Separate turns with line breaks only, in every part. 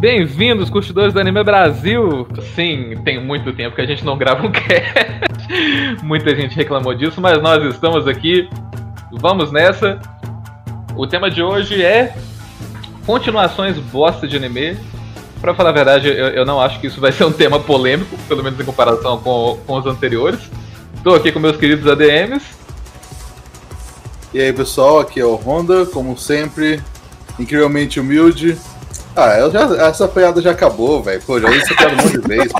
Bem-vindos, curtidores do Anime Brasil! Sim, tem muito tempo que a gente não grava um cast. Muita gente reclamou disso, mas nós estamos aqui. Vamos nessa. O tema de hoje é continuações bosta de anime. Pra falar a verdade, eu, eu não acho que isso vai ser um tema polêmico, pelo menos em comparação com, com os anteriores. Estou aqui com meus queridos ADMs.
E aí pessoal, aqui é o Honda, como sempre, incrivelmente humilde, ah, eu já, essa piada já acabou, velho. Pô, já ouvi essa piada um monte de vezes.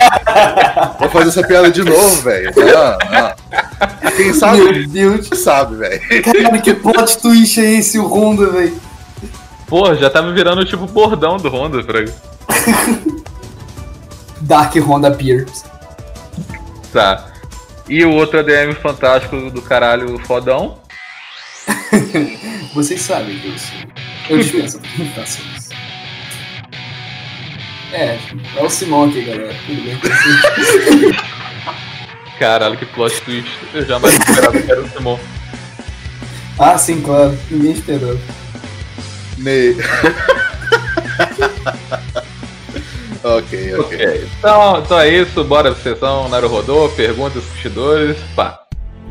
Vou fazer essa piada de novo, velho. Ah, ah. Quem sabe, Meu Deus. sabe, velho.
Cara, que plot twist é esse, o Honda, velho?
Pô, já tá me virando tipo bordão do Honda, pra
Dark Honda Pierce.
Tá. E o outro ADM fantástico do caralho fodão?
Vocês sabem disso. Eu dispenso apresentações. É, é o Simão aqui, galera. Tudo bem
Caralho, que plot twist. Eu jamais esperava que era o Simão.
Ah, sim, claro. Ninguém esperou.
Ok, ok. Ok.
Então, então é isso. Bora pra sessão Naruhodô. Perguntas, curtidores. Pá.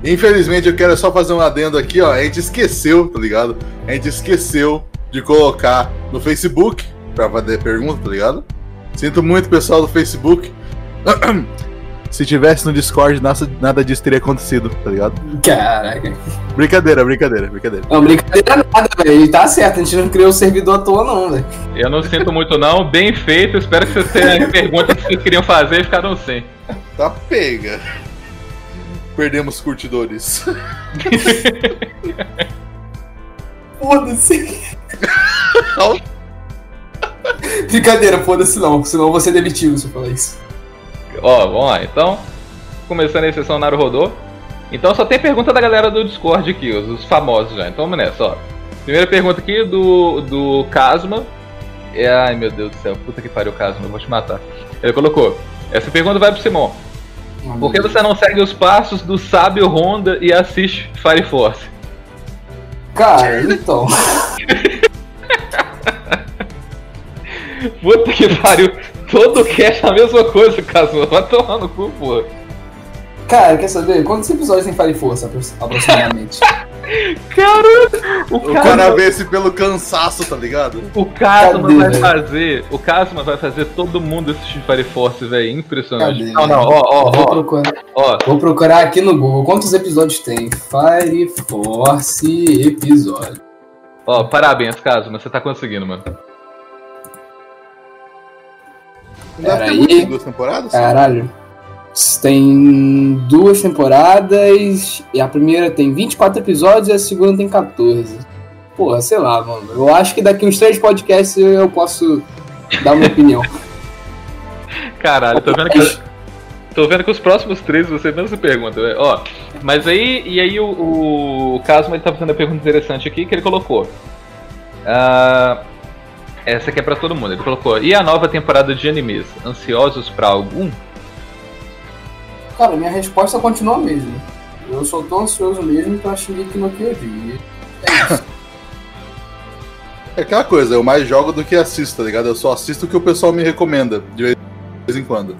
Infelizmente, eu quero só fazer um adendo aqui, ó. A gente esqueceu, tá ligado? A gente esqueceu de colocar no Facebook pra fazer pergunta, tá ligado? Sinto muito, pessoal do Facebook. Se tivesse no Discord, nada, disso teria acontecido, tá ligado?
Caraca.
Brincadeira, brincadeira, brincadeira.
Não, brincadeira nada, velho. Tá certo, a gente não criou o servidor à toa, não, velho.
Eu não sinto muito, não. Bem feito. Espero que vocês tenham perguntas que vocês queriam fazer e ficaram sem.
Tá pega. Perdemos curtidores.
Foda-se. Brincadeira, foda-se não, senão vou ser demitido se eu falar isso.
Ó, vamos lá, então. Começando a sessão Naru Rodô. Então só tem pergunta da galera do Discord aqui, os, os famosos já. Então vamos nessa, ó. Primeira pergunta aqui do, do Casma. É, ai meu Deus do céu, puta que pariu, Casma, eu vou te matar. Ele colocou: Essa pergunta vai pro Simon. Por que você não segue os passos do sábio Honda e assiste Fire Force?
Cara, então.
Puta que pariu. Todo cast é a mesma coisa, Caso. Vai tomar no cu, porra.
Cara, quer saber? Quantos episódios tem Fire Força, aproximadamente?
Cara,
o, o cara vê-se pelo cansaço, tá ligado?
O Casma vai fazer. O Casma vai fazer todo mundo assistir Fire Force, velho. Impressionante. Cadê?
Não, não, ó, ó, Vou ó. Procurar. ó. Vou procurar aqui no Google. Quantos episódios tem? Fire Force episódio.
Ó, parabéns, Casma. Você tá conseguindo, mano.
Deve ter aí, duas temporadas? Caralho. Tem duas temporadas e a primeira tem 24 episódios e a segunda tem 14. Porra, sei lá, mano. Eu acho que daqui uns três podcasts eu posso dar uma opinião.
Caralho, tô vendo que. Tô vendo que os próximos três você mesmo se pergunta, velho. Ó, mas aí, e aí o, o Casma ele tá fazendo uma pergunta interessante aqui que ele colocou. Uh, essa aqui é pra todo mundo. Ele colocou: E a nova temporada de animes? Ansiosos pra algum?
Cara, minha resposta continua a mesma. Eu sou tão ansioso mesmo pra Shingeki no Kyojin. É isso.
É aquela coisa, eu mais jogo do que assisto, tá ligado? Eu só assisto o que o pessoal me recomenda, de vez em quando.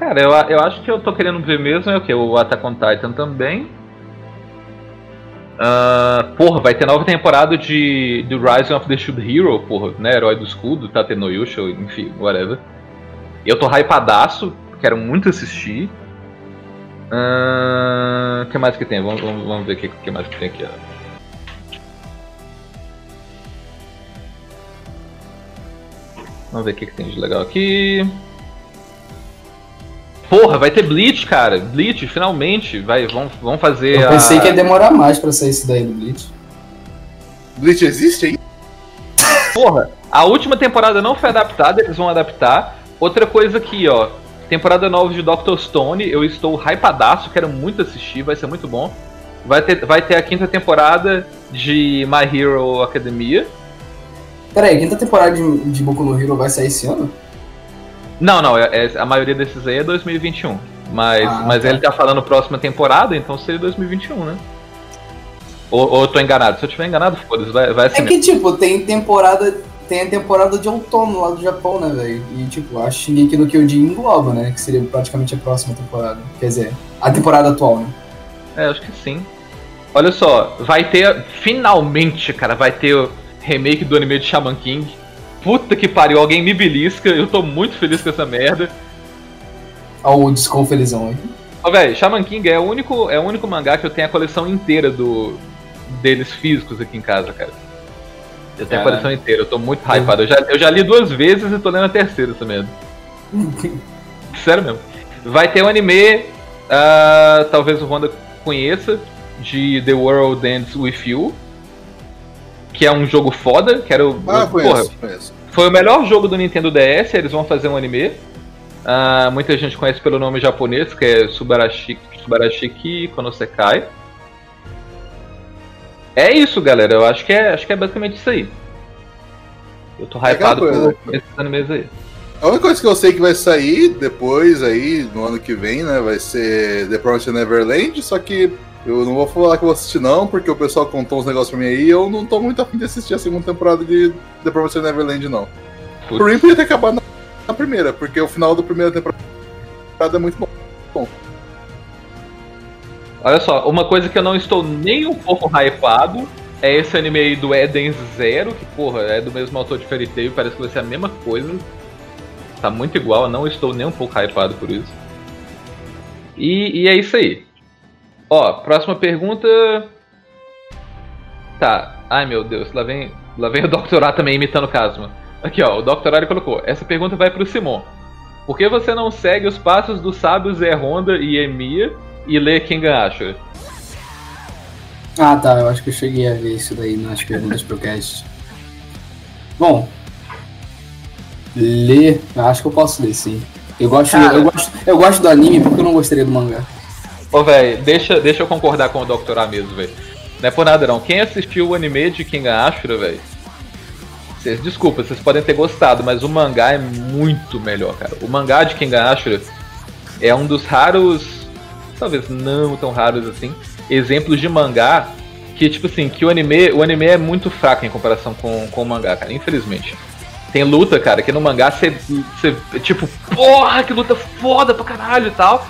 Cara, eu, eu acho que eu tô querendo ver mesmo é o que? O Attack on Titan também. Uh, porra, vai ter nova temporada de, de Rising of the Shield Hero, porra, né? Herói do escudo, Tatenoyusha, enfim, whatever. Eu tô hypadaço, quero muito assistir. O uh, que mais que tem? Vamos, vamos, vamos ver o que, que mais que tem aqui. Vamos ver o que, que tem de legal aqui. Porra, vai ter Bleach, cara. Bleach, finalmente. Vai, vão, vão fazer.
Eu pensei a... que ia demorar mais pra sair isso daí do Bleach.
Bleach existe aí?
Porra, a última temporada não foi adaptada, eles vão adaptar. Outra coisa aqui, ó. Temporada nova de Doctor Stone, eu estou hypadaço, quero muito assistir, vai ser muito bom. Vai ter, vai ter a quinta temporada de My Hero Academia.
Peraí, a quinta temporada de, de Boku no Hero vai sair esse ano?
Não, não, é, é, a maioria desses aí é 2021. Mas, ah, mas tá. ele tá falando próxima temporada, então seria 2021, né? Ou, ou eu tô enganado? Se eu tiver enganado, foda-se, vai, vai assim.
É que, mesmo. tipo, tem temporada. Tem a temporada de outono lá do Japão, né, velho? E, tipo, acho que Shingeki no Kyojin engloba, né? Que seria praticamente a próxima temporada. Quer dizer, a temporada atual, né?
É, acho que sim. Olha só, vai ter. Finalmente, cara, vai ter o remake do anime de Shaman King. Puta que pariu, alguém me belisca. Eu tô muito feliz com essa merda.
Olha o desconfelizão aí.
Ó, velho, Shaman King é o, único, é o único mangá que eu tenho a coleção inteira do, deles físicos aqui em casa, cara. Eu tenho a coleção inteira, eu tô muito hypado. Eu já, eu já li duas vezes e tô lendo a terceira essa merda. Sério mesmo. Vai ter um anime, uh, talvez o Honda conheça, de The World Ends With You. Que é um jogo foda, que era o.
Ah, conheço, porra, conheço.
Foi o melhor jogo do Nintendo DS, eles vão fazer um anime. Uh, muita gente conhece pelo nome japonês, que é Subarashi, Subarashiki Konosekai. É isso, galera. Eu acho que é, acho que é basicamente isso aí. Eu tô hypado por, por esses animes aí.
A única coisa que eu sei que vai sair depois aí, no ano que vem, né, vai ser The Promised Neverland, só que eu não vou falar que eu vou assistir não, porque o pessoal contou uns negócios pra mim aí e eu não tô muito afim de assistir a segunda temporada de The Promised Neverland, não. Putz. Por mim podia ter acabado na, na primeira, porque o final da primeira temporada é muito bom. bom.
Olha só, uma coisa que eu não estou nem um pouco hypado é esse anime aí do Eden Zero, que porra, é do mesmo autor de Fairy Tail, parece que vai ser a mesma coisa. Tá muito igual, eu não estou nem um pouco hypado por isso. E, e é isso aí. Ó, próxima pergunta. Tá. Ai meu Deus, lá vem, lá vem o Dr. também imitando o Casma. Aqui ó, o Dr. colocou. Essa pergunta vai pro Simon. Por que você não segue os passos dos sábios Zé Honda e Emia e ler Kengan Ashura.
Ah tá, eu acho que eu cheguei a ver isso daí nas perguntas pro cast. Bom, ler, acho que eu posso ler sim. Eu gosto, Cara, eu, gosto, eu gosto do anime porque eu não gostaria do mangá.
Ô, velho, deixa, deixa eu concordar com o Dr. A mesmo, velho. Não é por nada não. Quem assistiu o anime de Kengan Ashura, velho, desculpa, vocês podem ter gostado, mas o mangá é muito melhor, cara. O mangá de Kengan Ashura é um dos raros talvez não tão raros assim, exemplos de mangá que, tipo assim, que o anime, o anime é muito fraco em comparação com, com o mangá, cara, infelizmente. Tem luta, cara, que no mangá você, tipo, porra, que luta foda pra caralho e tal.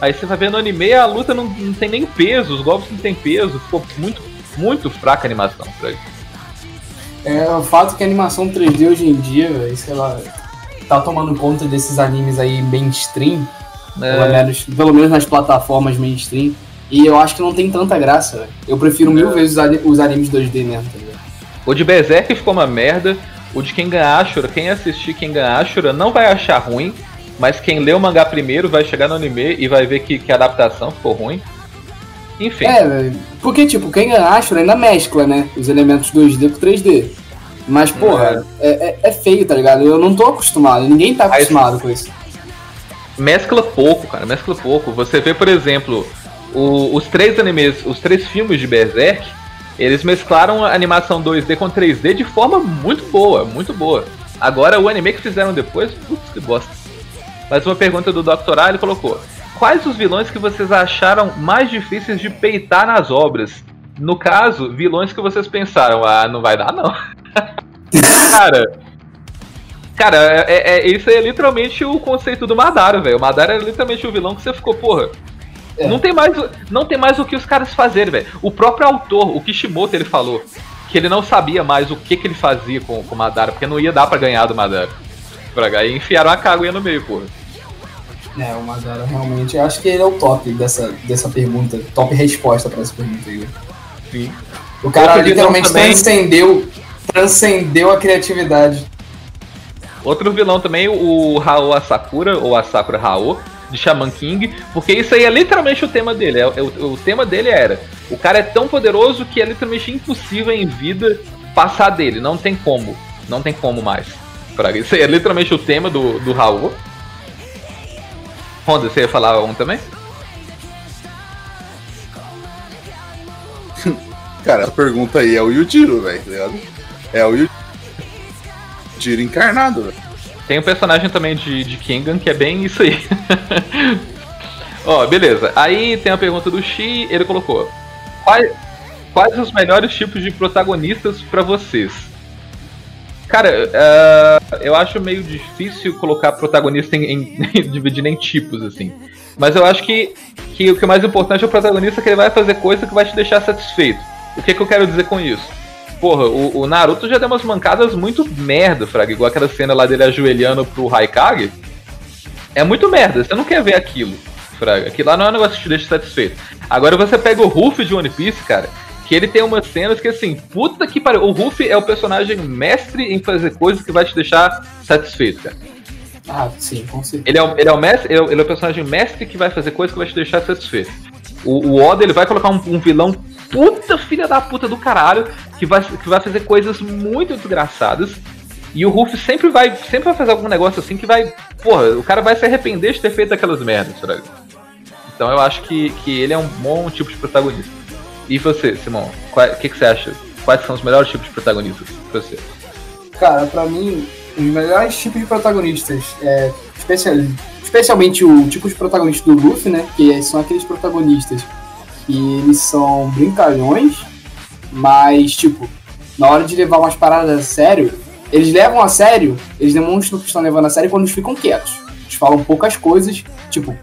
Aí você vai ver no anime, a luta não, não tem nem peso, os golpes não tem peso, ficou muito, muito fraca a animação pra ele.
É, o fato que a animação 3D hoje em dia, sei lá, tá tomando conta desses animes aí mainstream, é. Pelo, menos, pelo menos nas plataformas mainstream. E eu acho que não tem tanta graça, véio. Eu prefiro mil é. vezes os animes 2D mesmo, tá ligado?
O de Berserk ficou uma merda. O de Kengan Ashura, quem assistir Kengan Ashura não vai achar ruim, mas quem lê o mangá primeiro vai chegar no anime e vai ver que, que a adaptação ficou ruim. Enfim.
É, porque tipo, Kengan Ashura ainda mescla, né? Os elementos 2D com 3D. Mas, porra, é. É, é, feio, tá ligado? Eu não tô acostumado, ninguém tá acostumado Aí, com isso
mescla pouco, cara, mescla pouco. Você vê, por exemplo, o, os três animes, os três filmes de Berserk, eles mesclaram a animação 2D com 3D de forma muito boa, muito boa. Agora, o anime que fizeram depois, putz, que bosta. Mas uma pergunta do Dr. A, ele colocou: Quais os vilões que vocês acharam mais difíceis de peitar nas obras? No caso, vilões que vocês pensaram, ah, não vai dar não. Cara, Cara, é, é, é, isso é literalmente o conceito do Madara, velho. O Madara é literalmente o vilão que você ficou, porra. É. Não, tem mais, não tem mais o que os caras fazerem, velho. O próprio autor, o Kishimoto, ele falou que ele não sabia mais o que, que ele fazia com, com o Madara, porque não ia dar para ganhar do Madara. Pra, e enfiaram a Kaguya no meio, porra.
É, o Madara realmente, eu acho que ele é o top dessa, dessa pergunta, top resposta para essa pergunta aí. Sim. O cara Outro literalmente transcendeu, transcendeu a criatividade.
Outro vilão também, o Rao Asakura, ou Asakura Rao, de Shaman King, porque isso aí é literalmente o tema dele. É, é, o, o tema dele era: o cara é tão poderoso que é literalmente impossível em vida passar dele. Não tem como. Não tem como mais. Pra, isso aí é literalmente o tema do, do Raul. Honda, você ia falar um também?
Cara, a pergunta aí é o Yujiro, velho, tá? É o Yujiro. Encarnado, velho.
Tem um personagem também de, de Kingan que é bem isso aí. Ó, beleza. Aí tem a pergunta do Shi, ele colocou. Quais, quais os melhores tipos de protagonistas para vocês? Cara, uh, eu acho meio difícil colocar protagonista em, em dividir em tipos, assim. Mas eu acho que, que o que é mais importante é o protagonista que ele vai fazer coisa que vai te deixar satisfeito. O que, que eu quero dizer com isso? Porra, o, o, Naruto já deu umas mancadas muito merda, Fraga. Igual aquela cena lá dele ajoelhando pro Haikage. É muito merda, você não quer ver aquilo, Fraga. Aquilo lá não é um negócio que te deixa satisfeito. Agora você pega o Ruff de One Piece, cara, que ele tem umas cenas que assim, puta que pariu. O Ruff é o personagem mestre em fazer coisas que vai te deixar satisfeito, cara.
Ah, sim, com certeza.
Ele é, o, ele é o mestre, ele é o, ele é o personagem mestre que vai fazer coisas que vai te deixar satisfeito. O, o Oda ele vai colocar um, um, vilão puta filha da puta do caralho que vai, que vai fazer coisas muito desgraçadas. E o Ruff sempre vai, sempre vai fazer algum negócio assim que vai. Porra, o cara vai se arrepender de ter feito aquelas merdas, sabe? Então eu acho que, que ele é um bom tipo de protagonista. E você, Simão? O que, que você acha? Quais são os melhores tipos de protagonistas pra você?
Cara, pra mim, os melhores tipos de protagonistas, é, especial, especialmente o tipo de protagonista do Luffy, né? Que são aqueles protagonistas que eles são brincalhões, mas, tipo, na hora de levar umas paradas a sério, eles levam a sério, eles demonstram que estão levando a sério quando eles ficam quietos. Eles falam poucas coisas, tipo,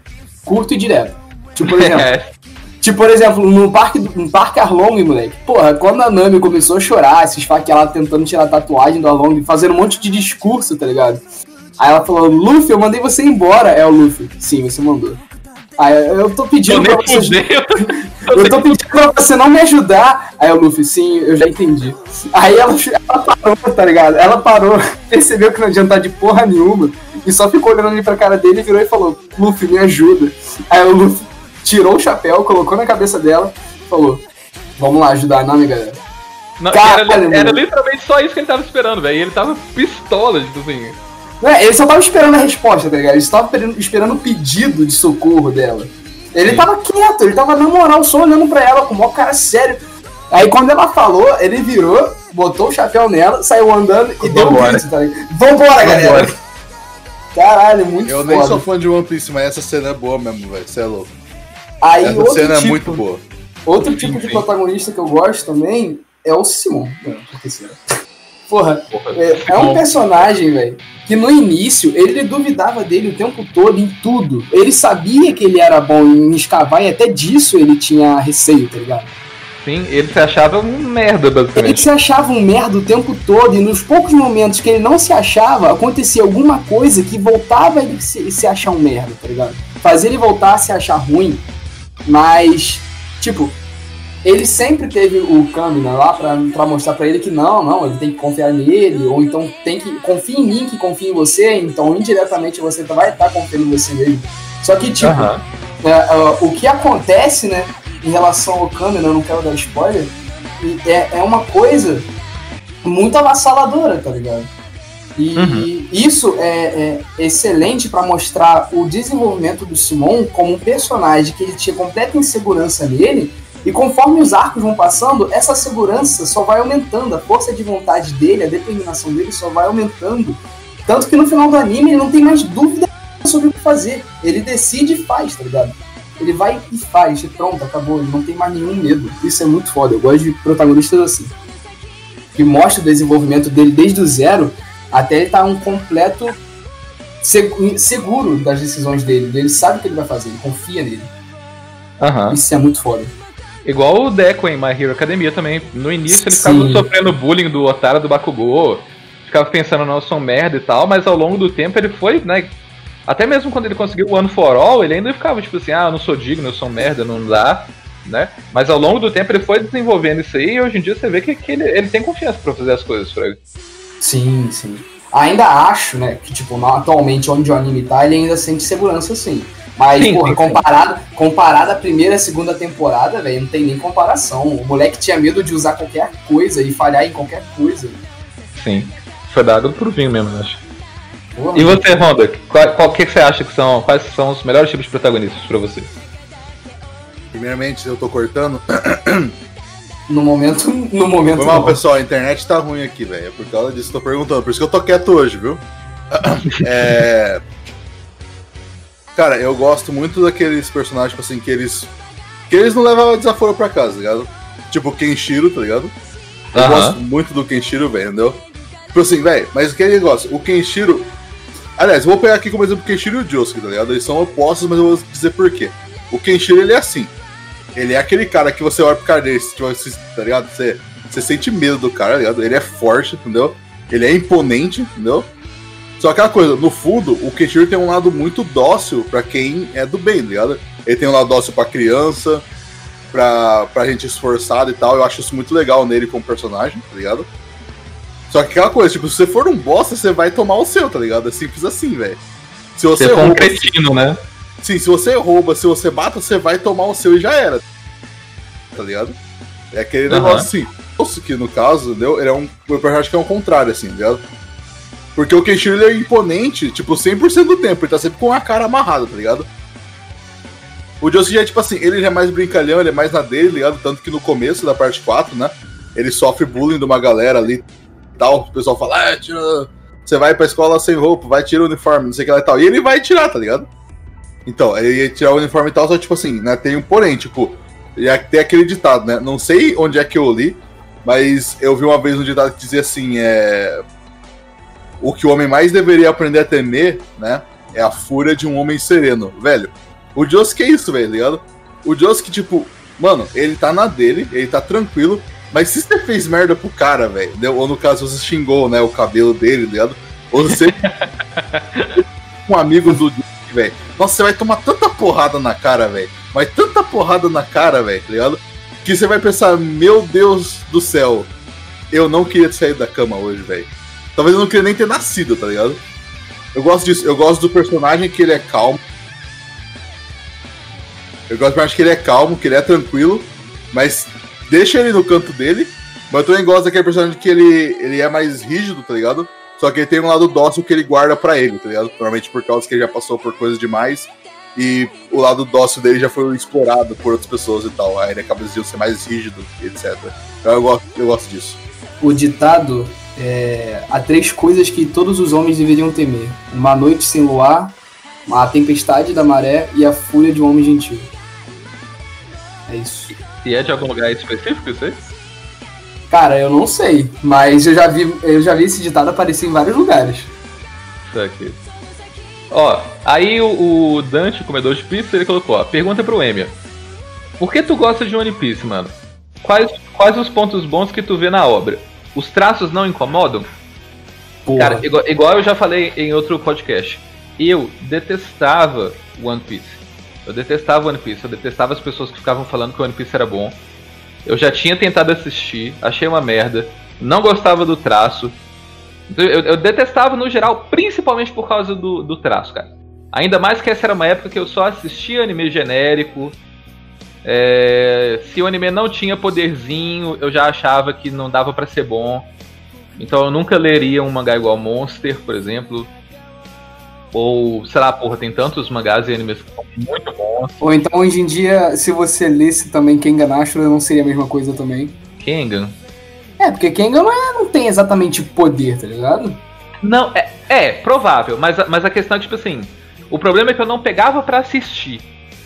curto e direto. Tipo, por exemplo. Tipo, por exemplo, no parque, no parque Arlong, moleque. Porra, quando a Nami começou a chorar, se esfaquear tentando tirar a tatuagem do Arlong, fazendo um monte de discurso, tá ligado? Aí ela falou, Luffy, eu mandei você embora. É o Luffy. Sim, você mandou. Aí eu tô pedindo pra você. eu tô pedindo pra você não me ajudar. Aí o Luffy, sim, eu já entendi. Aí ela, ela parou, tá ligado? Ela parou, percebeu que não adiantava de porra nenhuma. E só ficou olhando ali pra cara dele e virou e falou, Luffy, me ajuda. Aí o Luffy, tirou o chapéu, colocou na cabeça dela e falou: Vamos lá ajudar a Nami, galera.
Não, Caralho, era, era, literalmente só isso que ele tava esperando, velho. Ele tava pistola, tipo assim.
É, ele só tava esperando a resposta, tá ligado? Ele só tava esperando o pedido de socorro dela. Ele Sim. tava quieto, ele tava na moral, só olhando pra ela com o maior cara sério. Aí quando ela falou, ele virou, botou o chapéu nela, saiu andando e deu um grito, tá ligado? Vambora, galera! Caralho, muito
Eu
foda.
nem sou fã de One Piece, mas essa cena é boa mesmo, velho. Você é louco.
Aí,
Essa
outro
cena
tipo,
é muito boa.
Outro tipo de protagonista que eu gosto também é o Simon. Porra, é, é um personagem, velho, que no início ele duvidava dele o tempo todo em tudo. Ele sabia que ele era bom em escavar e até disso ele tinha receio, tá ligado?
Sim, ele se achava um merda, basicamente.
Ele se achava um merda o tempo todo, e nos poucos momentos que ele não se achava, acontecia alguma coisa que voltava ele se, se achar um merda, tá ligado? Fazia ele voltar a se achar ruim, mas, tipo, ele sempre teve o Kamina lá pra, pra mostrar pra ele que não, não, ele tem que confiar nele, ou então tem que. Confia em mim que confia em você, então indiretamente você vai estar tá confiando em você mesmo. Só que, tipo, é, uh, o que acontece, né? em relação ao Câmera, eu não quero dar spoiler, é, é uma coisa muito avassaladora, tá ligado? E uhum. isso é, é excelente para mostrar o desenvolvimento do Simon como um personagem que ele tinha completa insegurança nele, e conforme os arcos vão passando, essa segurança só vai aumentando, a força de vontade dele, a determinação dele só vai aumentando. Tanto que no final do anime ele não tem mais dúvida sobre o que fazer. Ele decide e faz, tá ligado? Ele vai e faz, e pronto, acabou. Ele não tem mais nenhum medo. Isso é muito foda. Eu gosto de protagonistas assim. Que mostra o desenvolvimento dele desde o zero até ele tá um completo seguro das decisões dele. Ele sabe o que ele vai fazer, ele confia nele.
Uhum.
Isso é muito foda.
Igual o Deco em My Hero Academia também. No início ele ficava sofrendo bullying do Otara do Bakugou, ficava pensando, não, eu sou um merda e tal, mas ao longo do tempo ele foi, né, até mesmo quando ele conseguiu o One for All, ele ainda ficava tipo assim, ah, eu não sou digno, eu sou merda, não dá, né? Mas ao longo do tempo ele foi desenvolvendo isso aí e hoje em dia você vê que, que ele, ele tem confiança para fazer as coisas, Frank.
Sim, sim. Ainda acho, né, que tipo, atualmente onde o anime tá, ele ainda sente segurança sim. Mas, sim, porra, sim, comparado, comparado à primeira e segunda temporada, velho, não tem nem comparação. O moleque tinha medo de usar qualquer coisa e falhar em qualquer coisa.
Sim. Foi dado pro vinho mesmo, acho. E você, Honda, qual, qual que você acha que são, quais são os melhores tipos de protagonistas para você?
Primeiramente, eu tô cortando.
No momento, no momento.
Foi mal, pessoal, a internet tá ruim aqui, velho. É por causa disso que eu tô perguntando. Por isso que eu tô quieto hoje, viu? é... Cara, eu gosto muito daqueles personagens, tipo assim, que eles. Que eles não levavam desaforo pra casa, tá ligado? Tipo Kenshiro, tá ligado? Eu uhum. gosto muito do Kenshiro, velho, entendeu? Tipo assim, velho, mas o que é negócio? O Kenshiro. Aliás, vou pegar aqui como exemplo o Kenshiro e o Josuke, tá ligado? Eles são opostos, mas eu vou dizer por quê. O Kenshiro, ele é assim. Ele é aquele cara que você olha pro cara desse, tipo, tá ligado? Você, você sente medo do cara, tá ligado? Ele é forte, entendeu? Ele é imponente, entendeu? Só aquela coisa, no fundo, o Kenshiro tem um lado muito dócil para quem é do bem, tá ligado? Ele tem um lado dócil pra criança, pra, pra gente esforçada e tal. Eu acho isso muito legal nele como personagem, tá ligado? Só que aquela coisa, tipo, se você for um bosta, você vai tomar o seu, tá ligado? É simples assim, velho.
Se você, você rouba, um cretino, né?
Sim, se você rouba, se você mata, você vai tomar o seu e já era. Tá ligado? É aquele uhum. negócio assim. Isso que no caso, entendeu? Ele é um, um personagem que é o contrário, assim, tá ligado? Porque o Kenshiro ele é imponente, tipo, 100% do tempo. Ele tá sempre com a cara amarrada, tá ligado? O Josuke já é tipo assim, ele já é mais brincalhão, ele é mais na dele, tá ligado? Tanto que no começo da parte 4, né? Ele sofre bullying de uma galera ali tal. O pessoal fala, ah, tira. Você vai pra escola sem roupa, vai tirar o uniforme, não sei o que lá e tal. E ele vai tirar, tá ligado? Então, ele ia tirar o uniforme e tal, só tipo assim, né? Tem um porém, tipo, ia ter aquele ditado, né? Não sei onde é que eu li, mas eu vi uma vez um ditado que dizia assim: é. O que o homem mais deveria aprender a temer, né? É a fúria de um homem sereno. Velho, o Josuke é isso, velho, tá ligado? O Josuke, tipo, mano, ele tá na dele, ele tá tranquilo, mas se você fez merda pro cara, velho, ou no caso você xingou, né, o cabelo dele, tá ligado? Ou você. um amigo do velho. Nossa, você vai tomar tanta porrada na cara, velho. Mas tanta porrada na cara, velho, tá ligado? Que você vai pensar, meu Deus do céu, eu não queria sair da cama hoje, velho. Talvez eu não queria nem ter nascido, tá ligado? Eu gosto disso, eu gosto do personagem que ele é calmo, eu gosto mais que ele é calmo, que ele é tranquilo, mas deixa ele no canto dele. Mas eu também gosto daquele personagem que ele, ele é mais rígido, tá ligado? Só que ele tem um lado dócil que ele guarda para ele, tá ligado? Provavelmente por causa que ele já passou por coisas demais. E o lado dócil dele já foi explorado por outras pessoas e tal. Aí ele acaba de ser mais rígido, etc. Então eu gosto, eu gosto disso.
O ditado é: há três coisas que todos os homens deveriam temer: uma noite sem luar, a tempestade da maré e a fúria de um homem gentil. É isso.
E é de algum lugar específico isso aí?
Cara, eu não sei, mas eu já vi, eu já vi esse ditado aparecer em vários lugares.
Isso aqui. Ó, aí o, o, Dante, comedor de pizza, ele colocou, ó, pergunta pro Emir. Por que tu gosta de One Piece, mano? Quais, quais os pontos bons que tu vê na obra? Os traços não incomodam? Porra. Cara, igual, igual eu já falei em outro podcast, eu detestava One Piece. Eu detestava One Piece, eu detestava as pessoas que ficavam falando que One Piece era bom. Eu já tinha tentado assistir, achei uma merda, não gostava do traço. Eu, eu detestava no geral, principalmente por causa do, do traço, cara. Ainda mais que essa era uma época que eu só assistia anime genérico. É, se o anime não tinha poderzinho, eu já achava que não dava para ser bom. Então eu nunca leria um mangá igual Monster, por exemplo. Ou, sei lá, porra, tem tantos mangás e animes que são muito bons.
Ou então, hoje em dia, se você lesse também Kengan Ashura, não seria a mesma coisa também.
Kengan?
É, porque Kengan não, é, não tem exatamente poder, tá ligado?
Não, é, é provável, mas, mas a questão é, tipo assim, o problema é que eu não pegava para assistir,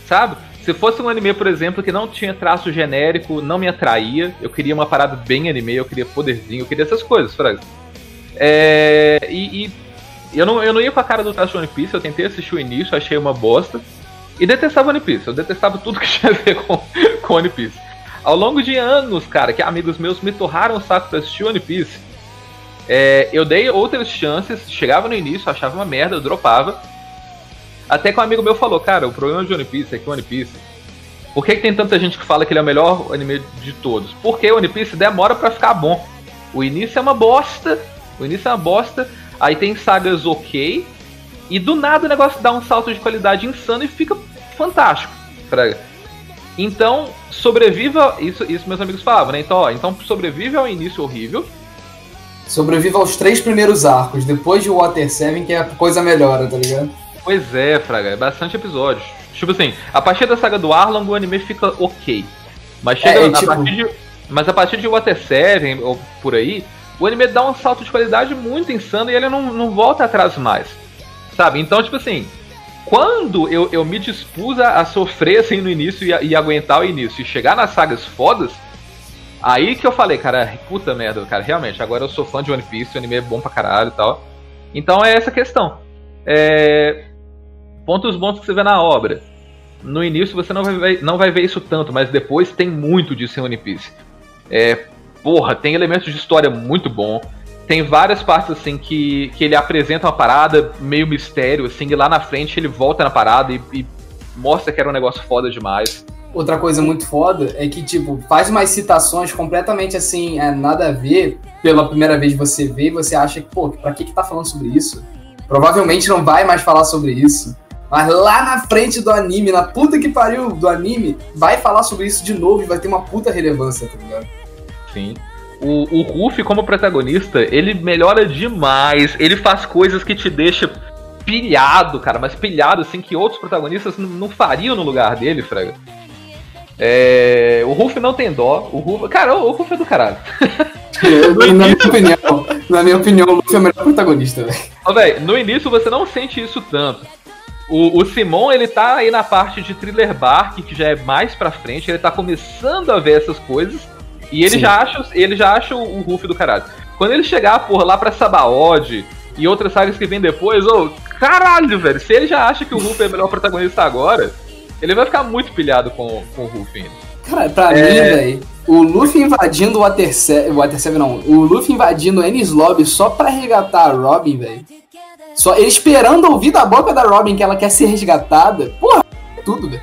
sabe? Se fosse um anime, por exemplo, que não tinha traço genérico, não me atraía, eu queria uma parada bem anime, eu queria poderzinho, eu queria essas coisas, fraga. É, e, e eu não, eu não ia com a cara do traço de One Piece, eu tentei assistir o início, achei uma bosta. E detestava One Piece, eu detestava tudo que tinha a ver com, com One Piece. Ao longo de anos, cara, que amigos meus me torraram o saco pra assistir One Piece, é, eu dei outras chances, chegava no início, achava uma merda, eu dropava. Até que um amigo meu falou, cara, o problema de One Piece é que One Piece. Por que, que tem tanta gente que fala que ele é o melhor anime de todos? Porque One Piece demora para ficar bom. O início é uma bosta. O início é uma bosta. Aí tem sagas ok. E do nada o negócio dá um salto de qualidade insano e fica fantástico. Pra... Então, sobreviva. Isso, isso meus amigos falavam, né? Então, ó, então sobrevive ao início horrível.
Sobreviva aos três primeiros arcos, depois de Water 7 que a coisa melhora, tá ligado?
Pois é, Fraga, é bastante episódios. Tipo assim, a partir da saga do Arlong o anime fica ok. Mas chega é, a tipo... partir de. Mas a partir de Water 7 ou por aí, o anime dá um salto de qualidade muito insano e ele não, não volta atrás mais. Sabe? Então, tipo assim, quando eu, eu me dispus a, sofrer assim no início e, a, e, aguentar o início e chegar nas sagas fodas, Aí que eu falei, cara, puta merda, cara, realmente, agora eu sou fã de One Piece, o anime é bom pra caralho e tal. Então é essa questão. É... Pontos bons que você vê na obra. No início você não vai, ver, não vai ver isso tanto, mas depois tem muito disso em One Piece. É, porra, tem elementos de história muito bom. Tem várias partes assim que, que ele apresenta uma parada meio mistério, assim, e lá na frente ele volta na parada e, e mostra que era um negócio foda demais.
Outra coisa muito foda é que, tipo, faz umas citações completamente assim, é, nada a ver. Pela primeira vez você vê e você acha que, pô, pra que que tá falando sobre isso? Provavelmente não vai mais falar sobre isso. Mas lá na frente do anime, na puta que pariu do anime, vai falar sobre isso de novo e vai ter uma puta relevância, tá ligado?
Sim. O, o Ruffy, como protagonista, ele melhora demais. Ele faz coisas que te deixam pilhado, cara, mas pilhado assim que outros protagonistas não fariam no lugar dele, Fraga. É, o Ruff não tem dó. O Ruff, cara, o, Ruff é do caralho.
na minha opinião, na minha opinião, o Luffy é o melhor protagonista,
velho. no início você não sente isso tanto. O, o, Simon, ele tá aí na parte de Thriller Bark, que já é mais pra frente, ele tá começando a ver essas coisas, e ele já acha, ele já acha o, Ruff do caralho. Quando ele chegar, por lá pra Sabaody e outras sagas que vem depois, ô, oh, caralho, velho, se ele já acha que o Ruff é o melhor protagonista agora, ele vai ficar muito pilhado com, com o Ruff
Cara, pra é... mim, velho, o Luffy invadindo o Water 7, o Water 7 não, o Luffy invadindo o Ennis Lobby só pra resgatar a Robin, velho. Só ele esperando ouvir da boca da Robin que ela quer ser resgatada. Porra, tudo, velho.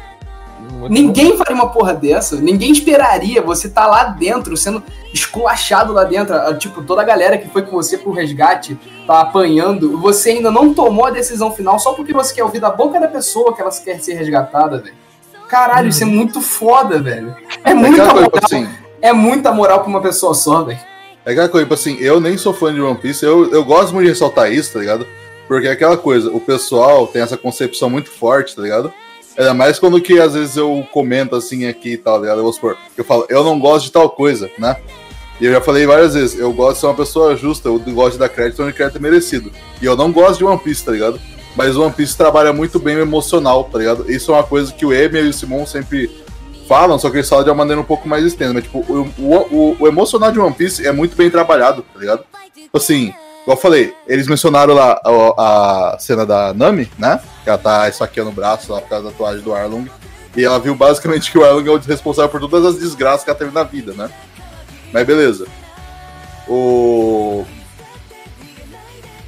Ninguém faria uma porra dessa. Ninguém esperaria você tá lá dentro, sendo esculachado lá dentro. Tipo, toda a galera que foi com você pro resgate tá apanhando. Você ainda não tomou a decisão final só porque você quer ouvir da boca da pessoa que ela quer ser resgatada, velho. Caralho, uhum. isso é muito foda, velho. É, é muita moral. Assim, é muita moral pra uma pessoa só, velho.
É aquela coisa, tipo assim, eu nem sou fã de One Piece, eu, eu gosto muito de ressaltar isso, tá ligado? Porque é aquela coisa, o pessoal tem essa concepção muito forte, tá ligado? Ainda mais quando que às vezes eu comento assim aqui e tal, ligado? Eu supor, eu falo, eu não gosto de tal coisa, né? E eu já falei várias vezes, eu gosto de ser uma pessoa justa, eu gosto de dar crédito onde crédito é merecido. E eu não gosto de One Piece, tá ligado? Mas o One Piece trabalha muito bem o emocional, tá ligado? Isso é uma coisa que o Emil e o Simon sempre falam, só que eles falam de uma maneira um pouco mais extensa. Mas, tipo, o, o, o emocional de One Piece é muito bem trabalhado, tá ligado? Tipo assim, Igual eu falei, eles mencionaram lá a, a, cena da Nami, né? Que ela tá esfaqueando o braço lá por causa da tatuagem do Arlong. E ela viu basicamente que o Arlong é o responsável por todas as desgraças que ela teve na vida, né? Mas beleza. O.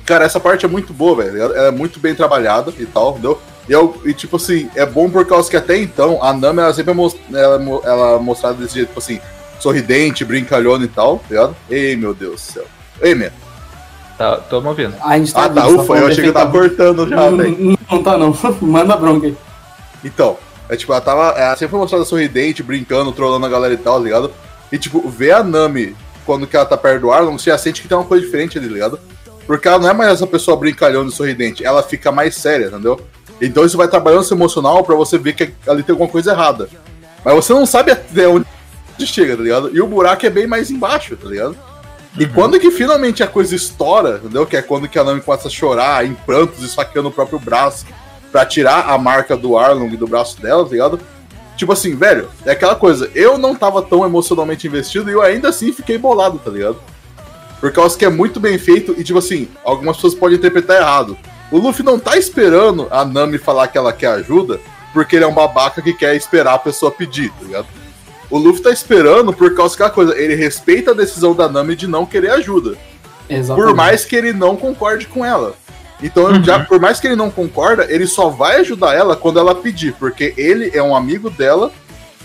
Cara, essa parte é muito boa, velho. Ela é muito bem trabalhada e tal, entendeu? E, eu, e tipo assim, é bom por causa que até então a Nami ela sempre é most... ela, ela é mostrada desse jeito, tipo assim, sorridente, brincalhona e tal, tá ligado? Ei, meu Deus do céu. Ei, minha.
Tá, tô me ouvindo.
Ah, a gente
tá ah, tá, ufa, eu achei que eu tava cortando já,
velho. Não, não tá não, manda bronca aí.
Então, é tipo, ela tava. Ela sempre foi mostrada sorridente, brincando, trollando a galera e tal, tá ligado? E tipo, ver a Nami quando que ela tá perto do Arlong, você já sente que tem uma coisa diferente ali, tá ligado? Porque ela não é mais essa pessoa brincalhona e sorridente, ela fica mais séria, entendeu? Então isso vai trabalhando seu emocional para você ver que ali tem alguma coisa errada. Mas você não sabe até onde chega, tá ligado? E o buraco é bem mais embaixo, tá ligado? E uhum. quando que finalmente a coisa estoura, entendeu? Que é quando que a Nami começa a chorar em prantos, esfaqueando o próprio braço para tirar a marca do Arlong do braço dela, tá ligado? Tipo assim, velho, é aquela coisa, eu não tava tão emocionalmente investido e eu ainda assim fiquei bolado, tá ligado? Por causa que é muito bem feito e, tipo assim, algumas pessoas podem interpretar errado. O Luffy não tá esperando a Nami falar que ela quer ajuda, porque ele é um babaca que quer esperar a pessoa pedir, tá ligado? O Luffy tá esperando por causa que a coisa, ele respeita a decisão da Nami de não querer ajuda. Exatamente. Por mais que ele não concorde com ela. Então, uhum. já, por mais que ele não concorda, ele só vai ajudar ela quando ela pedir, porque ele é um amigo dela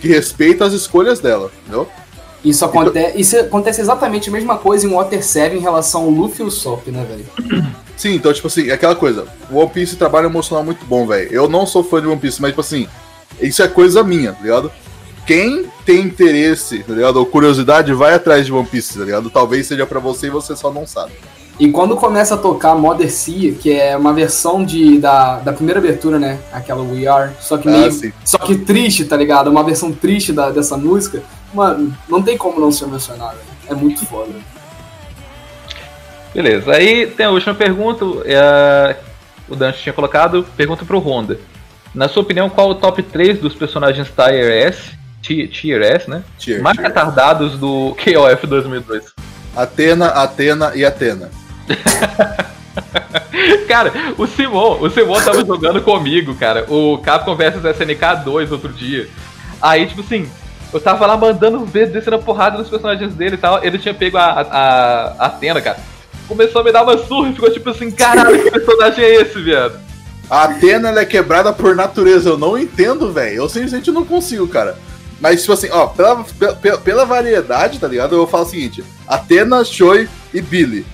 que respeita as escolhas dela, entendeu?
Isso, então- acontece, então... isso acontece exatamente a mesma coisa em Water 7 em relação ao Luffy e o Sop, né, velho?
Sim, então, tipo assim, é aquela coisa. O One Piece trabalha emocional muito bom, velho. Eu não sou fã de One Piece, mas, tipo assim, isso é coisa minha, tá ligado? Quem tem interesse, tá ligado? Ou curiosidade, vai atrás de One Piece, tá ligado? Talvez seja para você e você só não sabe.
E quando começa a tocar Mother Sea, que é uma versão de, da, da primeira abertura, né? Aquela We Are, só que ah, meio. Ah, só que triste, tá ligado? Uma versão triste da, dessa música. Mano, não tem como não se emocionar, velho. É muito foda.
Beleza, aí tem a última pergunta. É, o Dante tinha colocado. Pergunta pro Honda. Na sua opinião, qual o top 3 dos personagens Tier S Tier S, né? Tier, mais tier. retardados do KOF 2002.
Atena, Atena e Atena.
cara, o Simon, o Simon tava jogando comigo, cara, o Capcom vs SNK 2 outro dia. Aí, tipo assim, eu tava lá mandando dedo, descendo a porrada nos personagens dele e tal. Ele tinha pego a, a, a Atena, cara. Começou a me dar uma surra e ficou tipo assim, caralho, que personagem é esse, viado?
A Atena ela é quebrada por natureza, eu não entendo, velho. Eu simplesmente não consigo, cara. Mas, tipo assim, ó, pela, pela, pela variedade, tá ligado? Eu vou falar o seguinte: Atena, Choi e Billy.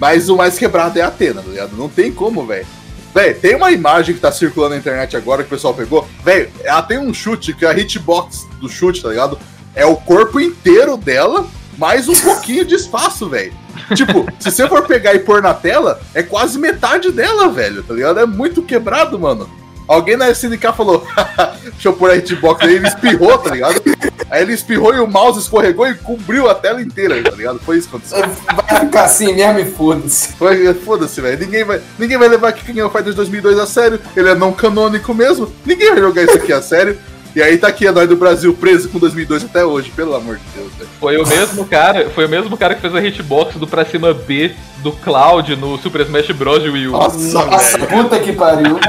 Mas o mais quebrado é a Atena, tá ligado? Não tem como, velho. Véi, tem uma imagem que tá circulando na internet agora que o pessoal pegou. Véi, ela tem um chute, que é a hitbox do chute, tá ligado? É o corpo inteiro dela, mais um pouquinho de espaço, velho. Tipo, se você for pegar e pôr na tela, é quase metade dela, velho, tá ligado? É muito quebrado, mano. Alguém na SNK falou, deixa eu pôr a hitbox aí, ele espirrou, tá ligado? Aí ele espirrou e o mouse escorregou e cobriu a tela inteira, tá ligado? Foi isso que aconteceu.
Vai ficar assim mesmo e foda-se.
Foda-se, velho. Ninguém vai, ninguém vai levar King of Fighters 2002 a sério. Ele é não canônico mesmo. Ninguém vai jogar isso aqui a sério. E aí tá aqui a nós do Brasil preso com 2002 até hoje, pelo amor de Deus, velho.
Foi o mesmo cara, foi o mesmo cara que fez a hitbox do pra cima B do Cloud no Super Smash Bros. Wii U.
Nossa, Nossa puta que pariu.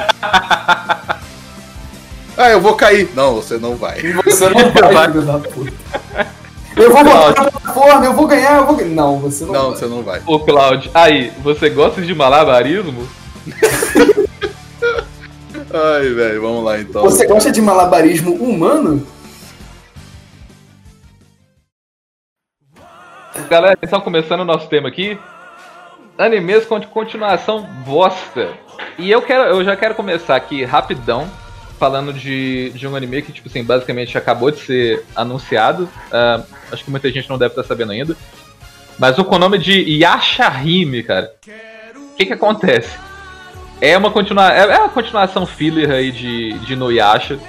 ah, eu vou cair. Não, você não vai.
Você não vai, filho da puta. Eu vou botar na plataforma, eu vou ganhar, eu vou ganhar. Não, você não,
não
vai.
você não vai.
Ô, Cloud, aí, você gosta de malabarismo?
Ai, velho, vamos lá então.
Você gosta de malabarismo humano?
Galera, então começando o nosso tema aqui. Animes com continuação bosta. E eu quero, eu já quero começar aqui rapidão falando de, de um anime que, tipo assim, basicamente acabou de ser anunciado. Uh, acho que muita gente não deve estar sabendo ainda. Mas o com o nome de Yashahime, cara. O que que acontece? É uma, continua é, é uma continuação filler aí de, de Noyasha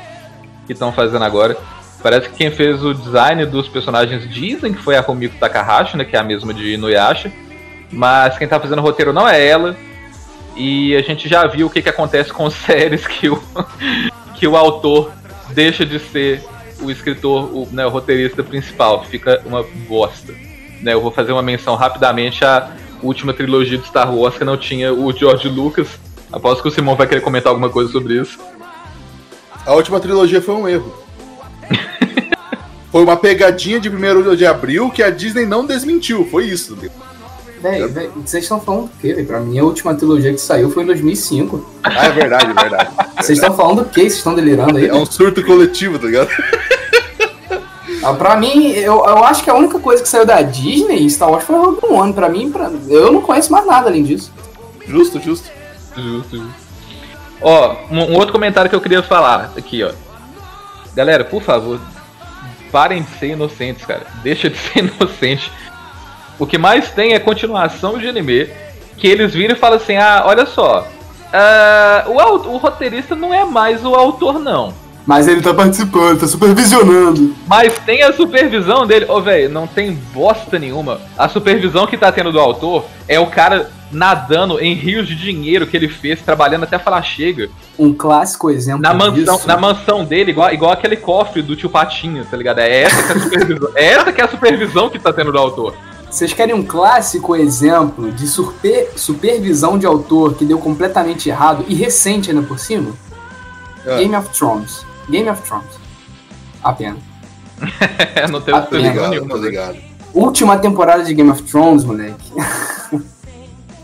que estão fazendo agora. Parece que quem fez o design dos personagens dizem que foi a Romiko Takahashi, né, que é a mesma de Noyasha. Mas quem tá fazendo o roteiro não é ela. E a gente já viu o que, que acontece com séries que o, que o autor deixa de ser o escritor, o, né, o roteirista principal. Fica uma bosta. Né, eu vou fazer uma menção rapidamente à última trilogia de Star Wars que não tinha o George Lucas Aposto que o Simão vai querer comentar alguma coisa sobre isso.
A última trilogia foi um erro. foi uma pegadinha de 1 de abril que a Disney não desmentiu. Foi isso.
Véi, véi, vocês estão falando do quê, véi? Pra mim, a última trilogia que saiu foi em 2005.
Ah, é verdade, é verdade.
Vocês estão falando do quê? Vocês estão delirando aí?
É um surto coletivo, tá ligado?
Ah, pra mim, eu, eu acho que a única coisa que saiu da Disney Star Wars foi Rogue One. Pra mim, pra... eu não conheço mais nada além disso.
Justo, justo.
Justo, justo. Ó, um, outro comentário que eu queria falar aqui, ó. Galera, por favor, parem de ser inocentes, cara. Deixa de ser inocente. O que mais tem é continuação de anime. Que eles viram e falam assim: ah, olha só. Uh, o, o roteirista não é mais o autor, não.
Mas ele tá participando, tá supervisionando.
Mas tem a supervisão dele. Ô, velho, não tem bosta nenhuma. A supervisão que tá tendo do autor é o cara nadando em rios de dinheiro que ele fez, trabalhando até falar chega.
Um clássico exemplo
na mansão, disso. Na mansão dele, igual, igual aquele cofre do tio Patinho, tá ligado? É essa que é a supervisão, é essa que é a supervisão que tá tendo do autor.
Vocês querem um clássico exemplo de super, supervisão de autor que deu completamente errado e recente ainda por cima? É. Game of Thrones. Game of Thrones. Apenas.
não tem
ligado, nenhuma, ligado.
Última temporada de Game of Thrones, moleque.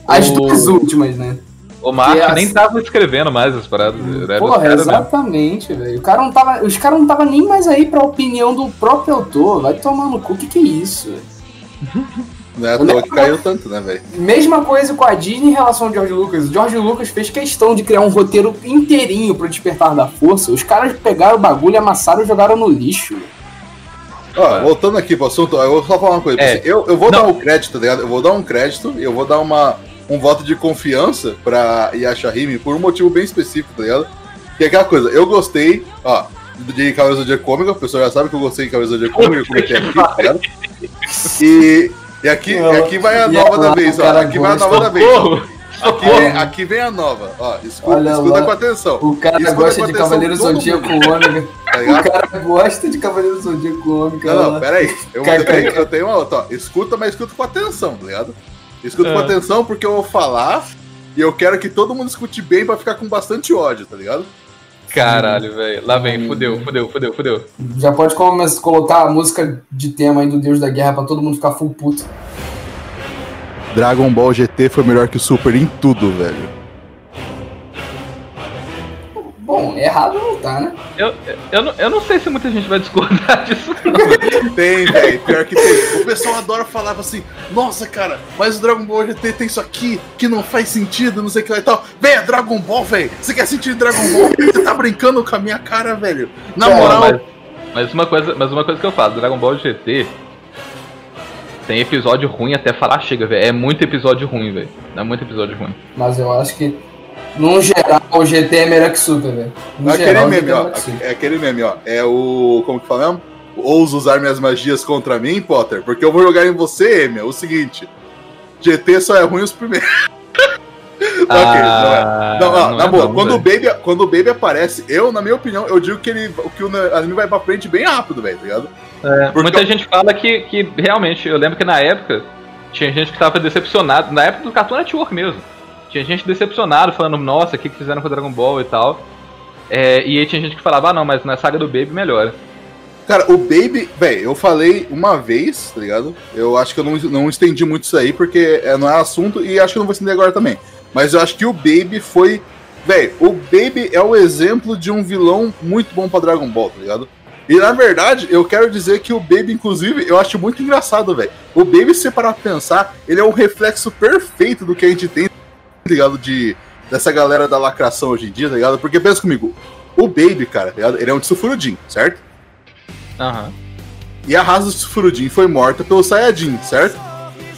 As o... duas últimas, né?
O Mark é nem tava escrevendo mais as paradas.
Porra, exatamente, velho. O cara não tava, os caras não tava nem mais aí pra opinião do próprio autor. Vai tomar no cu. O que, que é isso?
Não é à toa que caiu tanto, né, velho?
Mesma coisa com a Disney em relação ao George Lucas. O George Lucas fez questão de criar um roteiro inteirinho pro Despertar da Força. Os caras pegaram o bagulho, amassaram e jogaram no lixo.
Ó, voltando aqui pro assunto, eu vou só falar uma coisa. É. Eu, eu vou não. dar um crédito, tá ligado? Eu vou dar um crédito e eu vou dar uma, um voto de confiança pra Yashahime por um motivo bem específico, tá ligado? Que é aquela coisa, eu gostei, ó, de Cavaleiro Zodíaco Cômica, o pessoal já sabe que eu gostei de Cavaleiro Zodíaco Cômica, eu comentei aqui, tá ligado? E, e aqui, aqui vai a nova da vez, ó, aqui vai a nova da vez. Aqui vem, aqui vem a nova, ó, escuta, escuta com atenção.
O cara
escuta
gosta de Cavaleiro Zodíaco Ômega. Tá o cara gosta de Cavaleiro do Zodíaco cara.
Não, não, peraí. Eu, peraí, eu tenho uma outra, ó. Escuta, mas escuta com atenção, tá ligado? Escuta é. com atenção porque eu vou falar e eu quero que todo mundo escute bem pra ficar com bastante ódio, tá ligado?
Caralho, velho. Lá vem, fudeu, fudeu, fudeu, fudeu.
Já pode colocar a música de tema aí do Deus da Guerra pra todo mundo ficar full puto.
Dragon Ball GT foi melhor que o Super em tudo, velho.
Bom, errado não tá, né?
Eu, eu, não, eu não sei se muita gente vai discordar disso,
não. tem, velho. Pior que tem. O pessoal adora falar assim, nossa, cara, mas o Dragon Ball GT tem isso aqui que não faz sentido, não sei o que lá e tal. Véi, é Dragon Ball, velho. Você quer sentir Dragon Ball? Você tá brincando com a minha cara, velho. Na moral.
Mas, mas, uma coisa, mas uma coisa que eu falo, Dragon Ball GT tem episódio ruim até falar chega, velho. É muito episódio ruim, velho. É muito episódio ruim.
Mas eu acho que no geral, o GT é melhor que Super, velho.
É aquele meme, é ó. É aquele meme, ó. É o. Como que fala mesmo? Ouso usar minhas magias contra mim, Potter? Porque eu vou jogar em você, Emil. O seguinte: GT só é ruim os primeiros.
Ah,
não, não, não, na é boa, não, quando, o Baby, quando o Baby aparece, eu, na minha opinião, eu digo que, ele, que o anime vai pra frente bem rápido, velho, tá ligado?
É, muita eu... gente fala que, que realmente, eu lembro que na época tinha gente que tava decepcionado, na época do Cartoon Network mesmo. Tinha gente decepcionado, falando, nossa, o que, que fizeram com Dragon Ball e tal. É, e aí tinha gente que falava, ah não, mas na saga do Baby melhora.
Cara, o Baby, velho, eu falei uma vez, tá ligado? Eu acho que eu não, não estendi muito isso aí, porque é, não é assunto, e acho que eu não vou estender agora também. Mas eu acho que o Baby foi. Velho, o Baby é o exemplo de um vilão muito bom pra Dragon Ball, tá ligado? E na verdade, eu quero dizer que o Baby, inclusive, eu acho muito engraçado, velho. O Baby, se parar pra pensar, ele é um reflexo perfeito do que a gente tem ligado? De, dessa galera da lacração hoje em dia, tá ligado? Porque pensa comigo, o Baby, cara, tá ligado? Ele é um Tsufurudin, certo?
Aham. Uhum.
E a raça do Tsufurudin foi morta pelo Sayajin, certo?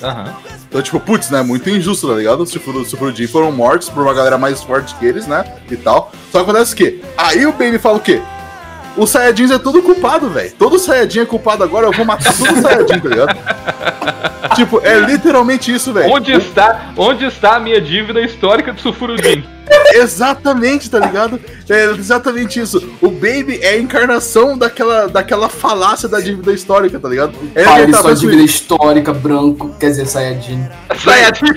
Aham. Uhum.
Então, tipo, putz, né? Muito injusto, tá ligado? Os Tsufurudin foram mortos por uma galera mais forte que eles, né? E tal. Só que acontece o quê? Aí o Baby fala o quê? Os Saiyajins é tudo culpado, velho. Todo Saiyajin é culpado agora, eu vou matar todo Saiyajin, tá ligado? tipo, é literalmente isso, velho.
Onde está, onde está a minha dívida histórica de Sulfurudin?
exatamente, tá ligado? É exatamente isso. O Baby é a encarnação daquela, daquela falácia da dívida histórica, tá ligado?
É Pai, sua dívida histórica, branco, quer dizer, Saiyajin.
Saiyajin!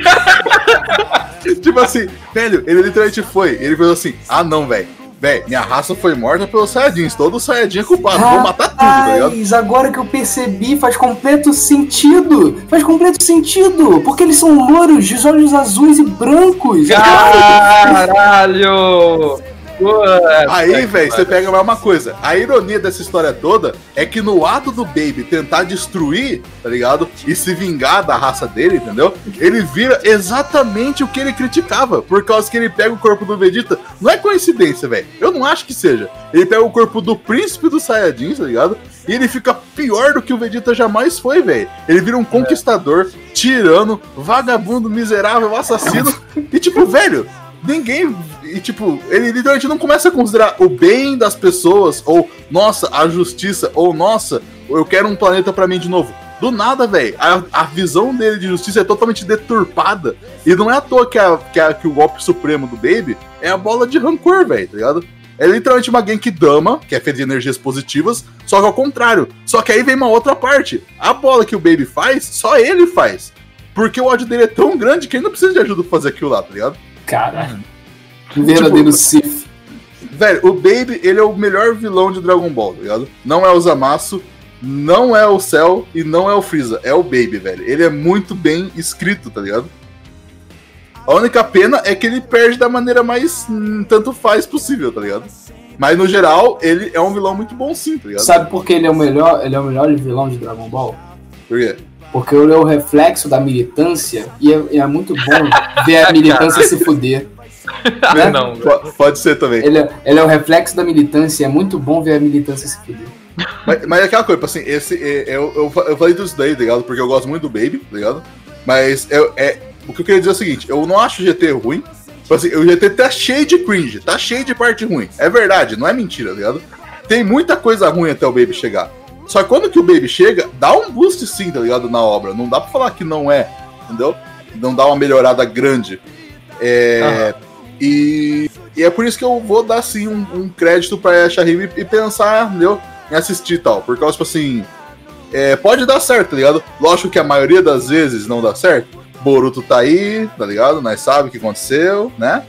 tipo assim, velho, ele literalmente foi. Ele falou assim: ah, não, velho Véi, minha raça foi morta pelos Saiyajins. Todo Saiyajin é culpado. Rapaz, Vou matar tudo, tá ligado?
agora que eu percebi, faz completo sentido. Faz completo sentido. Porque eles são louros, de olhos azuis e brancos.
Caralho!
Aí, velho, você pega mais uma coisa. A ironia dessa história toda é que no ato do Baby tentar destruir, tá ligado? E se vingar da raça dele, entendeu? Ele vira exatamente o que ele criticava. Por causa que ele pega o corpo do Vegeta. Não é coincidência, velho. Eu não acho que seja. Ele pega o corpo do príncipe dos Saiyajins, tá ligado? E ele fica pior do que o Vegeta jamais foi, velho. Ele vira um conquistador, tirano, vagabundo, miserável, assassino. E tipo, velho, ninguém. E, tipo, ele literalmente não começa a considerar o bem das pessoas, ou, nossa, a justiça, ou, nossa, eu quero um planeta para mim de novo. Do nada, velho. A, a, visão dele de justiça é totalmente deturpada. E não é à toa que, a, que, a, que o golpe supremo do Baby é a bola de rancor, velho, tá ligado? É literalmente uma Dama, que é feita de energias positivas, só que ao contrário. Só que aí vem uma outra parte. A bola que o Baby faz, só ele faz. Porque o ódio dele é tão grande que ele não precisa de ajuda pra fazer aquilo lá, tá ligado?
Cara, verdadeiro tipo, Sith.
Velho, o Baby, ele é o melhor vilão de Dragon Ball, tá ligado? Não é o Zamasu, não é o Cell e não é o Freeza, é o Baby, velho. Ele é muito bem escrito, tá ligado? A única pena é que ele perde da maneira mais hum, tanto faz possível, tá ligado? Mas no geral, ele é um vilão muito bom sim, tá ligado?
Sabe por que ele é o melhor, ele é o melhor vilão de Dragon Ball?
Por quê?
Porque ele é o reflexo da militância e é, é muito bom ver a militância se fuder.
Né? Não, pode ser também.
Ele é, ele é o reflexo da militância, é muito bom ver a militância se fuder.
Mas, mas é aquela coisa, tipo assim, esse, é, eu, eu, eu falei disso daí, tá ligado? Porque eu gosto muito do Baby, tá ligado? Mas eu, é, o que eu queria dizer é o seguinte: eu não acho o GT ruim. Tipo assim, o GT tá cheio de cringe, tá cheio de parte ruim. É verdade, não é mentira, tá ligado? Tem muita coisa ruim até o Baby chegar. Só que quando que o Baby chega, dá um boost sim, tá ligado? Na obra. Não dá pra falar que não é, entendeu? Não dá uma melhorada grande. É. E. E é por isso que eu vou dar, sim, um, um crédito pra Shahim e pensar, entendeu? Em assistir e tal. Por causa, tipo assim. É, pode dar certo, tá ligado? Lógico que a maioria das vezes não dá certo. Boruto tá aí, tá ligado? Nós sabemos o que aconteceu, né?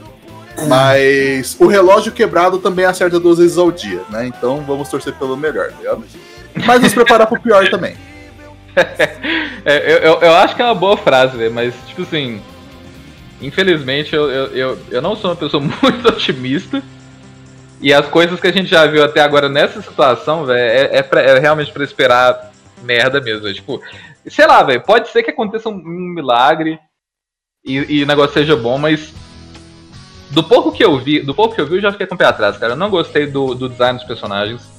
Mas o relógio quebrado também acerta duas vezes ao dia, né? Então vamos torcer pelo melhor, tá ligado? Mas nos preparar pro pior também.
é, eu, eu, eu, acho que é uma boa frase, velho, mas tipo assim. Infelizmente eu, eu, eu, eu não sou uma pessoa muito otimista. E as coisas que a gente já viu até agora nessa situação, velho, é, é, pra, é realmente para esperar merda mesmo. Véio. Tipo, sei lá, velho, pode ser que aconteça um, um milagre e, e o negócio seja bom, mas do pouco que eu vi, do pouco que eu vi, eu já fiquei com o pé atrás, cara. Eu não gostei do, do design dos personagens.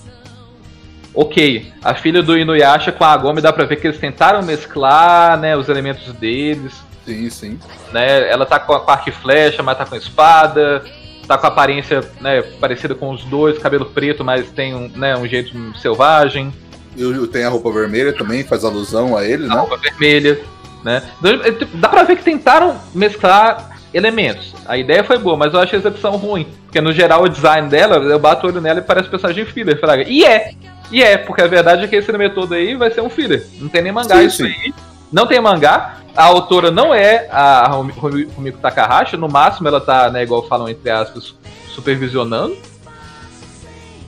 Ok, a filha do Inuyasha com a Agome dá pra ver que eles tentaram mesclar, né, os elementos deles.
Sim, sim.
Né, ela tá com a arco e flecha, mas tá com a espada. Tá com a aparência, né, parecida com os dois, cabelo preto, mas tem um, né, um jeito selvagem.
E tem a roupa vermelha também, faz alusão a ele, a né? A
roupa vermelha, né? Então, dá pra ver que tentaram mesclar elementos. A ideia foi boa, mas eu acho a execução ruim. Porque no geral o design dela, eu bato o olho nela e parece personagem filler, fraga. E é! E é, porque a verdade é que esse anime todo aí vai ser um filler. Não tem nem mangá sim, isso sim. aí. Não tem mangá. A autora não é a Rumiko Takahashi. No máximo ela tá, né, igual falam entre aspas, supervisionando.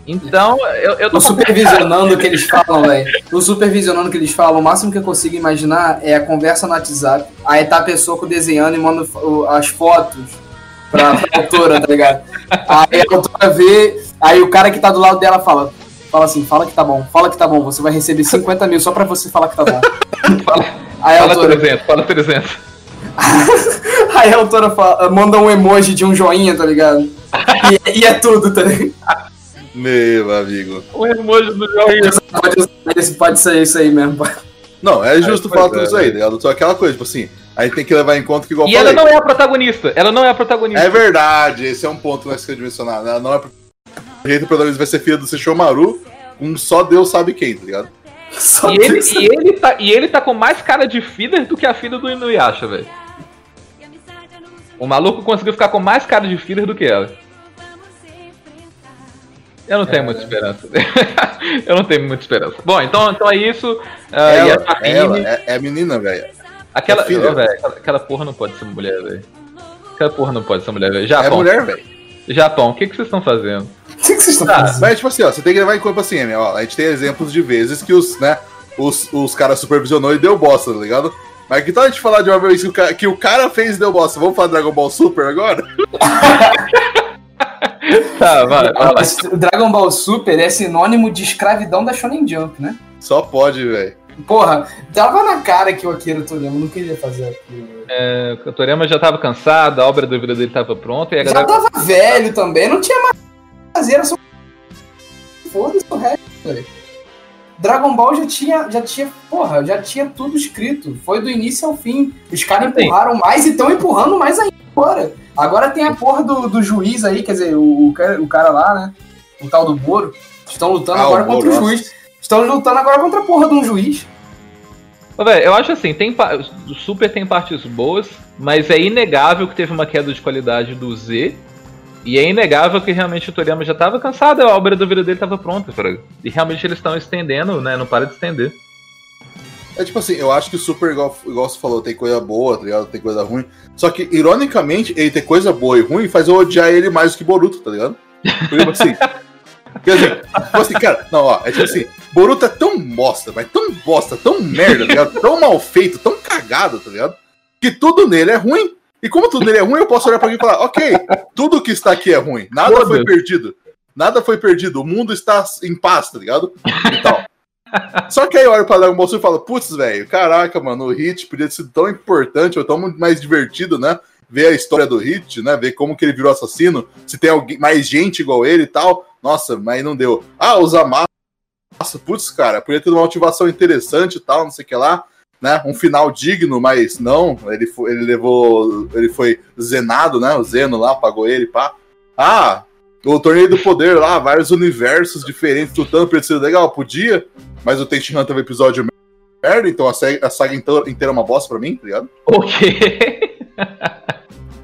Então, eu, eu tô.
O supervisionando que eles falam, velho. O supervisionando que eles falam, o máximo que eu consigo imaginar é a conversa no WhatsApp. Aí tá a pessoa desenhando e manda as fotos pra, pra autora, tá ligado? Aí a autora vê, aí o cara que tá do lado dela fala. Fala assim, fala que tá bom, fala que tá bom, você vai receber 50 mil só pra você falar que tá bom.
fala, aí fala autora, 300, fala 300.
aí a autora fala, manda um emoji de um joinha, tá ligado? E, e é tudo, tá ligado?
Meu amigo.
O emoji do joinha.
Pode, pode ser isso aí mesmo.
Não, é justo falar tudo isso aí, né? Só aquela coisa, tipo assim, a gente tem que levar em conta que igual
E falei, ela não é a protagonista, ela não é a protagonista.
É verdade, esse é um ponto que nós queremos mencionar. Ela não é o jeito protagonista vai ser filha do Sesshomaru, um só Deus sabe quem, tá ligado?
E ele, e, ele tá, e ele tá com mais cara de filler do que a filha do Inuyasha, velho. O maluco conseguiu ficar com mais cara de filler do que ela. Eu não tenho é, muita esperança. eu não tenho muita esperança. Bom, então, então é isso. Uh,
ela, a ela é, é, a menina, velho.
Aquela, é oh, véio, aquela, aquela, porra não pode ser mulher, velho. Aquela porra não pode ser mulher, velho.
É mulher, velho.
Japão, o que, que vocês estão fazendo?
O que, que vocês estão ah, fazendo?
Mas, tipo assim, ó, você tem que levar em conta assim, ó, a gente tem exemplos de vezes que os, né, os, os caras supervisionou e deu bosta, tá ligado? Mas que tal a gente falar de uma vez que o cara, que o cara fez e deu bosta? Vamos falar Dragon Ball Super agora?
tá, vai, vai. Dragon Ball Super é sinônimo de escravidão da Shonen Jump, né?
Só pode, velho.
Porra, tava na cara que o Akira Toriyama não queria fazer aquilo.
É, o Toriyama já tava cansado, a obra do vida dele tava pronta e a
galera... Já tava velho também, não tinha mais fazer, era só... Foda-se o resto, velho. Dragon Ball já tinha, já tinha, porra, já tinha tudo escrito. Foi do início ao fim. Os caras empurraram mais e estão empurrando mais ainda agora. Agora tem a porra do, do juiz aí, quer dizer, o, o cara lá, né? O tal do Boro. Estão lutando ah, agora o contra o juiz. Estão lutando agora contra a porra de um juiz.
Véio, eu acho assim, tem o Super tem partes boas, mas é inegável que teve uma queda de qualidade do Z. E é inegável que realmente o Toriyama já estava cansado, a obra da vida dele estava pronta. E realmente eles estão estendendo, né? Não para de estender.
É tipo assim, eu acho que o Super, igual, igual você falou, tem coisa boa, tá ligado? Tem coisa ruim. Só que, ironicamente, ele ter coisa boa e ruim faz eu odiar ele mais do que Boruto, tá ligado? Porque, tipo assim. Quer dizer, tipo assim, cara, não, ó, é tipo assim, Boruto é tão bosta, mas tão bosta, tão merda, tá ligado? Tão mal feito, tão cagado, tá ligado? Que tudo nele é ruim. E como tudo nele é ruim, eu posso olhar pra alguém e falar, ok, tudo que está aqui é ruim, nada foi perdido. Nada foi perdido, o mundo está em paz, tá ligado? E tal. Só que aí eu olho pra Dragon Ball Super e falo, putz, velho, caraca, mano, o Hit podia ter sido tão importante ou tão mais divertido, né? Ver a história do Hit, né? Ver como que ele virou assassino, se tem alguém, mais gente igual ele e tal. Nossa, mas não deu. Ah, os massa, putz, cara, podia ter uma motivação interessante e tal, não sei o que lá, né? Um final digno, mas não, ele, foi, ele levou, ele foi zenado, né? O Zeno lá, pagou ele, pá. Ah, o Torneio do Poder lá, vários universos diferentes lutando ser legal, podia, mas o Tenshin Hunter é um episódio merda, então a saga, a saga inteira, é uma bosta pra mim, tá ligado?
Ok.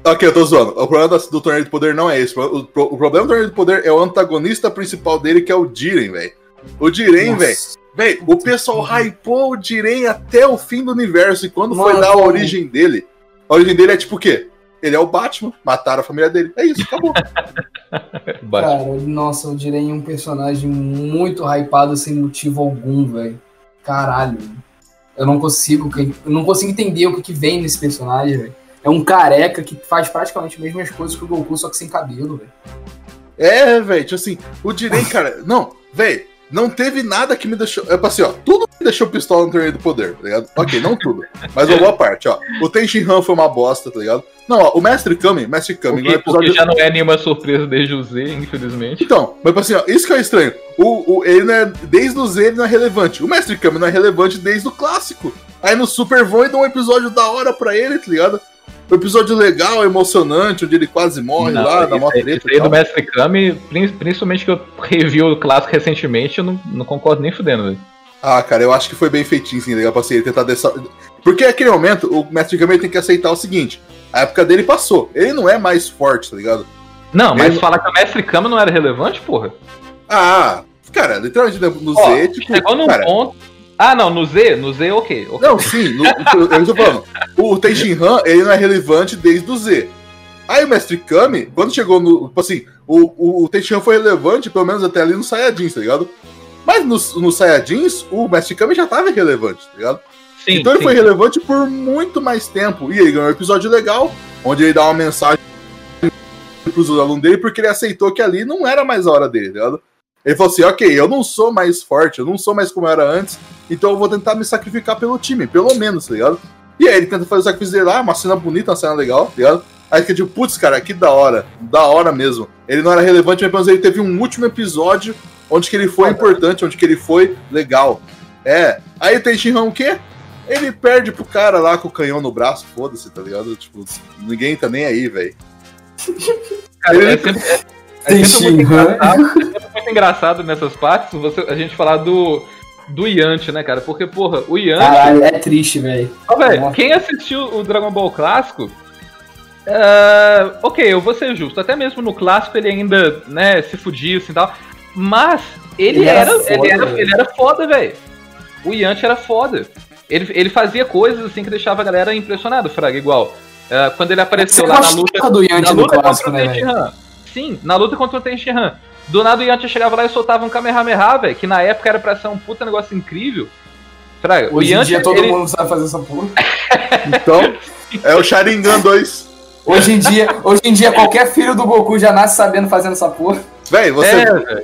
Ok, eu tô zoando. O problema do Torneio do Poder não é esse. O, o, problema do Torneio do Poder é o antagonista principal dele, que é o Jiren, velho. O Jiren, velho. Véi, o pessoal hypou o Jiren até o fim do universo. E quando Mano, foi dar a origem dele, a origem dele é tipo o quê? Ele é o Batman, mataram a família dele. É isso, acabou.
Cara, nossa, o Jiren é um personagem muito hypado sem motivo algum, velho. Caralho. Eu não consigo, eu não consigo entender o que, que vem nesse personagem, velho. É um careca que faz praticamente as mesmas coisas que o Goku, só que sem cabelo, velho.
É, velho, tipo assim, o Jiren, cara, não, velho, não teve nada que me deixou. É assim, ó, tudo me deixou pistola no torneio do poder, tá ligado? Ok, não tudo, mas uma boa parte, ó. O Tenshin Han foi uma bosta, tá ligado? Não, ó, o Mestre Kami, Mestre Kami,
porque, episódio. Porque já não é nenhuma surpresa desde o Z, infelizmente.
Então, mas assim, ó, isso que é estranho. O, o, ele não é, desde o Z ele não é relevante. O Mestre Kami não é relevante desde o clássico. Aí no Super Void dá um episódio da hora pra ele, tá ligado? Um episódio legal, emocionante, onde ele quase morre não, lá, dá uma treta.
Esse do Mestre Kami, principalmente que eu revi o clássico recentemente, eu não, não concordo nem fudendo, velho.
Ah, cara, eu acho que foi bem feitinho, assim, legal pra assim, ele tentar dessa. Porque naquele momento, o Mestre Kami tem que aceitar o seguinte: a época dele passou. Ele não é mais forte, tá ligado?
Não, mas ele... falar que o Mestre Kami não era relevante, porra.
Ah, cara, literalmente no Z, tipo.
Chegou num
cara,
ponto ah, não, no Z, no Z, ok. okay.
Não, sim, no, eu estou falando. O Tenshin Han, ele não é relevante desde o Z. Aí o Mestre Kami, quando chegou no. Tipo assim, o, o, o Tenshin Han foi relevante, pelo menos até ali no Saiyajins, tá ligado? Mas no, no Saiyajins, o Mestre Kami já tava relevante, tá ligado? Sim, então ele sim. foi relevante por muito mais tempo. E ele ganhou um episódio legal, onde ele dá uma mensagem pros alunos dele, porque ele aceitou que ali não era mais a hora dele, tá ligado? Ele falou assim: ok, eu não sou mais forte, eu não sou mais como eu era antes, então eu vou tentar me sacrificar pelo time, pelo menos, tá ligado? E aí ele tenta fazer o sacrifício dele lá, uma cena bonita, uma cena legal, tá ligado? Aí fica tipo, putz, cara, que da hora, da hora mesmo. Ele não era relevante, mas pelo menos ele teve um último episódio onde que ele foi importante, onde que ele foi legal. É. Aí tem Shinhan o quê? Ele perde pro cara lá com o canhão no braço, foda-se, tá ligado? Tipo, ninguém tá nem aí, velho.
Cara, ele... é sempre, é, é sempre muito engraçado, muito engraçado nessas partes você, a gente falar do, do Yanti, né, cara? Porque, porra, o Yanti.
Caralho, é triste, velho.
Ó, velho, quem assistiu o Dragon Ball clássico. Uh, ok, eu vou ser justo. Até mesmo no clássico ele ainda, né, se fudia assim tal. Mas ele, ele era, era foda, ele, era, ele era foda, velho. O Yanti era foda. Ele, ele fazia coisas assim que deixava a galera impressionada, Fraga, igual. Uh, quando ele apareceu lá na luta,
do Yanti na luta clássico, contra
o né, Sim, na luta contra o Tenshinhan. Do nada o Yantia chegava lá e soltava um Kamehameha, velho, que na época era pra ser um puta negócio incrível.
Fraga, Hoje o Yantia, em dia todo ele... mundo sabe fazer essa porra.
então, é o Sharingan 2.
Hoje em, dia, hoje em dia, qualquer filho do Goku já nasce sabendo fazendo essa porra.
Véi, você.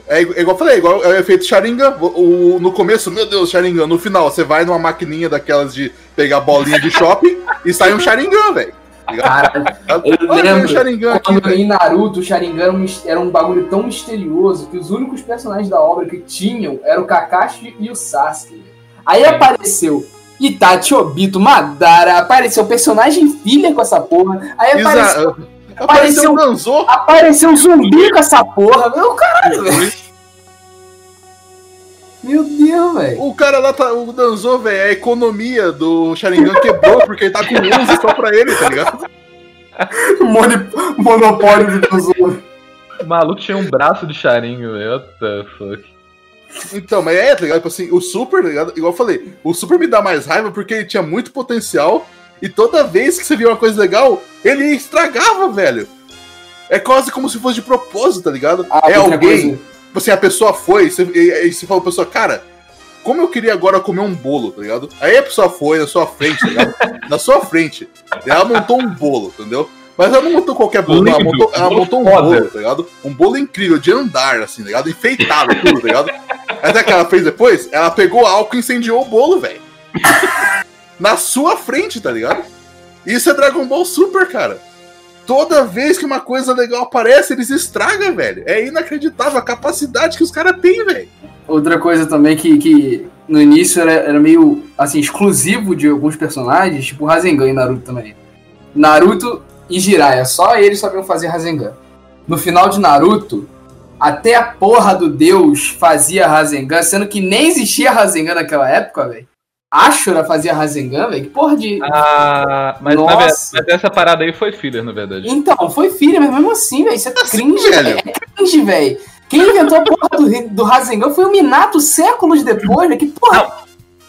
É, é, igual eu falei, igual é o efeito Sharingan. O, no começo, meu Deus, Sharingan. No final, você vai numa maquininha daquelas de pegar bolinha de shopping e sai um Sharingan, velho.
Cara, eu lembro quando aqui, em Naruto o Sharingan era um bagulho tão misterioso que os únicos personagens da obra que tinham eram o Kakashi e o Sasuke. Aí apareceu Itachi, Obito, Madara, apareceu personagem filha com essa porra. Aí apareceu. Apareceu, apareceu, apareceu um zumbi com essa porra. Meu caralho, velho. Meu Deus, velho.
O cara lá, tá, o Danzo, velho, a economia do Sharingan quebrou porque ele tá com 11 só pra ele, tá ligado?
Monopólio de Danzo.
O maluco tinha um braço de Sharingan, velho. What the fuck?
Então, mas é, tá ligado? Tipo assim, o Super, tá ligado? Igual eu falei, o Super me dá mais raiva porque ele tinha muito potencial e toda vez que você via uma coisa legal, ele estragava, velho. É quase como se fosse de propósito, tá ligado? Ah, é alguém. Coisa assim, a pessoa foi, e, e você falou pra pessoa, cara, como eu queria agora comer um bolo, tá ligado? Aí a pessoa foi na sua frente, tá ligado? na sua frente. E ela montou um bolo, entendeu? Mas ela não montou qualquer bolo, ela montou, ela montou um bolo, tá ligado? Um bolo incrível, de andar, assim, tá ligado? Enfeitado, tudo, tá ligado? Até que ela fez depois, ela pegou álcool e incendiou o bolo, velho. Na sua frente, tá ligado? Isso é Dragon Ball Super, cara toda vez que uma coisa legal aparece, eles estragam, velho. É inacreditável a capacidade que os caras têm, velho.
Outra coisa também que, que no início era, era meio assim, exclusivo de alguns personagens, tipo Rasengan e Naruto também. Naruto e Jiraiya, só eles sabiam fazer Rasengan. No final de Naruto, até a porra do Deus fazia Rasengan, sendo que nem existia Rasengan naquela época, velho. Ashura fazia Rasengan, velho? Que porra de.
Ah, mas, mas, essa parada aí foi filler, na verdade.
Então, foi filler, mas mesmo assim, velho, isso é cringe, velho. É cringe, velho. Quem inventou a porra do, do Rasengan foi o Minato séculos depois, né? Que porra.
Não,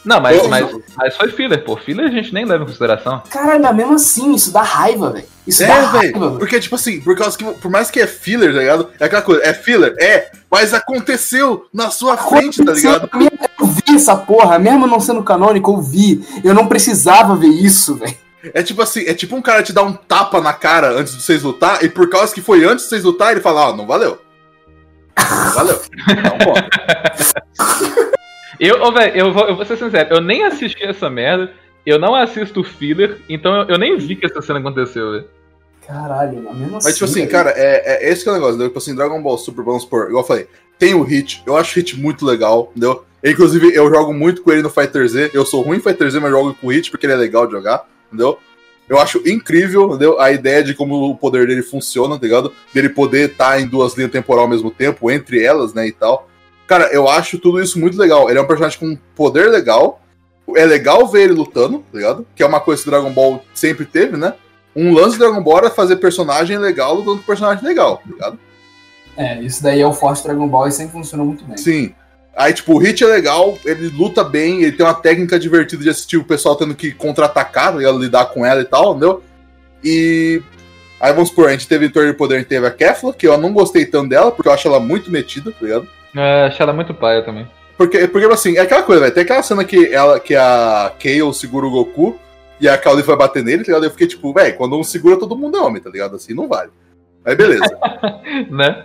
mas, mas, mas foi filler, pô. Filler a gente nem leva em consideração.
Caralho, mas mesmo assim, isso dá raiva, velho. Isso
é, dá raiva. Porque, tipo assim, por causa que, por mais que é filler, tá ligado? É aquela coisa, é filler, é, mas aconteceu na sua frente, tá ligado?
Eu vi essa porra, mesmo não sendo canônico, eu vi. Eu não precisava ver isso, velho.
É tipo assim, é tipo um cara te dar um tapa na cara antes de vocês lutar, e por causa que foi antes de vocês lutar, ele fala, ó, oh, não valeu. Não valeu.
Não, Eu, oh, véio, eu, vou, eu vou ser sincero, eu nem assisti essa merda, eu não assisto filler, então eu, eu nem vi que essa cena aconteceu, velho.
Caralho, a mesma
Mas, tipo assim, cara, é, é esse que é o negócio, entendeu? Tipo assim, Dragon Ball Super, vamos supor, igual eu falei, tem o Hit, eu acho o Hit muito legal, entendeu? Inclusive, eu jogo muito com ele no Fighter Z, eu sou ruim em Fighter Z, mas jogo com o Hit porque ele é legal de jogar, entendeu? Eu acho incrível, entendeu? A ideia de como o poder dele funciona, tá ligado? Dele poder estar tá em duas linhas temporal ao mesmo tempo, entre elas, né, e tal. Cara, eu acho tudo isso muito legal. Ele é um personagem com poder legal. É legal ver ele lutando, tá ligado? Que é uma coisa que Dragon Ball sempre teve, né? Um lance de Dragon Ball é fazer personagem legal lutando com personagem legal, tá ligado?
É, isso daí é o forte Dragon Ball e sempre funcionou muito bem.
Sim. Aí, tipo, o Hit é legal, ele luta bem, ele tem uma técnica divertida de assistir o pessoal tendo que contra-atacar, tá lidar com ela e tal, entendeu? E. Aí vamos supor, a gente teve em Torneio de Poder, a gente teve a Kefla, que eu não gostei tanto dela, porque eu acho ela muito metida, tá ligado?
É, achei ela muito paia também.
Porque, porque assim, é aquela coisa, velho. Tem aquela cena que, ela, que a Kayle segura o Goku e a Kaoli vai bater nele, tá ligado? Eu fiquei tipo, velho, quando um segura, todo mundo é homem, tá ligado? Assim não vale. Aí beleza.
né?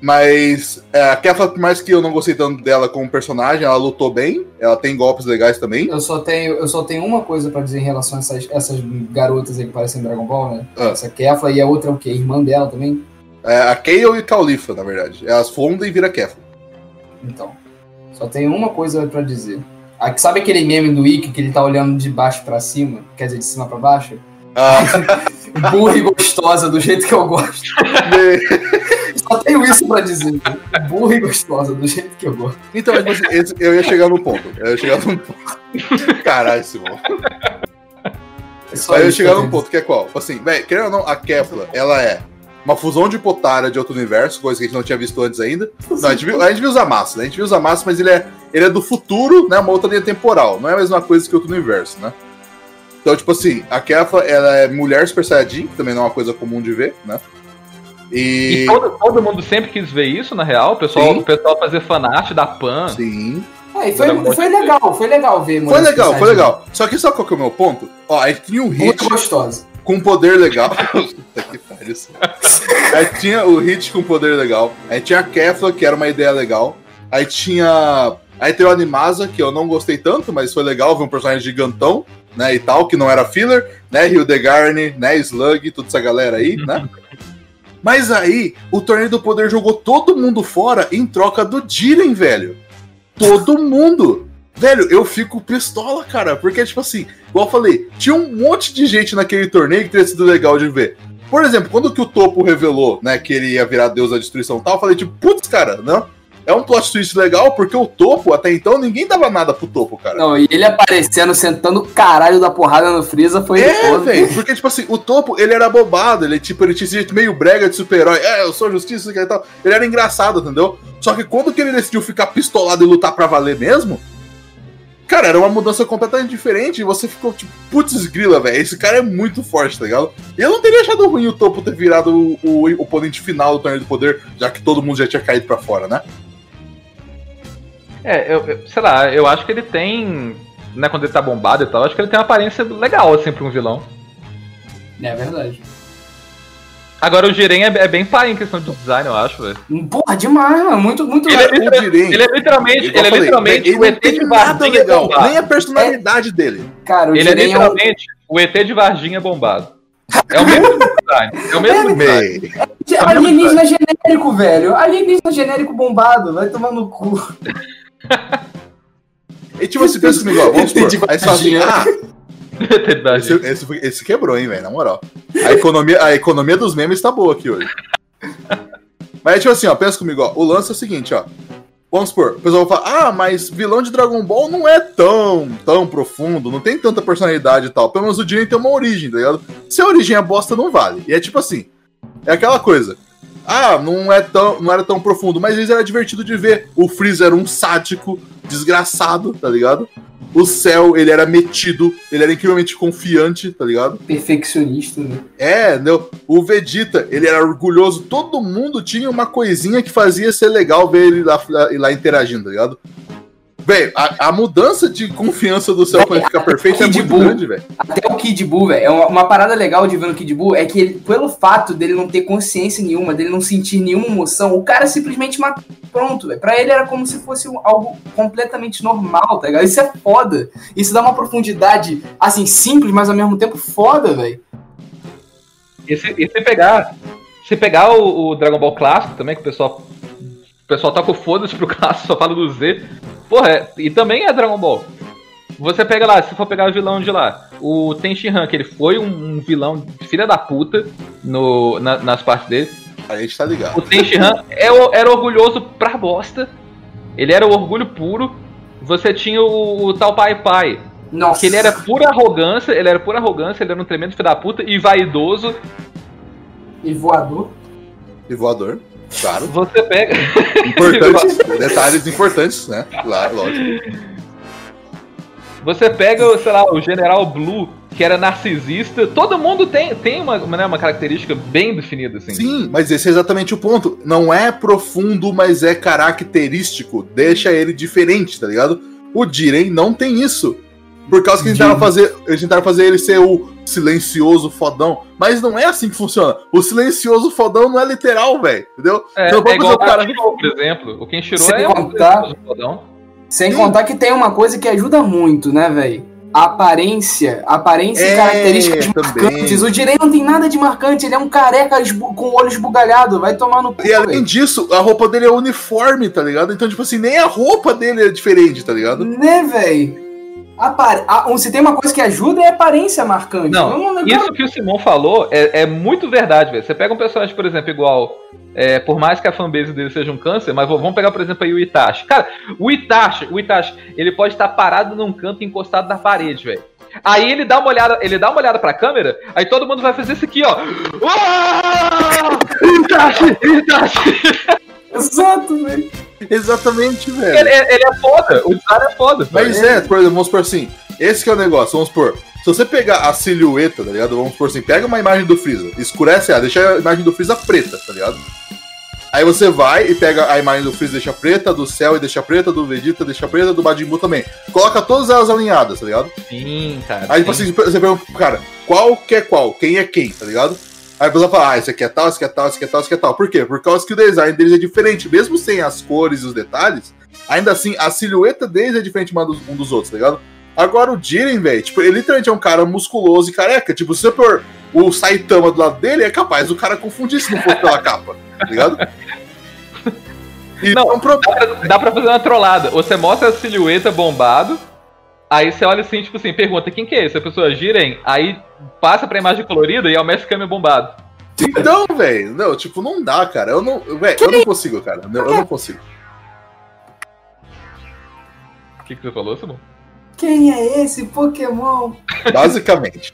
Mas é, a Kefla, por mais que eu não gostei tanto dela como personagem, ela lutou bem, ela tem golpes legais também.
Eu só tenho, eu só tenho uma coisa para dizer em relação a essas, essas garotas aí que parecem Dragon Ball, né? Ah. Essa Kefla e a outra é o quê? Irmã dela também?
É, a Kayle e Caulifa, na verdade. Elas fundem e vira Kefla.
Então, só tenho uma coisa para dizer. Sabe aquele meme do Ikki que ele tá olhando de baixo para cima? Quer dizer, de cima para baixo? Ah. Burra e gostosa, do jeito que eu gosto. Só tenho isso pra dizer. Burra e gostosa, do jeito que eu gosto.
Então, eu ia chegar no ponto. Eu ia chegar no ponto. Caralho, Simão. É Aí eu ia chegar num ponto que é qual? Assim, velho, querendo ou não, a Kefla, ela é uma fusão de Potara de outro universo, coisa que a gente não tinha visto antes ainda. Não, a gente viu, a gente viu os amassos, né? A gente viu os amassos, mas ele é, ele é do futuro, né? Uma outra linha temporal. Não é a mesma coisa que outro universo, né? Então, tipo assim, a Kefa, ela é mulher Super Saiyajin, que também não é uma coisa comum de ver, né?
E, e todo, todo, mundo sempre quis ver isso, na real. O pessoal, o pessoal fazer fanart da Pan.
Sim.
É, foi, foi legal, foi legal ver.
Foi legal, foi legal. Só que sabe qual que é o meu ponto? Ó, a gente tinha um hit.
Muito gostosa
com poder legal. Puta que pariu. Aí tinha o Hit com poder legal. Aí tinha a Kefla, que era uma ideia legal. Aí tinha. Aí tem o Animasa, que eu não gostei tanto, mas foi legal ver um personagem gigantão, né? E tal, que não era filler, né? Hildegarn, né? Slug, toda essa galera aí, né? Mas aí, o Torneio do Poder jogou todo mundo fora em troca do Jiren, velho. Todo mundo! Velho, eu fico pistola, cara, porque, tipo assim, igual eu falei, tinha um monte de gente naquele torneio que teria sido legal de ver. Por exemplo, quando que o Topo revelou, né, que ele ia virar Deus da Destruição e tal, eu falei, tipo, putz, cara, não, é um plot twist legal, porque o topo, até então, ninguém dava nada pro topo, cara.
Não, e ele aparecendo, sentando o caralho da porrada no Freeza foi.
É, velho, porque, tipo assim, o topo, ele era bobado, ele, tipo, ele tinha esse jeito meio brega de super-herói. É, eu sou justiça e tal. Ele era engraçado, entendeu? Só que quando que ele decidiu ficar pistolado e lutar pra valer mesmo, Cara, era uma mudança completamente diferente e você ficou tipo, putz, grila, velho. Esse cara é muito forte, tá ligado? E eu não teria achado ruim o topo ter virado o, o, o oponente final do torneio do poder, já que todo mundo já tinha caído para fora, né?
É, eu, eu, sei lá, eu acho que ele tem. Né, quando ele tá bombado e tal, acho que ele tem uma aparência legal, assim, pra um vilão.
É verdade.
Agora o Jiren é, é, bem pai em questão de design, eu acho, velho.
Porra, demais, mano. Muito, muito
ele, é, Jiren, ele é literalmente, ele é literalmente
ele o ET de Varginha legal, bombado. Nem a personalidade é. dele.
Cara, o ele Jiren é literalmente é o... o ET de Varginha bombado. É o mesmo design. É o mesmo é, design.
É, alienígena genérico, velho. Alienígena genérico bombado. Vai tomar no cu.
e tipo assim, pensa comigo, ó, vamos supor. Aí você fala assim, ah, esse, esse, esse, quebrou, hein, velho, na moral. A economia, a economia dos memes tá boa aqui hoje. Mas, tipo assim, ó, pensa comigo, ó. O lance é o seguinte, ó. Vamos supor, o pessoal vai falar, ah, mas vilão de Dragon Ball não é tão, tão profundo, não tem tanta personalidade e tal. Pelo menos o Jiren tem uma origem, tá ligado? Se a origem é bosta, não vale. E é tipo assim, é aquela coisa. Ah, não, é tão, não era tão profundo, mas vezes era divertido de ver. O Freezer era um sádico, desgraçado, tá ligado? O Cell, ele era metido, ele era incrivelmente confiante, tá ligado?
Perfeccionista, né?
É, entendeu? O Vegeta, ele era orgulhoso. Todo mundo tinha uma coisinha que fazia ser legal ver ele lá, lá interagindo, tá ligado? Velho, a, a, mudança de confiança do céu quando fica perfeito é muito Buu, grande, velho.
Até o Kid Buu, velho. É uma, uma, parada legal de ver no Kid Buu é que ele, pelo fato dele não ter consciência nenhuma, dele não sentir nenhuma emoção, o cara simplesmente mata. Pronto, velho. Pra ele era como se fosse algo completamente normal, tá ligado? Isso é foda. Isso dá uma profundidade, assim, simples, mas ao mesmo tempo foda, velho.
E se, e se pegar. Se pegar o, o Dragon Ball clássico também, que o pessoal o pessoal tá com foda-se pro clássico, só fala do Z. Porra, é, e também é Dragon Ball. Você pega lá, se for pegar o vilão de lá, o Tenshinhan, que ele foi um, um vilão filha da puta no, na, nas partes dele.
A gente tá ligado.
O Tenshinhan é, era orgulhoso pra bosta. Ele era o orgulho puro. Você tinha o, o tal Pai Pai. Nossa. Que ele era pura arrogância, ele era pura arrogância, ele era um tremendo filho da puta e vaidoso.
E voador.
E voador. Claro.
Você pega.
Detalhes importantes, né? Claro, lógico.
Você pega, sei lá, o General Blue, que era narcisista. Todo mundo tem, tem uma, né, uma característica bem definida, assim.
Sim, mas esse é exatamente o ponto. Não é profundo, mas é característico. Deixa ele diferente, tá ligado? O Jiren não tem isso. Por causa que eles tentaram fazer, eles tentaram fazer ele ser o silencioso fodão. Mas não é assim que funciona. O silencioso fodão não é literal, velho. Entendeu?
É, então, é igual o cara... Kenshiro, por exemplo. O Kenshiro sem é
contar, um fodão. Sem Sim. contar que tem uma coisa que ajuda muito, né, velho? Aparência, aparência é, e características marcantes. O Direi não tem nada de marcante, ele é um careca com o olho esbugalhado, vai tomar no cu.
E além véio. disso, a roupa dele é uniforme, tá ligado? Então, tipo assim, nem a roupa dele é diferente, tá ligado?
Né, velho? Apar se tem uma coisa que ajuda é a aparência marcante.
Não, não, não isso que o Simon falou é, é muito verdade, velho. Você pega um personagem, por exemplo, igual. É, por mais que a fanbase dele seja um câncer, mas vamos pegar, por exemplo, aí o Itachi. Cara, o Itachi, o Itachi, ele pode estar parado num canto encostado na parede, velho. Aí ele dá uma olhada, ele dá uma olhada pra câmera, aí todo mundo vai fazer isso aqui, ó. Itachi! Itachi!
Exato, velho.
Exatamente, velho.
Ele, ele, é foda, o design é foda.
Mas é, por exemplo, vamos supor assim, esse que é o negócio, vamos supor, se você pegar a silhueta, tá ligado? Vamos supor assim, pega uma imagem do Freeza, escurece ela, deixa a imagem do Freeza preta, tá ligado? Aí você vai e pega a imagem do Freeza deixa preta, do Cell e deixa preta, do Vegeta deixa preta, do Majin Buu também. Coloca todas elas alinhadas, tá ligado?
Sim, cara.
Aí tipo assim, você pergunta, cara, qual que é qual? Quem é quem, tá ligado? Aí a pessoa fala, ah, esse aqui é tal, esse aqui é tal, esse aqui é tal, esse aqui é tal. Por quê? Por causa que o design deles é diferente. Mesmo sem as cores e os detalhes, ainda assim, a silhueta deles é diferente um dos outros, tá ligado? Agora o Jiren, velho, tipo, ele literalmente é um cara musculoso e careca. Tipo, se você pôr o Saitama do lado dele, é capaz do cara confundir se não for pela capa, tá ligado?
E não, é dá pra, dá pra fazer uma trollada. Você mostra a silhueta bombado, Aí você olha assim, tipo assim, pergunta quem que é esse? A pessoa girem, aí passa pra imagem colorida e é o Mestre Kami bombado.
Então, velho, não, tipo, não dá, cara. Eu não, velho, eu não consigo, cara. Eu não consigo.
O que, que você falou, Simão?
Quem é esse Pokémon?
Basicamente.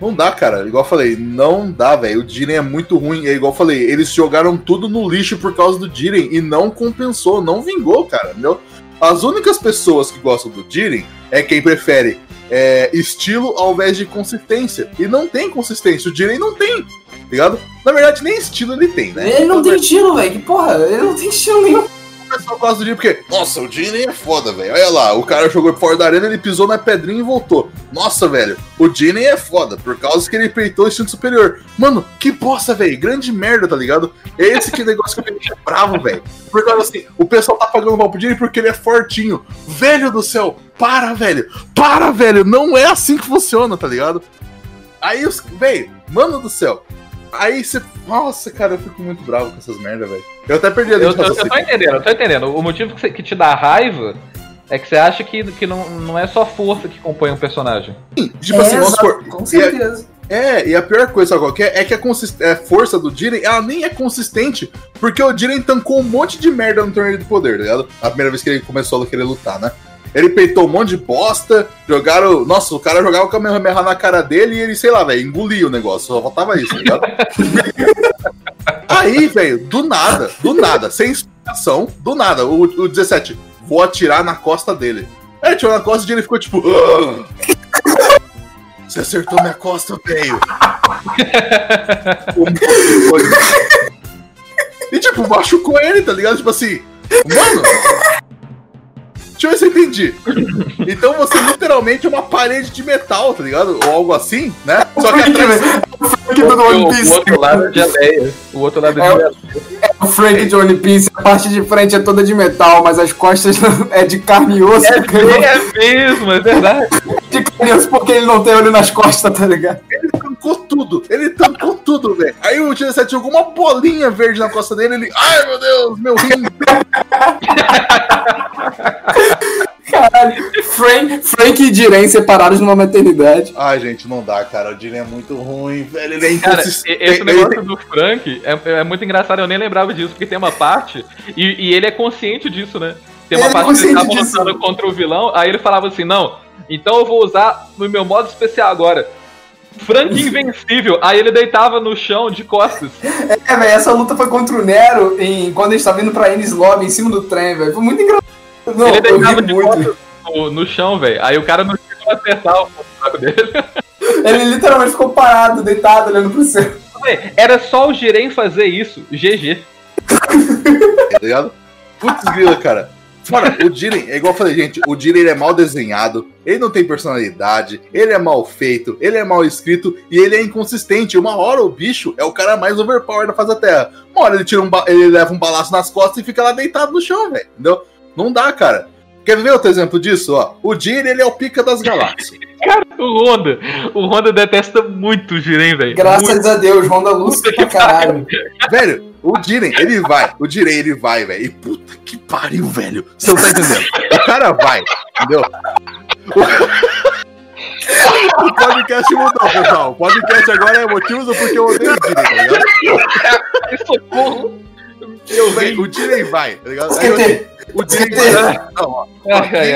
não dá, cara. Igual eu falei, não dá, velho. O Jiren é muito ruim. É igual eu falei, eles jogaram tudo no lixo por causa do Jiren e não compensou, não vingou, cara. Entendeu? As únicas pessoas que gostam do Jiren é quem prefere é, estilo ao invés de consistência. E não tem consistência. O Jiren não tem, ligado? Na verdade, nem estilo ele tem, né?
Ele não tem estilo, velho. Que porra, ele não tem estilo nenhum
pessoal gosta do Jiren porque, nossa, o Jiren é foda, velho. Olha lá, o cara jogou fora da arena, ele pisou na pedrinha e voltou. Nossa, velho, o Jiren é foda, por causa que ele peitou o instinto superior. Mano, que bosta, velho. Grande merda, tá ligado? É esse que negócio que me deixa bravo, velho. Por causa assim, o pessoal tá pagando mal pro Jiren porque ele é fortinho. Velho do céu, para, velho. Para, velho. Não é assim que funciona, tá ligado? Aí os. Velho, mano do céu. Aí você. Nossa, cara, eu fico muito bravo com essas merdas, velho. Eu até perdi a
eu, eu, eu tô entendendo, eu tô entendendo. O motivo que, você, que te dá raiva é que você acha que, que não, não é só força que compõe um personagem.
Sim, tipo assim, é, assim, vamos supor.
Com certeza.
É, e a pior coisa qualquer é que a, consist... a força do Jiren, ela nem é consistente, porque o Jiren tancou um monte de merda no torneio de poder, tá ligado? A primeira vez que ele começou a querer lutar, né? Ele peitou um monte de bosta, jogaram. Nossa, o cara jogava o Kamehameha na cara dele e ele, sei lá, velho, engolia o negócio. Só faltava isso, tá ligado? Aí, velho, do nada, do nada, sem explicação, do nada, o, o 17, vou atirar na costa dele. Aí atirou na costa e ele ficou tipo. Ah! Você acertou minha costa, velho. e tipo, machucou ele, tá ligado? Tipo assim, mano. Deixa eu ver se eu entendi. Então você literalmente é uma parede de metal, tá ligado? Ou algo assim, né? Só que atrás.
O, o, o outro lado é de areia. O outro lado é, é de areia.
É o Frank de One Piece, a parte de frente é toda de metal, mas as costas é de carne e osso.
É, é mesmo, é verdade.
De carne e osso porque ele não tem olho nas costas, tá ligado?
Ele tancou tudo, ele tancou tudo, velho. Aí o 17 jogou uma bolinha verde na costa dele, ele. Ai meu Deus, meu rim!
Caralho, Frank, Frank e Diren separados numa maternidade.
Ai, gente, não dá, cara. O Diren é muito ruim, velho. Ele é.
Cara, esse negócio do Frank é, é, muito engraçado, eu nem lembrava disso, porque tem uma parte, e, e ele é consciente disso, né? Tem uma ele é parte que ele tava lutando contra o vilão, aí ele falava assim, não, então eu vou usar no meu modo especial agora. Frank invencível. Aí ele deitava no chão de costas.
É, velho, essa luta foi contra o Nero em, quando a gente tava indo pra Ennis Lobby em cima do trem, velho. Foi muito engraçado.
Não, ele deitava de muito. No, no, chão, velho. Aí o cara não chegou a acertar o saco dele.
Ele literalmente ficou parado, deitado, olhando pro céu.
Era só o Jiren fazer isso. GG.
Tá ligado? Putz, grila, cara. Mano, o Jiren, é igual eu falei, gente, o Jiren é mal desenhado, ele não tem personalidade, ele é mal feito, ele é mal escrito e ele é inconsistente. Uma hora o bicho é o cara mais overpower da face da Terra. Uma hora ele, tira um ele leva um balaço nas costas e fica lá deitado no chão, velho. Entendeu? Não dá, cara. Quer ver outro exemplo disso? Ó, o Jiren, ele é o pica das galáxias.
Cara, o Honda, o Honda detesta muito o Jiren, velho.
Graças
muito.
a Deus, Honda luta pra caralho.
velho, o Jiren, ele vai, o Jiren, ele vai, velho. E puta que pariu, velho. Você não tá entendendo? O cara vai, entendeu? O podcast mudou, pessoal. O podcast agora é motivos porque eu odeio o Jiren, tá ligado? Socorro. Eu, véio, o Jiren vai, tá ligado? Aí, o Jiren vai. Não.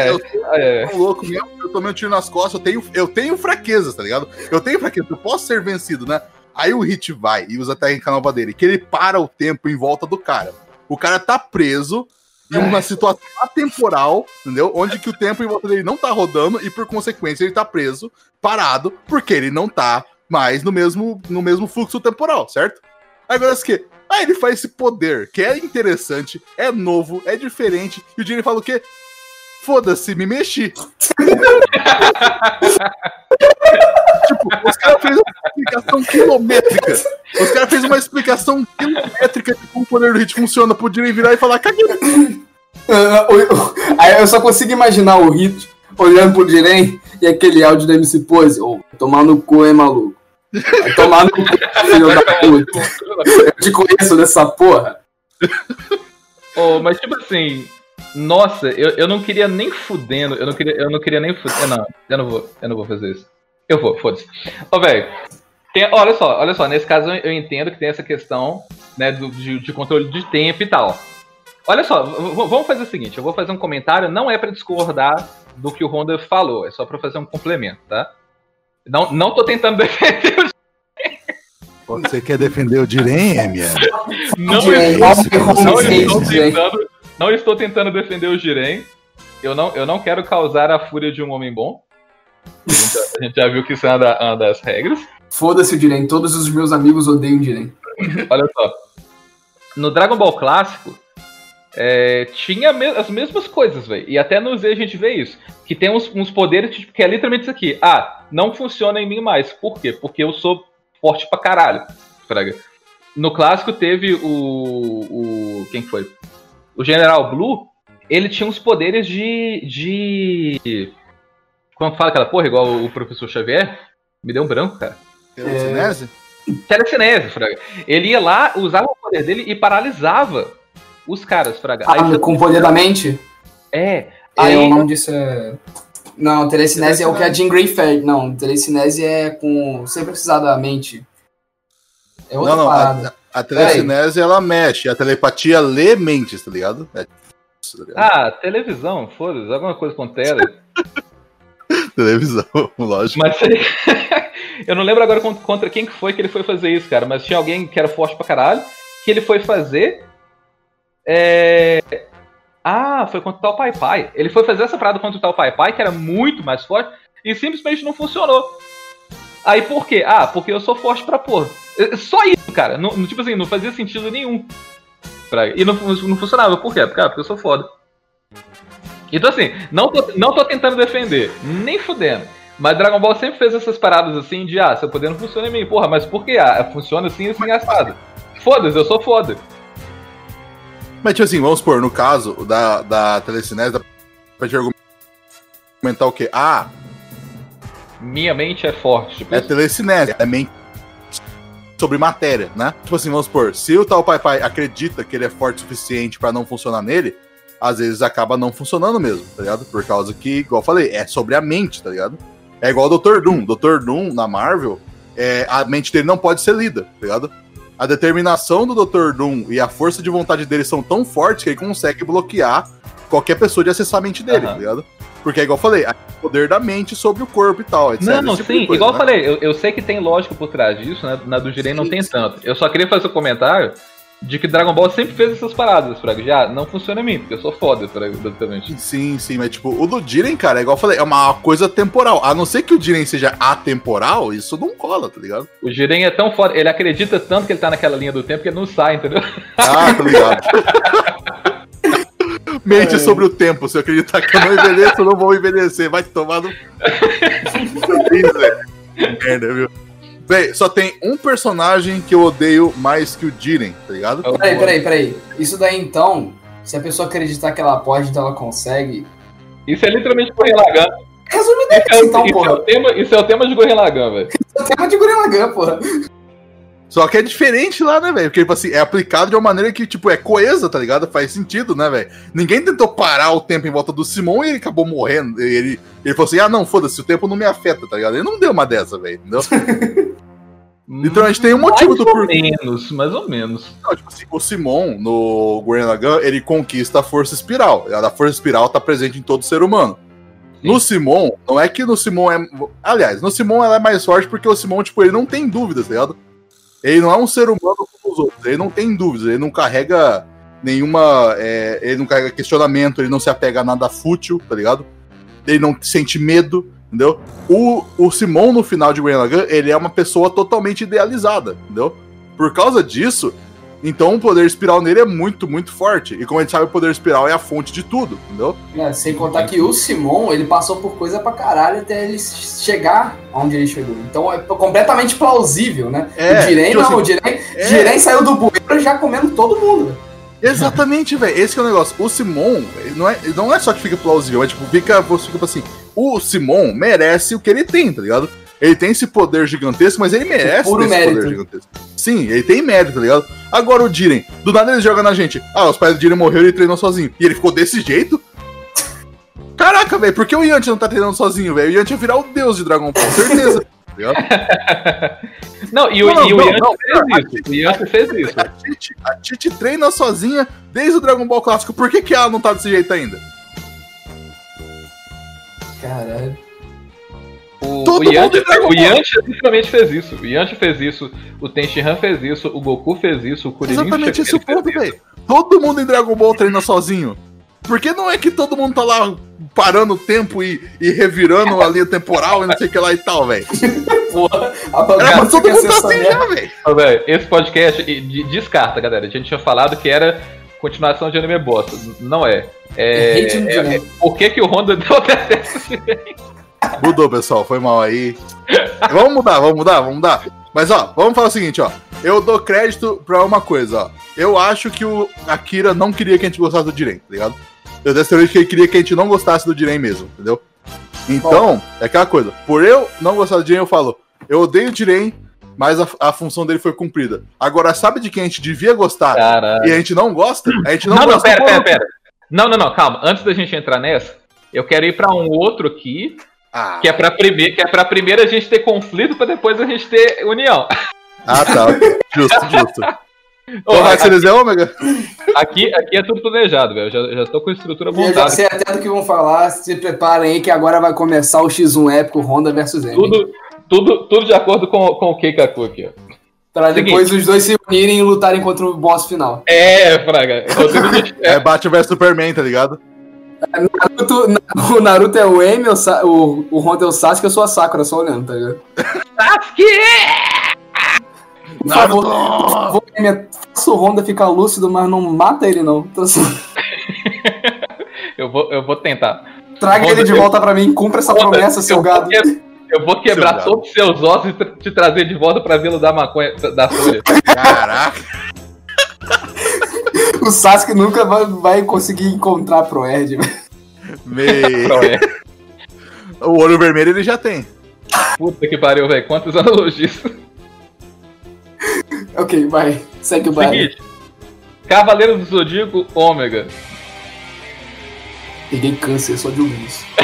Eu tô louco mesmo, eu tomei um tiro nas costas, eu tenho, eu tenho fraquezas, tá ligado? Eu tenho fraquezas, eu posso ser vencido, né? Aí o Hit vai e usa a técnica nova dele, que ele para o tempo em volta do cara. O cara tá preso em uma situação atemporal, entendeu? Onde que o tempo em volta dele não tá rodando e por consequência ele tá preso, parado, porque ele não tá mais no mesmo, no mesmo fluxo temporal, certo? Agora o que? Aí ele faz esse poder, que é interessante, é novo, é diferente, e o Jimmy fala o quê? Foda-se, me mexi. tipo, os caras fez uma explicação quilométrica. Os caras fez uma explicação quilométrica de como o poder do hit funciona. Podia virar e falar, caguei.
Aí eu só consigo imaginar o Hit olhando pro Diren e aquele áudio da MC Pose. Ô, oh, tomar no cu, hein, maluco? Vai tomar no cu, filho da puta. Eu te conheço dessa porra.
Oh, mas tipo assim, nossa, eu, eu não queria nem fudendo, eu não queria, eu não queria nem fudendo. Não, eu não vou, eu não vou fazer isso. Eu vou, foda-se. Ô, velho, olha só, olha só, nesse caso eu entendo que tem essa questão, né, do, de, de controle de tempo e tal. Olha só, vamos fazer o seguinte, eu vou fazer um comentário, não é para discordar do que o Honda falou, é só para fazer um complemento, tá? Não, não tô tentando defender o
Você quer defender o Diren, Emia?
Não, estou, não, estou tentando, não estou tentando defender o Jiren. Eu não, eu não quero causar a fúria de um homem bom. A gente, a gente já viu que isso é uma, da, uma das regras.
Foda-se o Jiren, todos os meus amigos odeiam o Jiren.
Olha só. No Dragon Ball clássico, é, tinha as mesmas coisas, velho. E até no Z a gente vê isso. Que tem uns, uns poderes tipo, que é literalmente isso aqui. Ah, não funciona em mim mais. Por quê? Porque eu sou forte pra caralho. Fraga. No clássico teve o. o quem foi? O General Blue. Ele tinha uns poderes de. de como fala aquela porra, igual o professor Xavier? Me deu um branco, cara.
Telecinese?
É... Telecinese, Fraga. Ele ia lá, usava o poder dele e paralisava os caras, Fraga.
Ah, aí, com o poder da mente?
É.
Aí, o nome disso é. Não, telecinese é o que a Jean Grey fez. Não, telecinese é com. sem precisar da mente.
É outra não, não, parada. A, a telecinese ela mexe, a telepatia lê mentes, tá ligado? É
isso, tá ligado? Ah, televisão, foda-se, alguma coisa com tele.
televisão, lógico.
Mas eu não lembro agora contra quem que foi que ele foi fazer isso, cara, mas tinha alguém que era forte pra caralho, que ele foi fazer. É... Ah, foi contra o tal Pai Pai. Ele foi fazer essa parada contra o tal Pai Pai, que era muito mais forte, e simplesmente não funcionou. Aí por quê? Ah, porque eu sou forte pra porra. É, só isso, cara. Não, tipo assim, não fazia sentido nenhum. E não, não funcionava. Por quê? Porque, ah, porque eu sou foda. Então assim, não tô, não tô tentando defender, nem fudendo. Mas Dragon Ball sempre fez essas paradas assim de, ah, seu poder não funciona em mim. Porra, mas por que? Ah, funciona assim assim assado. Foda-se, eu sou foda.
Mas, tipo assim, vamos supor, no caso da, da telecinese, dá pra te argumentar o quê? Ah,
minha mente é forte.
Tipo é isso. telecinese, é mente sobre matéria, né? Tipo assim, vamos supor, se o tal Pai Pai acredita que ele é forte o suficiente para não funcionar nele, às vezes acaba não funcionando mesmo, tá ligado? Por causa que, igual eu falei, é sobre a mente, tá ligado? É igual o Dr. Doom. Dr. Doom, na Marvel, é, a mente dele não pode ser lida, tá ligado? A determinação do Dr. Doom e a força de vontade dele são tão fortes que ele consegue bloquear qualquer pessoa de acessar a mente dele, uhum. tá ligado? Porque, igual eu falei, o poder da mente sobre o corpo e tal, etc.
Não, não, tipo sim, coisa, igual né? eu falei, eu, eu, sei que tem lógica por trás disso, né? Na do Jiren não tem tanto. Eu só queria fazer um comentário de que Dragon Ball sempre fez essas paradas, Fraga. Já não funciona em mim, porque eu sou foda, Fraga, basicamente.
Sim, sim, mas tipo, o do Jiren, cara, é igual eu falei, é uma coisa temporal. A não ser que o Jiren seja atemporal, isso não cola, tá ligado?
O Jiren é tão foda, ele acredita tanto que ele tá naquela linha do tempo que ele não sai, entendeu?
Ah, tá ligado. Mente é. sobre o tempo. Se eu acreditar que eu não envelheço, eu não vou envelhecer. Vai tomar no. Merda, viu? Véi, só tem um personagem que eu odeio mais que o Jiren, tá ligado?
Peraí, peraí, peraí. Isso daí então, se a pessoa acreditar que ela pode, então ela consegue.
Isso é literalmente Gurren Lagann.
Resumidamente,
é, então, isso porra. É o tema, isso é o tema de Gurren Lagann, velho. Isso
é o tema de Gurren Lagann, porra.
Só que é diferente lá, né, velho? Porque, tipo assim, é aplicado de uma maneira que, tipo, é coesa, tá ligado? Faz sentido, né, velho? Ninguém tentou parar o tempo em volta do Simon e ele acabou morrendo. Ele, ele falou assim: ah, não, foda-se, o tempo não me afeta, tá ligado? Ele não deu uma dessa, velho, entendeu? Então a gente tem um motivo
mais
do
porquê. Mais ou menos, mais ou menos.
Não, tipo assim, o Simon, no Gurren Lagann, ele conquista a força espiral. A força espiral tá presente em todo ser humano. Sim. No Simon, não é que no Simon é. Aliás, no Simon ela é mais forte porque o Simon, tipo, ele não tem dúvidas, tá ligado? Ele não é um ser humano como os outros, ele não tem dúvidas, ele não carrega nenhuma. É, ele não carrega questionamento, ele não se apega a nada fútil, tá ligado? Ele não sente medo, entendeu? O, o Simon, no final de Gurren Lagann, ele é uma pessoa totalmente idealizada, entendeu? Por causa disso, então o poder espiral nele é muito, muito forte. E como a gente sabe, o poder espiral é a fonte de tudo, entendeu?
É, sem contar que o Simon, ele passou por coisa pra caralho até ele chegar onde ele chegou. Então é completamente plausível, né? É, o Jiren tipo não, assim, o Jiren, é... Jiren saiu do bueiro já comendo todo mundo.
Exatamente, velho. Esse é o negócio. O Simon, não é, não é só que fica plausível, é tipo, fica, você fica assim, o Simon merece o que ele tem, tá ligado? Ele tem esse poder gigantesco, mas ele merece
Puro esse mérito. poder
gigantesco. Sim, ele tem mérito, tá ligado? Agora o Jiren, do nada ele joga na gente. Ah, os pais do Jiren morreram e ele treinou sozinho. E ele ficou desse jeito? Caraca, velho, por que o Yanti não tá treinando sozinho, velho? O Yanti ia virar o deus de Dragon Ball, certeza.
Tá não, e o, não, e o Yanti fez isso. O Yanti fez isso. A
Titi, a Titi treina sozinha desde o Dragon Ball clássico. Por que, que ela não tá desse jeito ainda?
Caralho.
O, o Yanti, o Yanti literalmente fez isso. O Yanti fez isso, o Tenshinhan fez isso, o Goku fez isso, o Kuririn
Exatamente esse o ponto, velho. Todo mundo em Dragon Ball treina sozinho. Por que não é que todo mundo tá lá parando o tempo e, e revirando a linha temporal e não sei o que lá e tal, velho? Porra,
a mas todo mundo tá assim já, velho. Esse podcast descarta, galera. A gente tinha falado que era continuação de anime bosta. Não é. É, é, é, é por que, que o Honda deu
Mudou, pessoal, foi mal aí. Vamos mudar, vamos mudar, vamos mudar. Mas ó, vamos falar o seguinte, ó. Eu dou crédito pra uma coisa, ó. Eu acho que o Akira não queria que a gente gostasse do Diren, tá ligado? Eu dessa vez que ele queria que a gente não gostasse do Diren mesmo, entendeu? Então, é aquela coisa. Por eu não gostar do Diren, eu falo, eu odeio o Diren, mas a, a, função dele foi cumprida. Agora, sabe de quem a gente devia gostar e a gente não gosta? A gente não,
não
gosta.
Não, pera, pera, pera. Não, não, não, calma. Antes da gente entrar nessa, Eu quero ir para um outro aqui, ah. que é para primeiro, que é para primeiro a gente ter conflito para depois a gente ter união.
Ah, tá. justo, justo. Ô, então, aqui, é ômega?
Aqui, aqui é tudo planejado, velho. Já, já tô com a estrutura montada. Eu já
sei até do que vão falar. Se preparem aí que agora vai começar o X1 épico Honda versus M.
Tudo, tudo, tudo de acordo com, com o Keikaku aqui, ó.
Pra depois Seguinte. os dois se unirem e lutarem contra o boss final.
É, Fraga.
é Batman vs Superman, tá ligado?
Naruto, o Naruto é o Emi, o, o Honda é o Sasuke, eu sou a Sakura, só olhando, tá ligado?
Sasuke!
Por favor, por favor faça o Honda ficar lúcido, mas não mata ele, não. Então, assim...
eu, vou, eu vou tentar.
Traga Honda, ele de volta eu... pra mim, cumpra essa Honda, promessa, seu gado.
Eu vou quebrar seu todos os seus ossos e te trazer de volta pra vila da maconha, da folha.
Caraca!
O Sasuke nunca vai, vai conseguir encontrar pro Erd.
Meio. o olho vermelho ele já tem.
Puta que pariu, velho. Quantas analogias.
ok, vai. Segue o baile. Seguinte.
Cavaleiro do Zodíaco, Ômega.
Peguei câncer só de ouvir isso.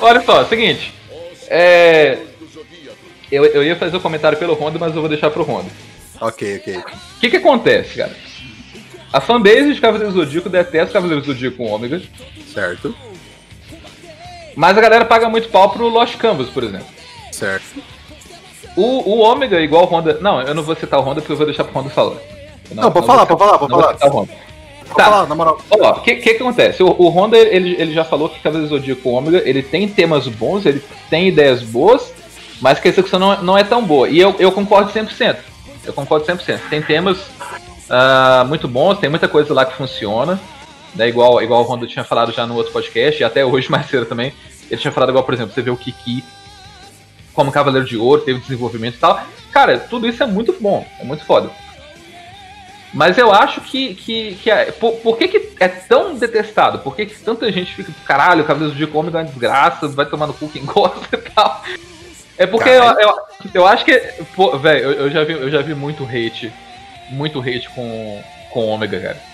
Olha só, seguinte. É... Eu, eu ia fazer o um comentário pelo Honda, mas eu vou deixar pro Honda.
Ok, ok. O
que que acontece, cara? A fanbase de Cavaleiros do Zodíaco detesta Cavaleiros do Zodíaco com Ômega.
Certo.
Mas a galera paga muito pau pro Lost Canvas, por exemplo.
Certo.
O, o Ômega, igual o Honda. Não, eu não vou citar o Honda porque eu vou deixar pro Honda falar.
Não, não pode falar, pode falar, pode falar. O Honda.
Tá. Falar, na moral. Ó, o que, que, que acontece? O, o Honda, ele, ele já falou que Cavaleiros do Zodíaco Ômega, ele tem temas bons, ele tem ideias boas, mas que a execução não, não é tão boa. E eu, eu concordo 100%. Eu concordo 100%. Tem temas uh, muito bons, tem muita coisa lá que funciona. Né, igual, igual o Honda tinha falado já no outro podcast, e até hoje mais cedo também. Ele tinha falado igual, por exemplo, você vê o Kiki como Cavaleiro de Ouro, teve desenvolvimento e tal. Cara, tudo isso é muito bom, é muito foda. Mas eu acho que. que, que é, por, por, que, que é tão detestado? Por que, que tanta gente fica, caralho, Cavaleiro de Ômega é uma desgraça, vai tomar no cu quem gosta e tal. É porque eu, eu, eu, acho que. Velho, eu, eu, já vi, eu já vi muito hate. Muito hate com, com Ômega, cara.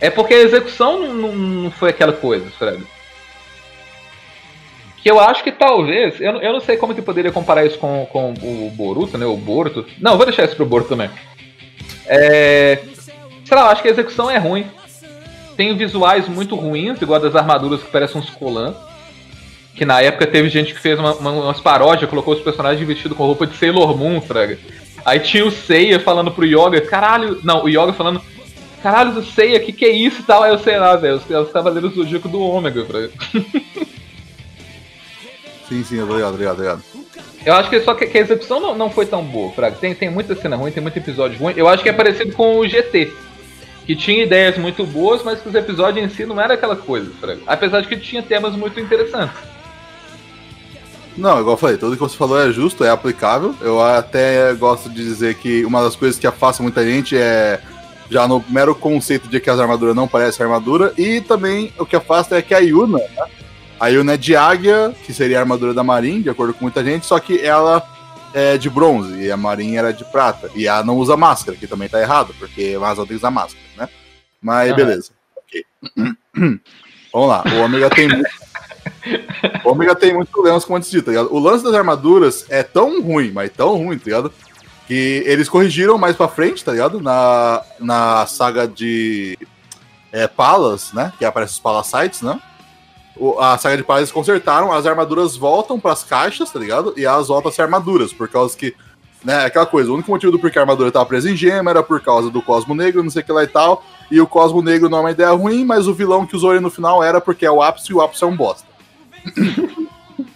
É porque a execução não, não foi aquela coisa, Fred. Que eu acho que talvez. Eu, eu não sei como que poderia comparar isso com, com o Boruto, né? O Boruto. Não, vou deixar isso pro Boruto também. É. Sei lá, acho que a execução é ruim. Tem visuais muito ruins, igual das armaduras que parecem uns colãs. Que na época teve gente que fez uma, uma, umas paródias, colocou os personagens vestidos com roupa de Sailor Moon, fraga. Aí tinha o Seiya falando pro Yoga, caralho. Não, o Yoga falando, caralho do Seiya, que que é isso e tal? Aí eu sei lá, velho, os, os Cavaleiros do Zodíaco do Ômega, fraga.
Sim, sim, obrigado, obrigado, obrigado.
Eu acho que só que, que a execução não, não foi tão boa, Fraga. Tem, tem muita cena ruim, tem muito episódio ruim. Eu acho que é parecido com o GT. Que tinha ideias muito boas, mas que os episódios em si não era aquela coisa, Fraga. Apesar de que tinha temas muito interessantes.
Não, igual eu falei, tudo que você falou é justo, é aplicável. Eu até gosto de dizer que uma das coisas que afasta muita gente é já no mero conceito de que as armaduras não parecem armadura, e também o que afasta é que a Yuna, né? A Yuna é de águia, que seria a armadura da Marin, de acordo com muita gente, só que ela é de bronze e a Marin era de prata. E ela não usa máscara, que também tá errado, porque o Razão tem que usar máscara, né? Mas uhum. beleza. Ok. Vamos lá. O Ômega tem muito. o Ômega tem muitos problemas, como antes dito, tá ligado? O lance das armaduras é tão ruim, mas tão ruim, tá ligado? Que eles corrigiram mais pra frente, tá ligado? Na, na saga de é, Palas, né? Que aparece os Palasites, né? a saga de paz consertaram, as armaduras voltam para as caixas, tá ligado? E elas voltam a ser armaduras, por causa que, né, aquela coisa, o único motivo do porquê a armadura estava presa em gema era por causa do Cosmo Negro, não sei o que lá e tal. E o Cosmo Negro não é uma ideia ruim, mas o vilão que usou ele no final era porque é o ápice e o ápice é um bosta.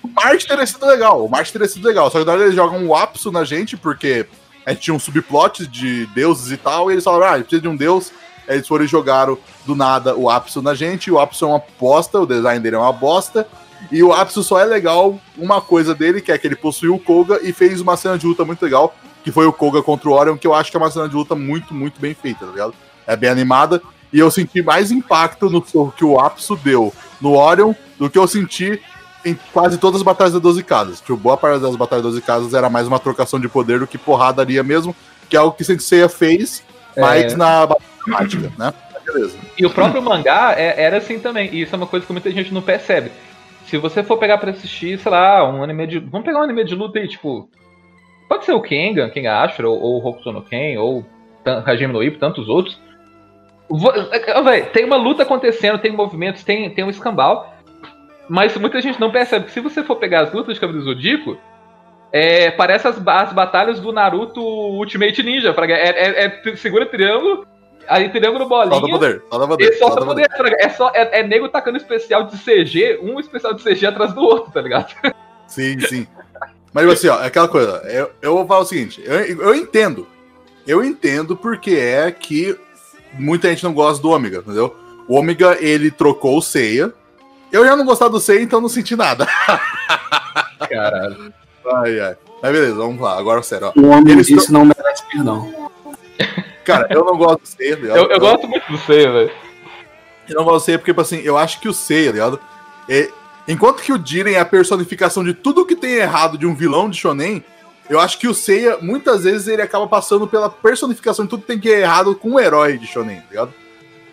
O Marte teria sido legal, o Marte teria sido legal, só que agora eles jogam o ápice na gente, porque a gente tinha um subplot de deuses e tal, e eles falaram, ah, a gente precisa de um deus eles foram e jogaram do nada o Apso na gente. O Apso é uma bosta, o design dele é uma bosta. E o Apso só é legal uma coisa dele, que é que ele possuiu o Koga e fez uma cena de luta muito legal, que foi o Koga contra o Orion, que eu acho que é uma cena de luta muito, muito bem feita, tá ligado? É bem animada. E eu senti mais impacto no que o Apso deu no Orion do que eu senti em quase todas as batalhas da 12 casas. Tipo, boa parte das batalhas da 12 casas era mais uma trocação de poder do que porradaria mesmo, que é algo que Senseiya fez, é... mais na batalha temática, né?
beleza. E o próprio mangá é, era assim também. E isso é uma coisa que muita gente não percebe. Se você for pegar pra assistir, sei lá, um anime de. Vamos pegar um anime de luta aí, tipo. Pode ser o Kengan, Kenga Ashura, ou, ou Hokuto no Ken, ou Hajime no Ippo, tantos outros. Véi, tem uma luta acontecendo, tem movimentos, tem, tem um escambau. Mas muita gente não percebe que se você for pegar as lutas de Cavaleiro Zodíaco, é, parece as, as batalhas do Naruto Ultimate Ninja. É, é, é segura triângulo, aí triângulo bolinha. Solta
poder, solta poder.
Solta, solta poder. poder. É, só, é, é nego tacando especial de CG, um especial de CG atrás do outro, tá ligado?
Sim, sim. Mas assim, ó, é aquela coisa. Eu, eu vou falar o seguinte: eu, eu entendo. Eu entendo porque é que muita gente não gosta do Ômega, entendeu? O Ômega, ele trocou o Seiya. Eu já não gostava do Seiya, então não senti nada.
Caralho.
Ai, ai. Mas beleza, vamos lá. Agora, sério.
Ó. O Eles disse tro... não merece perdão.
Cara, eu não gosto do Seiya,
ligado? Eu, eu gosto muito do Seiya, velho.
Eu não gosto do Seiya porque, tipo assim, eu acho que o Seiya, ligado? É, enquanto que o Jiren é a personificação de tudo que tem errado de um vilão de Shonen, eu acho que o Seiya, muitas vezes, ele acaba passando pela personificação de tudo que tem que ir errado com um herói de Shonen, tá ligado?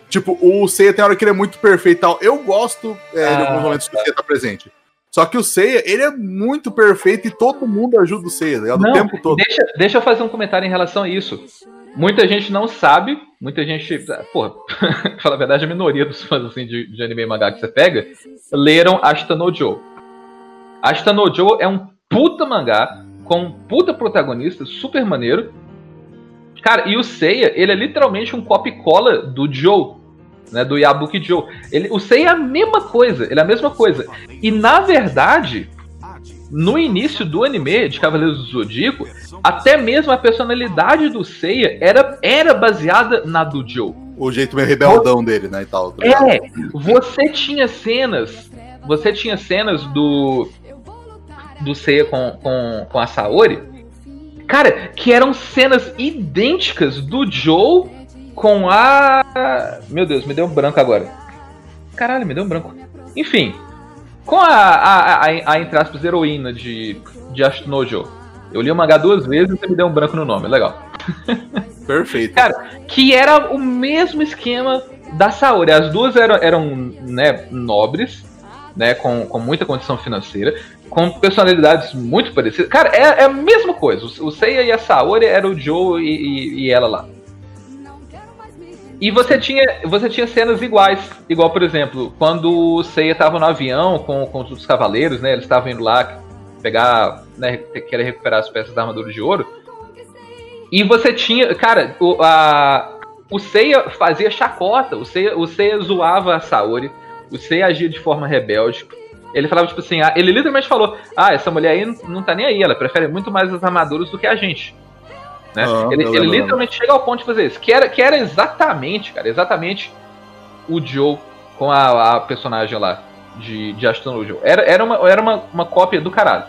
Tipo, o Seiya tem hora que ele é muito perfeito e tal. Eu gosto é, ah, de alguns momentos que o Seiya tá presente. Só que o Seiya, ele é muito perfeito e todo mundo ajuda o Seiya, tá ligado? Não, o tempo todo.
Deixa, deixa eu fazer um comentário em relação a isso. Muita gente não sabe, muita gente. Porra, fala a verdade, a minoria dos fãs assim, de, de anime e mangá que você pega leram Ashita no Joe. Ashita no Joe é um puta mangá com um puta protagonista, super maneiro. Cara, e o Seiya, ele é literalmente um copy-cola do Joe, né, do Yabuki Joe. Ele, o Seiya é a mesma coisa, ele é a mesma coisa. E na verdade, no início do anime de Cavaleiros do Zodíaco, até mesmo a personalidade do Seiya era, era baseada na do Joe.
O jeito meio rebeldão dele, né, e tal.
Tá é, você tinha cenas, você tinha cenas do do Seiya com, com, com a Saori, cara, que eram cenas idênticas do Joe com a. Meu Deus, me deu um branco agora. Caralho, me deu um branco. Enfim, com a, a, a, a entre aspas, heroína de, de Ashnojo. Eu li o mangá duas vezes e você me deu um branco no nome, legal.
Perfeito.
Cara, que era o mesmo esquema da Saori. As duas eram, eram né, nobres, né, com, com muita condição financeira, com personalidades muito parecidas. Cara, é, é a mesma coisa. O, Seiya e a Saori eram o Joe e, e, e, ela lá. E você tinha, você tinha cenas iguais. Igual, por exemplo, quando o Seiya estava no avião com, com os cavaleiros, né? Eles estavam indo lá pegar, né, querer recuperar as peças da armadura de ouro. E você tinha, cara, o, a, o Seiya fazia chacota, o Seiya, o Seiya zoava a Saori, o agia de forma rebelde. Ele falava, tipo assim, ah, ele literalmente falou: Ah, essa mulher aí não tá nem aí, ela prefere muito mais as armaduras do que a gente. Né? Ah, ele, ele literalmente chega ao ponto de fazer isso. Que era, que era exatamente, cara, exatamente o Joe com a, a personagem lá de, de Ashton Joe. Era, era, uma, era uma, uma cópia do caralho.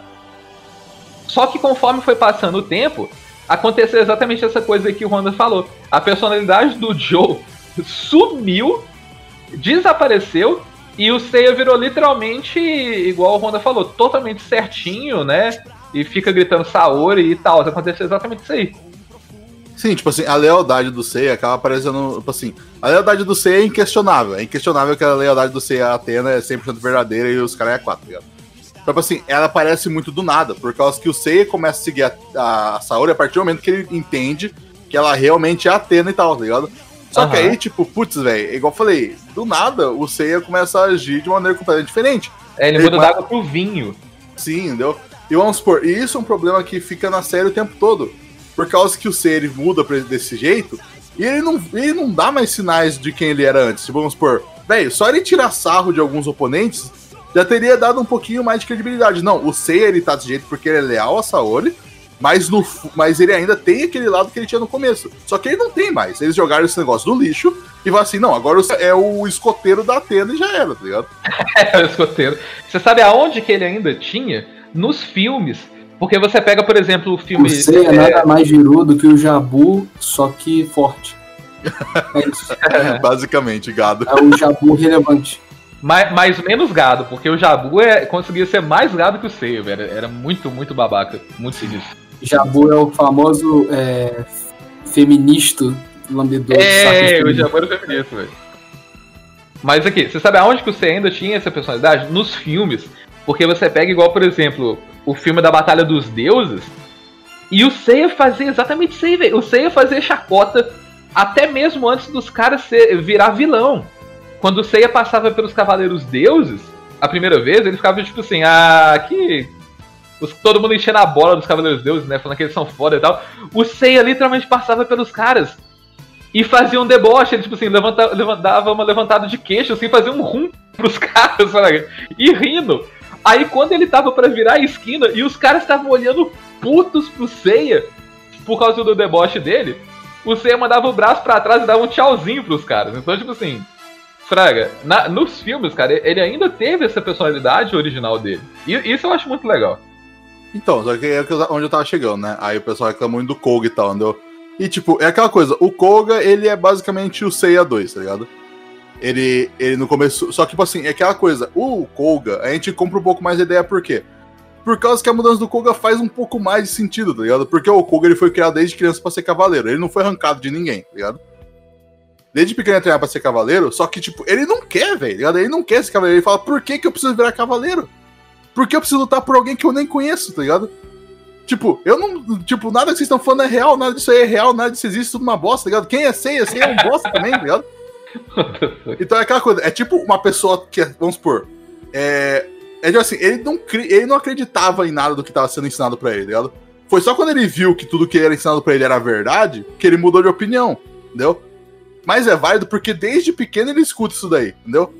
Só que conforme foi passando o tempo, aconteceu exatamente essa coisa que o Honda falou. A personalidade do Joe sumiu, desapareceu e o Seiya virou literalmente, igual o Honda falou, totalmente certinho, né? E fica gritando Saori e tal. Aconteceu exatamente isso aí.
Sim, tipo assim, a lealdade do Seiya acaba aparecendo, tipo assim, a lealdade do Seiya é inquestionável. É inquestionável que a lealdade do Seiya a Atena é 100% verdadeira e os caras é 4, tá ligado? Tipo assim, ela aparece muito do nada, por causa que o Seiya começa a seguir a, a Saori a partir do momento que ele entende que ela realmente é Atena e tal, tá ligado? Só uhum. que aí, tipo, putz, velho, igual eu falei, do nada o Seiya começa a agir de maneira completamente diferente.
É, ele, ele muda d'água pro vinho.
Sim, entendeu? E vamos supor, e isso é um problema que fica na série o tempo todo. Por causa que o Seiya ele muda desse jeito, e ele não, ele não dá mais sinais de quem ele era antes. Tipo, vamos supor, velho, só ele tirar sarro de alguns oponentes já teria dado um pouquinho mais de credibilidade. Não, o Seiya ele tá desse jeito porque ele é leal a Saori, mas, no, mas ele ainda tem aquele lado que ele tinha no começo. Só que ele não tem mais. Eles jogaram esse negócio no lixo e falaram assim: não, agora é o escoteiro da Atena e já era, tá ligado?
é o escoteiro. Você sabe aonde que ele ainda tinha? Nos filmes. Porque você pega, por exemplo, o filme.
Você é, é nada mais girou do que o Jabu, só que forte.
É isso. Basicamente, gado.
É o Jabu relevante.
Mais, mais menos gado, porque o Jabu é, conseguia ser mais gado que o Seiya, velho. Era muito, muito babaca. Muito sinistro.
Jabu é o famoso é, feminista lambedor.
É, o Jabu era feminista, velho. Mas aqui, você sabe aonde que o Seiya ainda tinha essa personalidade? Nos filmes. Porque você pega igual, por exemplo, o filme da Batalha dos Deuses. E o Seiya fazia exatamente isso aí, velho. O Seiya fazia chacota até mesmo antes dos caras ser, virar vilão. Quando o Seiya passava pelos Cavaleiros Deuses, a primeira vez, ele ficava tipo assim, ah, que. Os, todo mundo enchendo a bola dos Cavaleiros Deuses, né? Falando que eles são foda e tal. O Seiya literalmente passava pelos caras e fazia um deboche, ele, tipo assim, levanta, levantava uma levantada de queixo, assim, fazia um rum pros caras, sabe? E rindo. Aí quando ele tava para virar a esquina e os caras estavam olhando putos pro Seiya por causa do deboche dele, o Seiya mandava o braço para trás e dava um tchauzinho pros caras. Então, tipo assim, Fraga, na, nos filmes, cara, ele ainda teve essa personalidade original dele. E isso eu acho muito legal.
Então, só que é onde eu tava chegando, né? Aí o pessoal reclama muito do Koga e tal, entendeu? E tipo, é aquela coisa, o Koga, ele é basicamente o Seiya 2, tá ligado? Ele, ele no começo. Só que, tipo assim, é aquela coisa, o Koga, a gente compra um pouco mais a ideia por quê? Por causa que a mudança do Koga faz um pouco mais de sentido, tá ligado? Porque o Koga ele foi criado desde criança para ser cavaleiro, ele não foi arrancado de ninguém, tá ligado? Desde pequeno ele treinar pra ser cavaleiro, só que, tipo, ele não quer, velho, tá ligado? Ele não quer ser cavaleiro, ele fala, por que que eu preciso virar cavaleiro? Por que eu preciso lutar por alguém que eu nem conheço, tá ligado? Tipo, eu não. Tipo, nada que vocês estão falando é real, nada disso aí é real, nada disso existe, tudo uma bosta, tá ligado? Quem é Seiya, Seiya é um bosta também, tá ligado? Então é aquela coisa, é tipo uma pessoa que, vamos supor, é. É tipo assim, ele não, ele não acreditava em nada do que estava sendo ensinado para ele, tá ligado? Foi só quando ele viu que tudo que era ensinado para ele era verdade que ele mudou de opinião, entendeu? Mas é válido porque desde pequeno ele escuta isso daí, entendeu?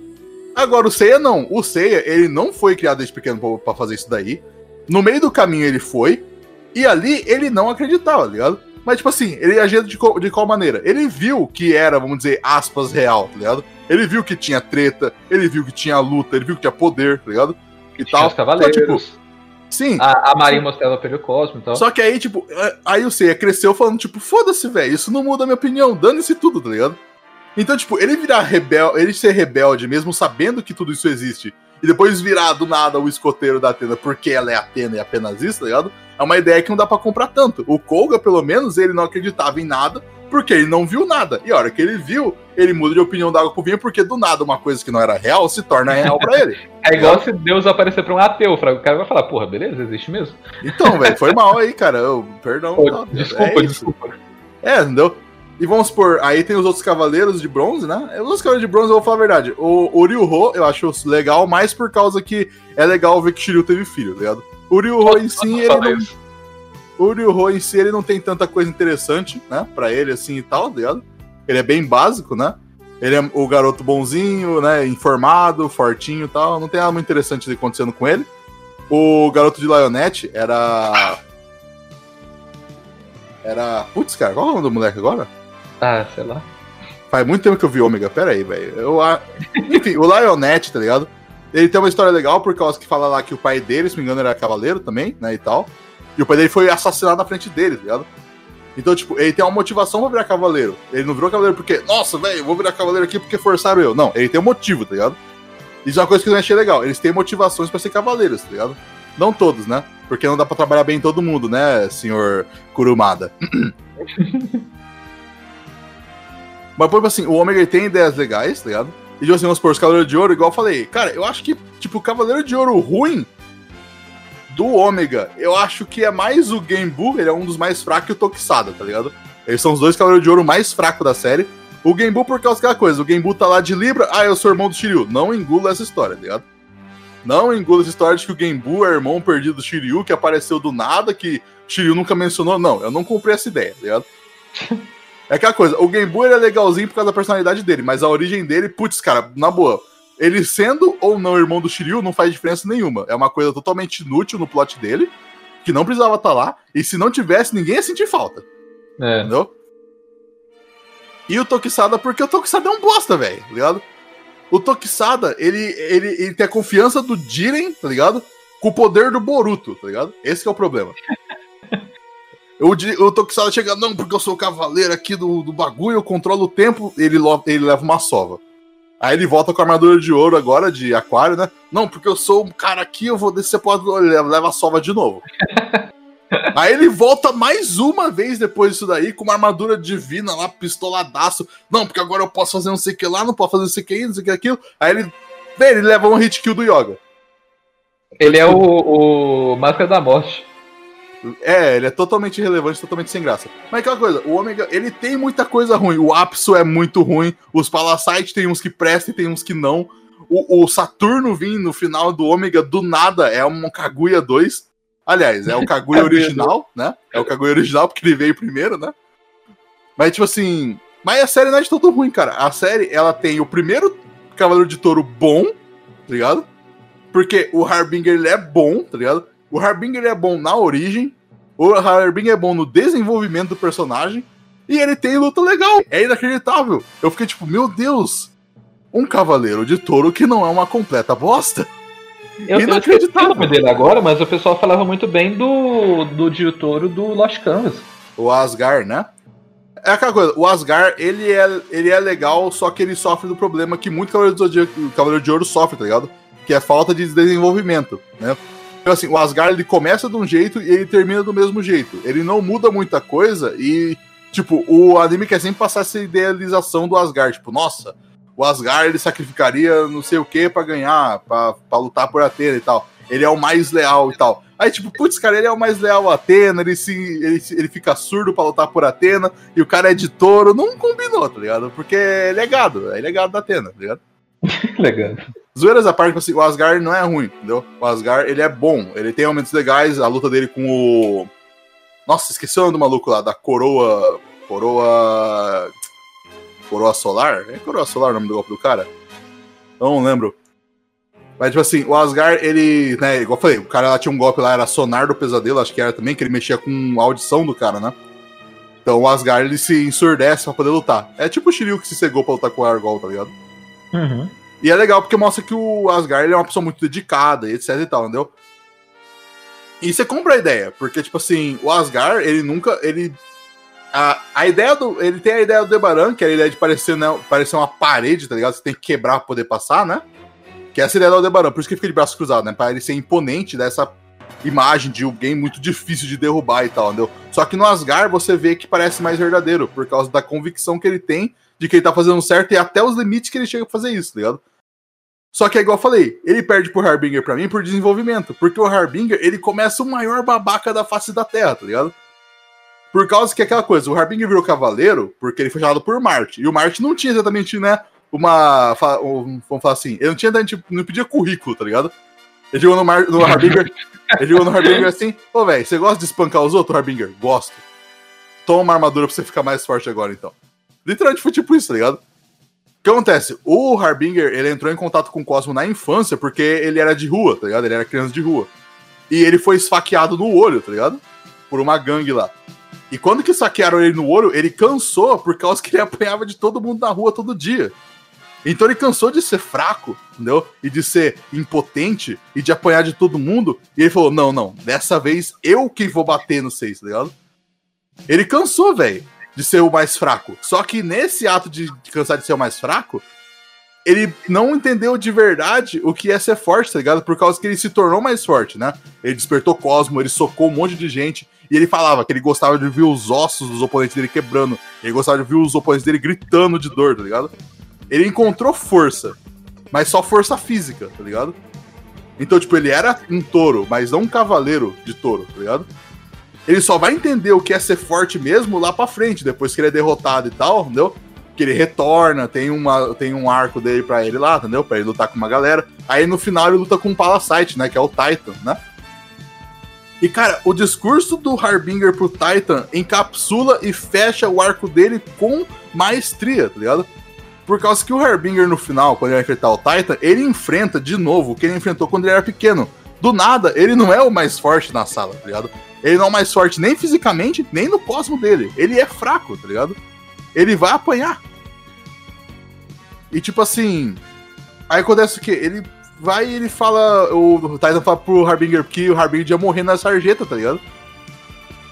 Agora o Seiya não. O Seiya, ele não foi criado desde pequeno para fazer isso daí. No meio do caminho ele foi, e ali ele não acreditava, tá ligado? Mas, tipo assim, ele agia de, de qual maneira? Ele viu que era, vamos dizer, aspas, real, tá ligado? Ele viu que tinha treta, ele viu que tinha luta, ele viu que tinha poder, tá ligado?
E tal. Os cavaleiros. Então, tipo,
sim.
A, a Marinha mostrava pelo cosmo e tal.
Só que aí, tipo, aí o Seiya cresceu falando, tipo, foda-se, velho, isso não muda a minha opinião, dane-se tudo, tá ligado? Então, tipo, ele virar rebelde, ele ser rebelde, mesmo sabendo que tudo isso existe, e depois virar do nada o escoteiro da Atena porque ela é Atena e apenas isso, tá ligado? É uma ideia que não dá para comprar tanto. O Koga, pelo menos, ele não acreditava em nada porque ele não viu nada. E a hora que ele viu, ele muda de opinião da água pro vinho porque do nada uma coisa que não era real se torna real para ele.
é igual se Deus aparecer pra um ateu, o cara vai falar, porra, beleza, existe mesmo.
Então, velho, foi mal aí, cara. Eu, perdão. Pô,
não, desculpa, é desculpa.
É, entendeu? E vamos supor, aí tem os outros cavaleiros de bronze, né? Os outros cavaleiros de bronze, eu vou falar a verdade. O, Ryuho, eu acho legal, mais por causa que é legal ver que Shiryu teve filho, tá ligado? O Ryuho em si, ele não... O Ryuho em si, ele não tem tanta coisa interessante, né? Pra ele, assim, e tal, tá ligado? Ele é bem básico, né? Ele é o garoto bonzinho, né? Informado, fortinho e tal. Não tem nada muito interessante acontecendo com ele. O garoto de Lionette era... Era... Putz, cara, qual é o nome do moleque agora?
Ah, sei lá.
Faz muito tempo que eu vi Ômega, pera aí, velho. Eu, enfim, o Lionette, tá ligado? Ele tem uma história legal por causa que fala lá que o pai dele, se não me engano, era cavaleiro também, né, e tal. E o pai dele foi assassinado na frente dele, tá ligado? Então, tipo, ele tem uma motivação pra virar cavaleiro. Ele não virou cavaleiro porque, nossa, velho, vou virar cavaleiro aqui porque forçaram eu. Não, ele tem um motivo, tá ligado? Isso é uma coisa que eu achei legal. Eles têm motivações para ser cavaleiros, tá ligado? Não todos, né? Porque não dá para trabalhar bem todo mundo, né, senhor Kurumada? Mas, por assim, o Omega tem ideias legais, tá ligado? E, tipo assim, vamos supor, os Cavaleiros de Ouro, igual eu falei. Cara, eu acho que, tipo, o Cavaleiro de Ouro ruim do Ômega, eu acho que é mais o Genbu, ele é um dos mais fracos, e o Tokusada, tá ligado? Eles são os dois Cavaleiros de Ouro mais fracos da série. O Genbu por causa daquela coisa, o Genbu tá lá de Libra, ah, eu sou irmão do Shiryu. Não engula essa história, tá ligado? Não engula essa história de que o Genbu é irmão perdido do Shiryu, que apareceu do nada, que Shiryu nunca mencionou. Não, eu não comprei essa ideia, tá ligado? É aquela coisa, o Genbu ele é legalzinho por causa da personalidade dele, mas a origem dele, putz, cara, na boa, ele sendo ou não irmão do Shiryu não faz diferença nenhuma. É uma coisa totalmente inútil no plot dele, que não precisava estar tá lá, e se não tivesse, ninguém ia sentir falta. É. Entendeu? E o Tokisada, porque o Tokisada é um bosta, velho, tá ligado? O Tokisada, ele, ele, ele tem a confiança do Jiren, tá ligado? Com o poder do Boruto, tá ligado? Esse é o problema. O, o Tokusada chega, não, porque eu sou o cavaleiro aqui do, do bagulho, eu controlo o tempo, ele, ele leva uma sova. Aí ele volta com a armadura de ouro agora, de aquário, né? Não, porque eu sou um cara aqui, eu vou descer, pode leva a sova de novo. Aí ele volta mais uma vez depois disso daí, com uma armadura divina lá, pistoladaço. Não, porque agora eu posso fazer não sei o que lá, não posso fazer não sei o que, não sei o que aquilo. Aí ele, vem, ele leva um hit kill do Yoga.
Ele é o, o Máscara da Morte.
É, ele é totalmente irrelevante, totalmente sem graça. Mas aquela coisa, o Ômega, ele tem muita coisa ruim. O Apso é muito ruim. Os Palacite tem uns que prestam e tem uns que não. O, o Saturno vir no final do Ômega do nada é um Kaguya 2. Aliás, é o Kaguya original, né? É o Kaguya original porque ele veio primeiro, né? Mas, tipo assim. Mas a série não é de todo ruim, cara. A série, ela tem o primeiro Cavaleiro de Touro bom, tá ligado? Porque o Harbinger ele é bom, tá ligado? O Harbinger é bom na origem, o Harbinger é bom no desenvolvimento do personagem, e ele tem luta legal. É inacreditável. Eu fiquei tipo, meu Deus, um cavaleiro de touro que não é uma completa bosta.
Eu, Inacreditável. eu o nome dele agora, mas o pessoal falava muito bem do, do de touro do Lost Canvas.
O Asgar, né? É aquela coisa, o Asgar, ele é, ele é legal, só que ele sofre do problema que muito Cavaleiro, do Zodíaco, Cavaleiro de Ouro sofre, tá ligado? Que é falta de desenvolvimento, né? Então, assim, o Asgard ele começa de um jeito e ele termina do mesmo jeito. Ele não muda muita coisa e, tipo, o anime quer sempre passar essa idealização do Asgard. Tipo, nossa, o Asgard ele sacrificaria não sei o que para ganhar, para lutar por Atena e tal. Ele é o mais leal e tal. Aí, tipo, putz, cara, ele é o mais leal a Atena, ele, se, ele, ele fica surdo para lutar por Atena, e o cara é de touro. Não combinou, tá ligado? Porque é legado, é legado da Atena, tá ligado?
Legal.
Zoeiras à parte, assim, o Asgard não é ruim, entendeu? O Asgard, ele é bom, ele tem momentos legais, a luta dele com o... Nossa, esqueci o nome do maluco lá, da coroa... Coroa... Coroa Solar? É Coroa Solar o nome do golpe do cara? Não lembro. Mas, tipo assim, o Asgard, ele, né, igual eu falei, o cara lá tinha um golpe lá, era Sonar do Pesadelo, acho que era também, que ele mexia com a audição do cara, né? Então o Asgard, ele se ensurdece pra poder lutar. É tipo o Shiryu que se cegou pra lutar com o Argol, tá ligado?
Uhum.
E é legal porque mostra que o Asgard é uma pessoa muito dedicada e etc e tal, entendeu? E você compra a ideia, porque, tipo assim, o Asgard, ele nunca. Ele. A, a ideia do. Ele tem a ideia do Debaran, que é a ideia de parecer, né, parecer uma parede, tá ligado? Você tem que quebrar pra poder passar, né? Que é essa ideia do Debaran, por isso que ele fica de braço cruzado, né? Pra ele ser imponente dessa imagem de alguém muito difícil de derrubar e tal, entendeu? Só que no Asgard você vê que parece mais verdadeiro, por causa da convicção que ele tem de que ele tá fazendo certo e até os limites que ele chega a fazer isso, tá ligado? Só que é igual eu falei, ele perde pro Harbinger pra mim por desenvolvimento. Porque o Harbinger, ele começa o maior babaca da face da Terra, tá ligado? Por causa que é aquela coisa, o Harbinger virou cavaleiro porque ele foi chamado por Marte. E o Marte não tinha exatamente, né, uma. Vamos falar assim, ele não tinha, não pedia currículo, tá ligado? Ele chegou no, Mar, no Harbinger. ele chegou no Harbinger assim, ô velho, você gosta de espancar os outros, Harbinger? Gosto. Toma uma armadura pra você ficar mais forte agora, então. Literalmente foi tipo isso, tá ligado? Que acontece? O Harbinger, ele entrou em contato com o Cosmo na infância porque ele era de rua, tá ligado? Ele era criança de rua. E ele foi esfaqueado no olho, tá ligado? Por uma gangue lá. E quando que saquearam ele no olho, ele cansou por causa que ele apanhava de todo mundo na rua todo dia. Então ele cansou de ser fraco, entendeu? E de ser impotente e de apanhar de todo mundo. E ele falou: não, não, dessa vez eu que vou bater no seis, tá ligado? Ele cansou, velho de ser o mais fraco. Só que nesse ato de, cansar de ser o mais fraco, ele não entendeu de verdade o que é ser forte, tá ligado? Por causa que ele se tornou mais forte, né? Ele despertou Cosmo, ele socou um monte de gente. E ele falava que ele gostava de ver os ossos dos oponentes dele quebrando. Ele gostava de ver os oponentes dele gritando de dor, tá ligado? Ele encontrou força, mas só força física, tá ligado? Então, tipo, ele era um touro, mas não um cavaleiro de touro, tá ligado? Ele só vai entender o que é ser forte mesmo lá pra frente, depois que ele é derrotado e tal, entendeu? Que ele retorna, tem, uma, tem um arco dele pra ele lá, entendeu? Pra ele lutar com uma galera. Aí no final ele luta com o Parasite, né? Que é o Titan, né? E cara, o discurso do Harbinger pro Titan encapsula e fecha o arco dele com maestria, tá ligado? Por causa que o Harbinger no final, quando ele vai enfrentar o Titan, ele enfrenta de novo o que ele enfrentou quando ele era pequeno. Do nada, ele não é o mais forte na sala, tá ligado? Ele não é mais forte nem fisicamente, nem no cosmo dele. Ele é fraco, tá ligado? Ele vai apanhar. E tipo assim. Aí acontece o quê? Ele vai e ele fala. O Titan fala pro Harbinger que o Harbinger ia morrer na sarjeta, tá ligado?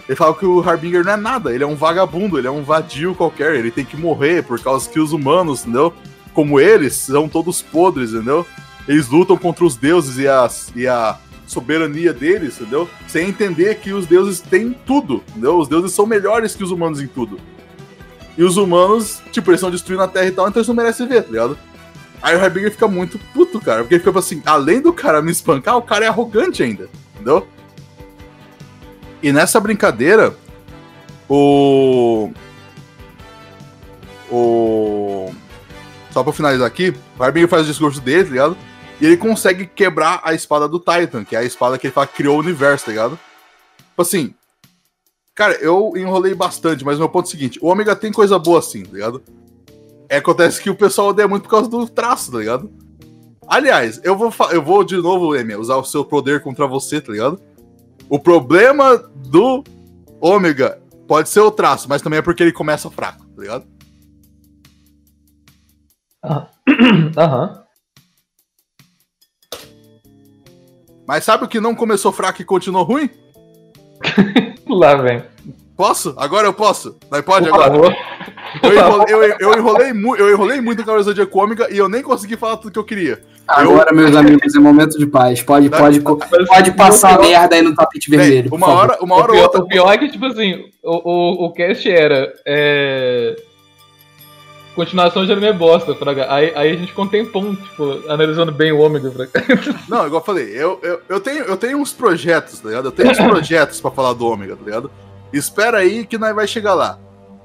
Ele fala que o Harbinger não é nada, ele é um vagabundo, ele é um vadio qualquer, ele tem que morrer por causa que os humanos, entendeu? Como eles, são todos podres, entendeu? Eles lutam contra os deuses e, e a soberania deles, entendeu? Sem entender que os deuses têm tudo, entendeu? Os deuses são melhores que os humanos em tudo. E os humanos, tipo, eles estão destruindo a Terra e tal, então eles não merecem ver, tá ligado? Aí o Highbringer fica muito puto, cara, porque ele fica assim, além do cara me espancar, o cara é arrogante ainda, entendeu? E nessa brincadeira, o. O. Só pra finalizar aqui, o Highbringer faz o discurso dele, tá ligado? E ele consegue quebrar a espada do Titan, que é a espada que ele fala criou o universo, tá ligado? Tipo assim. Cara, eu enrolei bastante, mas meu ponto é o seguinte: o Ômega tem coisa boa assim, tá ligado? É, acontece que o pessoal odeia muito por causa do traço, tá ligado? Aliás, eu vou, eu vou de novo, Emi, usar o seu poder contra você, tá ligado? O problema do Ômega pode ser o traço, mas também é porque ele começa fraco, tá ligado? Aham. Mas sabe o que não começou fraco e continuou ruim?
Lá vem.
Posso? Agora eu posso? Não pode Por agora? Favor. Eu enrolei, eu, eu, enrolei, eu enrolei muito com a Zodíaca Cômica e eu nem consegui falar tudo que eu queria.
Agora, eu... meus amigos, é momento de paz. Pode, pode, pode passar pior... merda aí no tapete vermelho.
uma hora, uma hora
o pior,
outra.
O pior é que, tipo assim, o, o, o cast era. É continuação de anime bosta, Fraga. Aí, aí a gente ficou um tempão, tipo, analisando bem o ômega, Fraga.
Não, igual eu falei, eu, eu, eu, tenho, eu tenho uns projetos, tá ligado? Eu tenho uns projetos pra falar do ômega, tá ligado? Espera aí que nós vai chegar lá.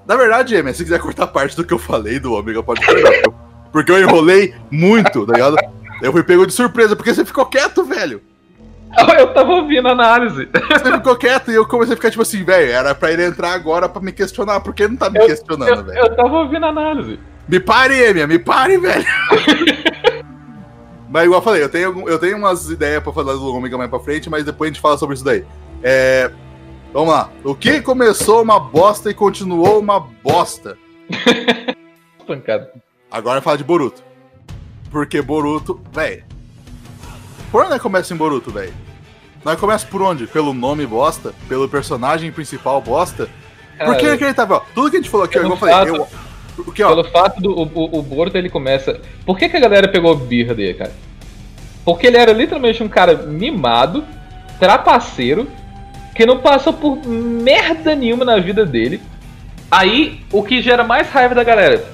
Na verdade, Emer, se quiser cortar parte do que eu falei do ômega, pode cortar. porque eu enrolei muito, tá ligado? Eu fui pego de surpresa, porque você ficou quieto, velho.
Eu tava ouvindo a análise.
Você ficou quieto e eu comecei a ficar tipo assim, velho, era pra ele entrar agora pra me questionar. Por que não tá me eu, questionando, velho?
Eu tava ouvindo a análise.
Me pare, Emia, me pare, velho. mas igual eu falei, eu tenho, eu tenho umas ideias pra falar do Omega mais pra frente, mas depois a gente fala sobre isso daí. É, vamos lá. O que começou uma bosta e continuou uma bosta?
Pancada.
Agora fala de Boruto. Porque Boruto, velho. Por onde começa em Boruto, velho? Nós começa por onde? Pelo nome bosta? Pelo personagem principal bosta? Por que ele tá, ó, Tudo que a gente falou aqui, eu
que, ó? Pelo fato do o, o, o Boruto ele começa. Por que, que a galera pegou birra dele, cara? Porque ele era literalmente um cara mimado, trapaceiro, que não passou por merda nenhuma na vida dele. Aí, o que gera mais raiva da galera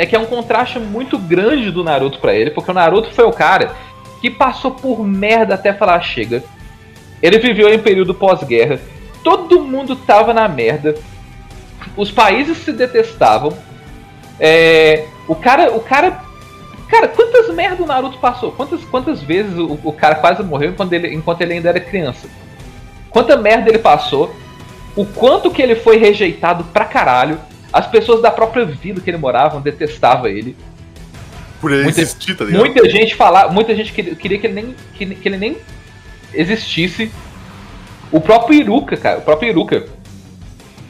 é que é um contraste muito grande do Naruto para ele, porque o Naruto foi o cara que passou por merda até falar chega. Ele viveu em período pós-guerra, todo mundo tava na merda, os países se detestavam. É, o cara, o cara, cara, quantas merdas o Naruto passou? Quantas, quantas vezes o, o cara quase morreu enquanto ele, enquanto ele ainda era criança? Quanta merda ele passou? O quanto que ele foi rejeitado pra caralho? As pessoas da própria vida que ele morava detestavam ele.
Por ele muita, existir, tá ligado?
Muita gente falar, muita gente queria que ele nem, que, que ele nem existisse. O próprio Iruka, cara, o próprio Iruka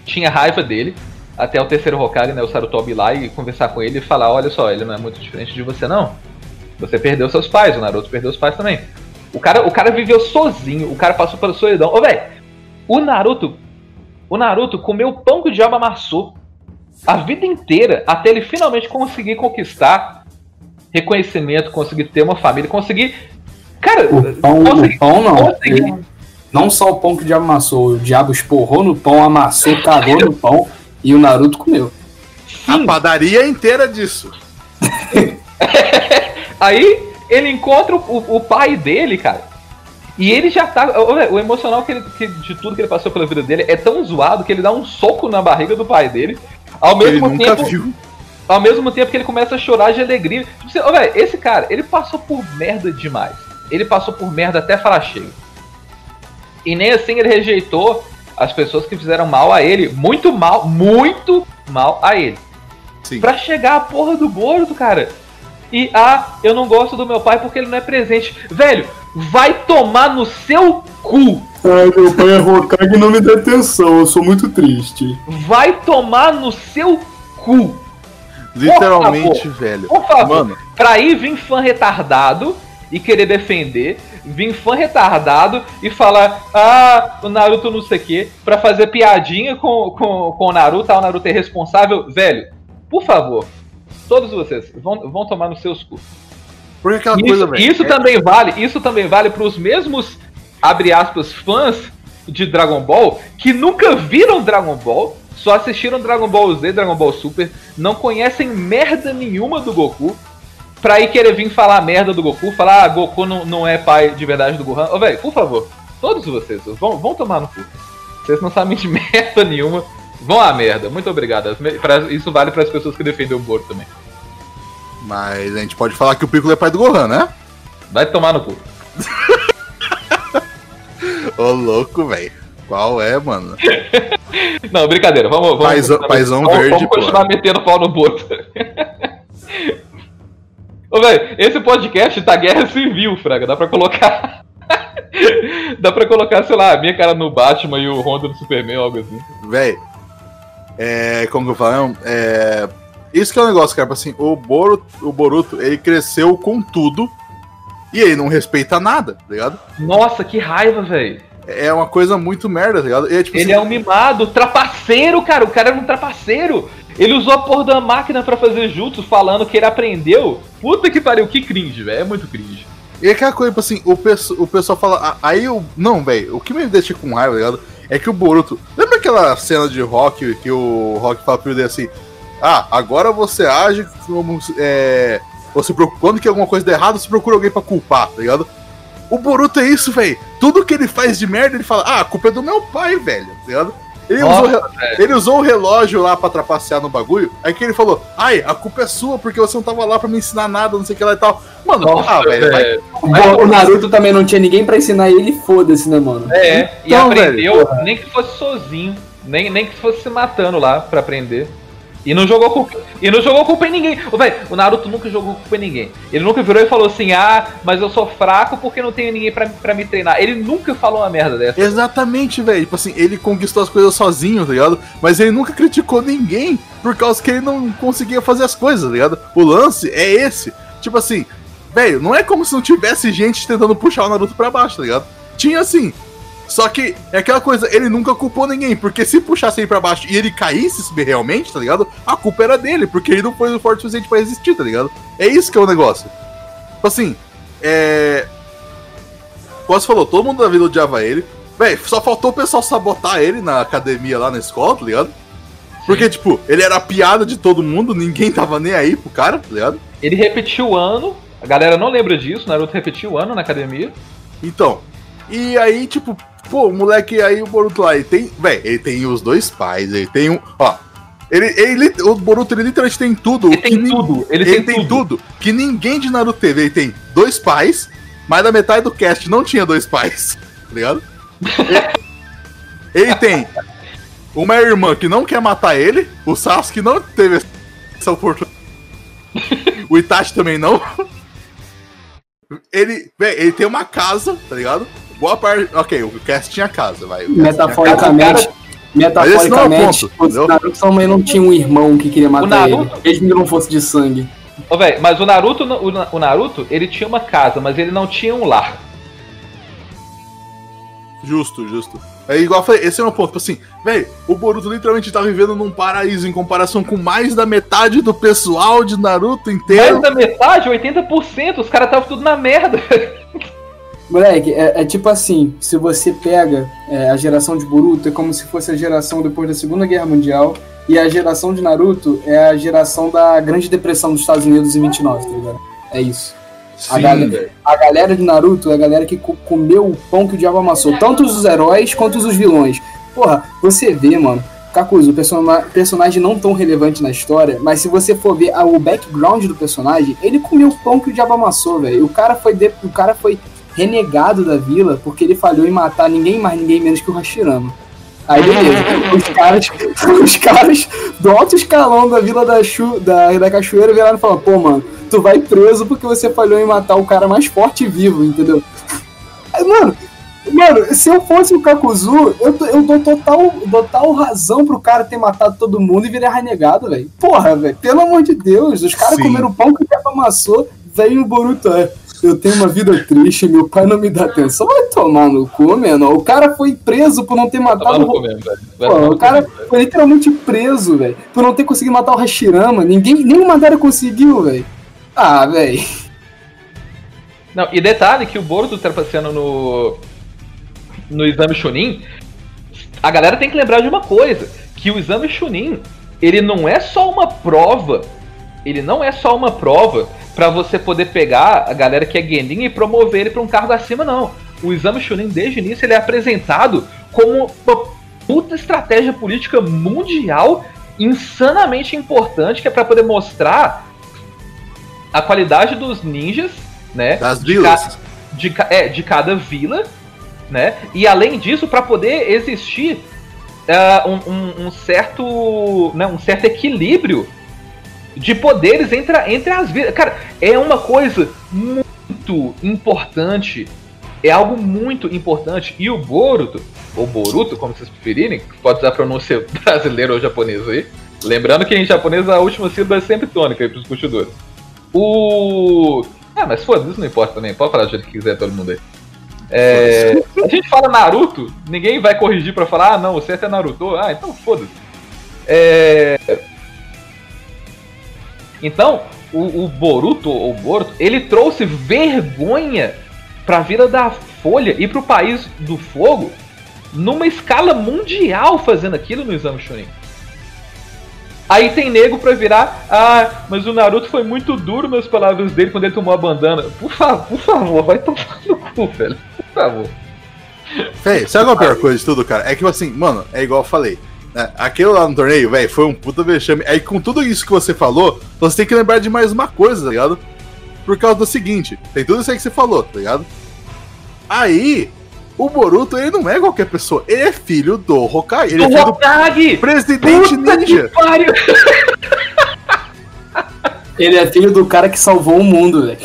tinha raiva dele até o terceiro Hokage, né, o Sarutobi lá e conversar com ele e falar, olha só, ele não é muito diferente de você não. Você perdeu seus pais, o Naruto perdeu os pais também. O cara, o cara viveu sozinho, o cara passou pela solidão. Ô, velho, o Naruto, o Naruto comeu pão que o diabo amassou a vida inteira até ele finalmente conseguir conquistar reconhecimento, conseguir ter uma família, conseguir. Cara,
o pão, o pão não. Não só o pão que o diabo amassou, o diabo esporrou no pão, amassou, cagou no pão e o Naruto comeu.
Sim. A padaria inteira disso.
Aí ele encontra o, o, pai dele, cara. E ele já tá. O, emocional que ele, que, de tudo que ele passou pela vida dele é tão zoado que ele dá um soco na barriga do pai dele. Ao mesmo ele tempo. Viu. Ao mesmo tempo que ele começa a chorar de alegria. Tipo, você, véio, esse cara, ele passou por merda demais. Ele passou por merda até falar cheio. E nem assim ele rejeitou as pessoas que fizeram mal a ele. Muito mal, muito mal a ele. Sim. Pra chegar a porra do Boruto, cara. E, ah, eu não gosto do meu pai porque ele não é presente. Velho, vai tomar no seu cu.
Ai, meu pai é Hokage e não me dá atenção, eu sou muito triste.
Vai tomar no seu cu.
Literalmente, por velho.
Por favor, Mano. pra ir vir fã retardado e querer defender, vir fã retardado e falar, ah, o Naruto não sei o quê, pra fazer piadinha com, com, com o Naruto, ah, o Naruto é responsável. Velho, por favor, todos vocês vão, vão tomar nos seus cu.
Porque aquela
isso,
coisa, velho.
Isso é... também vale, isso também vale pros mesmos abre aspas, fãs de Dragon Ball que nunca viram Dragon Ball, só assistiram Dragon Ball Z, Dragon Ball Super, não conhecem merda nenhuma do Goku, pra aí querer vir falar merda do Goku, falar, ah, Goku não, não é pai de verdade do Gohan. Ô, velho, por favor, todos vocês, vão, vão tomar no cu. Vocês não sabem de merda nenhuma. Vão à merda. Muito obrigado. Isso vale para as pessoas que defendem o Boruto também.
Mas a gente pode falar que o Piccolo é pai do Gohan, né?
Vai tomar no cu.
Ô louco, velho. Qual é, mano?
Não, brincadeira. Vamos, vamos,
paizão, paizão
vamos,
verde,
vamos continuar pô. metendo pau no Boruto. Ô, velho, esse podcast tá guerra civil, Fraga. Dá pra colocar. Dá pra colocar, sei lá, a minha cara no Batman e o Honda no Superman, algo assim.
Véi, é. Como que eu falo? É. Isso que é o um negócio, cara. Assim, o Boruto, o Boruto, ele cresceu com tudo e ele não respeita nada, tá ligado?
Nossa, que raiva, velho.
É uma coisa muito merda, tá ligado?
É, tipo, ele assim, é um mimado, trapaceiro, cara. O cara era um trapaceiro. Ele usou a porra da máquina para fazer jutsu, falando que ele aprendeu. Puta que pariu, que cringe, velho. É muito cringe.
E aquela coisa, tipo assim, o, peço, o pessoal fala. Aí eu. Não, velho, o que me deixa com raiva, tá ligado? É que o Boruto. Lembra aquela cena de Rock que o Rock fala pro ele assim: Ah, agora você age como. É, você quando que alguma coisa der errado, você procura alguém para culpar, tá ligado? O Boruto é isso, velho. Tudo que ele faz de merda, ele fala: Ah, a culpa é do meu pai, velho, tá ligado? Ele, Nossa, usou, ele usou o relógio lá pra trapacear no bagulho. Aí que ele falou: Ai, a culpa é sua porque você não tava lá pra me ensinar nada, não sei o que lá e tal. Mano, Nossa, ah, velho. Vai...
O, o Naruto também não tinha ninguém pra ensinar ele, foda-se, né, mano?
É, então, e aprendeu, velho, nem que fosse sozinho. Nem, nem que fosse se matando lá pra aprender. E não jogou culpa, e não jogou culpa em ninguém. Véio, o Naruto nunca jogou culpa em ninguém. Ele nunca virou e falou assim: "Ah, mas eu sou fraco porque não tenho ninguém para me treinar". Ele nunca falou uma merda dessa.
Exatamente, velho. Tipo assim, ele conquistou as coisas sozinho, tá ligado? Mas ele nunca criticou ninguém por causa que ele não conseguia fazer as coisas, tá ligado? O lance é esse. Tipo assim, velho, não é como se não tivesse gente tentando puxar o Naruto para baixo, tá ligado? Tinha assim, só que é aquela coisa, ele nunca culpou ninguém, porque se puxasse ele pra baixo e ele caísse realmente, tá ligado? A culpa era dele, porque ele não foi forte o suficiente pra resistir, tá ligado? É isso que é o negócio. Tipo assim, é. Como você falou, todo mundo da vida odiava ele. Véi, só faltou o pessoal sabotar ele na academia lá na escola, tá ligado? Porque, tipo, ele era a piada de todo mundo, ninguém tava nem aí pro cara, tá ligado?
Ele repetiu o ano, a galera não lembra disso, Naruto repetiu o ano na academia.
Então, e aí, tipo, Pô, o moleque aí, o Boruto lá, ele tem. Véi, ele tem os dois pais, ele tem um. Ó. Ele, ele, o Boruto ele literalmente tem tudo.
Ele tem tudo.
Ele, ele tem, tem tudo. tudo. Que ninguém de Naruto teve. Ele tem dois pais, mas da metade do cast não tinha dois pais. Tá ligado? ele, ele tem uma irmã que não quer matar ele. O Sasuke não teve essa oportunidade. O Itachi também não. Ele, véi, ele tem uma casa, tá ligado? Boa parte. Ok, o cast tinha casa, vai.
Metaforicamente. Metaforicamente,
não é o
Naruto também não tinha um irmão que queria matar Naruto... ele, mesmo que não fosse de sangue.
Ô, véio, mas o Naruto, o, Naruto, ele tinha uma casa, mas ele não tinha um lar.
Justo, justo. É igual eu falei, esse é o meu ponto. Tipo assim, velho, o Boruto literalmente tá vivendo num paraíso em comparação com mais da metade do pessoal de Naruto inteiro.
Mais da metade? 80%? Os caras estavam tudo na merda.
Moleque, é, é, tipo assim, se você pega é, a geração de Boruto, é como se fosse a geração depois da Segunda Guerra Mundial, e a geração de Naruto é a geração da Grande Depressão dos Estados Unidos em 29, tá ligado? É isso. Sim, a, galera, a galera de Naruto é a galera que comeu o pão que o diabo amassou, tanto os heróis quanto os vilões. Porra, você vê, mano, Kakuzu, o personagem não tão relevante na história, mas se você for ver o background do personagem, ele comeu o pão que o diabo amassou, velho. O cara foi de, o cara foi renegado da vila porque ele falhou em matar ninguém mais, ninguém menos que o Hashirama. Aí beleza, os caras, os caras do alto escalão da vila da, Chu, da, da cachoeira viraram e falaram, pô, mano, tu vai preso porque você falhou em matar o cara mais forte vivo, entendeu? Aí, mano, mano, se eu fosse o Kakuzu, eu, eu dou total, total razão pro cara ter matado todo mundo e virar renegado, velho. Porra, velho, pelo amor de Deus, os caras comeram pão que o cara amassou, veio o Boruto, é eu tenho uma vida triste, meu pai não me dá atenção. Vai tomar no cu, mano. O cara foi preso por não ter matado o. Mesmo, Pô, o cara foi literalmente preso, velho. Por não ter conseguido matar o Hashirama. Ninguém, nem o Madara conseguiu, velho. Ah, velho.
Não, e detalhe que o Boruto trapaceando no. no exame Chunin, a galera tem que lembrar de uma coisa, que o exame Chunin, ele não é só uma prova, ele não é só uma prova para você poder pegar a galera que é Genin e promover ele para um cargo acima, não. O exame Chunin, desde o início, ele é apresentado como uma puta estratégia política mundial insanamente importante, que é para poder mostrar a qualidade dos ninjas, né?
Das vilas.
De, de, é, de cada vila, né? E além disso, para poder existir uh, um, um, um, certo, né, um certo equilíbrio de poderes entre, entre as vilas. Cara, é uma coisa muito importante. É algo muito importante. E o Boruto, ou Boruto, como vocês preferirem, pode usar a pronúncia brasileira ou japonesa aí. Lembrando que em japonês a última sílaba é sempre tônica aí pros curtidores. O. Ah, mas foda-se, isso não importa também. Pode falar do jeito que quiser todo mundo aí. É, a gente fala Naruto, ninguém vai corrigir para falar, ah, não, o certo é Naruto. Ah, então foda-se. É, então, o, o Boruto, ou Boruto, ele trouxe vergonha pra vida da Folha e pro país do fogo numa escala mundial fazendo aquilo no exame Chunin. Aí tem nego pra virar, ah, mas o Naruto foi muito duro nas palavras dele quando ele tomou a bandana. Por favor, por favor, vai tomar no cu, velho. Por favor.
Véi, sabe qual é a pior coisa de tudo, cara? É que, tipo assim, mano, é igual eu falei. Né? Aquele lá no torneio, velho, foi um puta vexame. Aí com tudo isso que você falou, você tem que lembrar de mais uma coisa, tá ligado? Por causa do seguinte, tem tudo isso aí que você falou, tá ligado? Aí, o Boruto, ele não é qualquer pessoa. Ele é filho do Hokage. Ele é filho
Hokage!
do presidente Puta ninja.
ele é filho do cara que salvou o mundo, velho.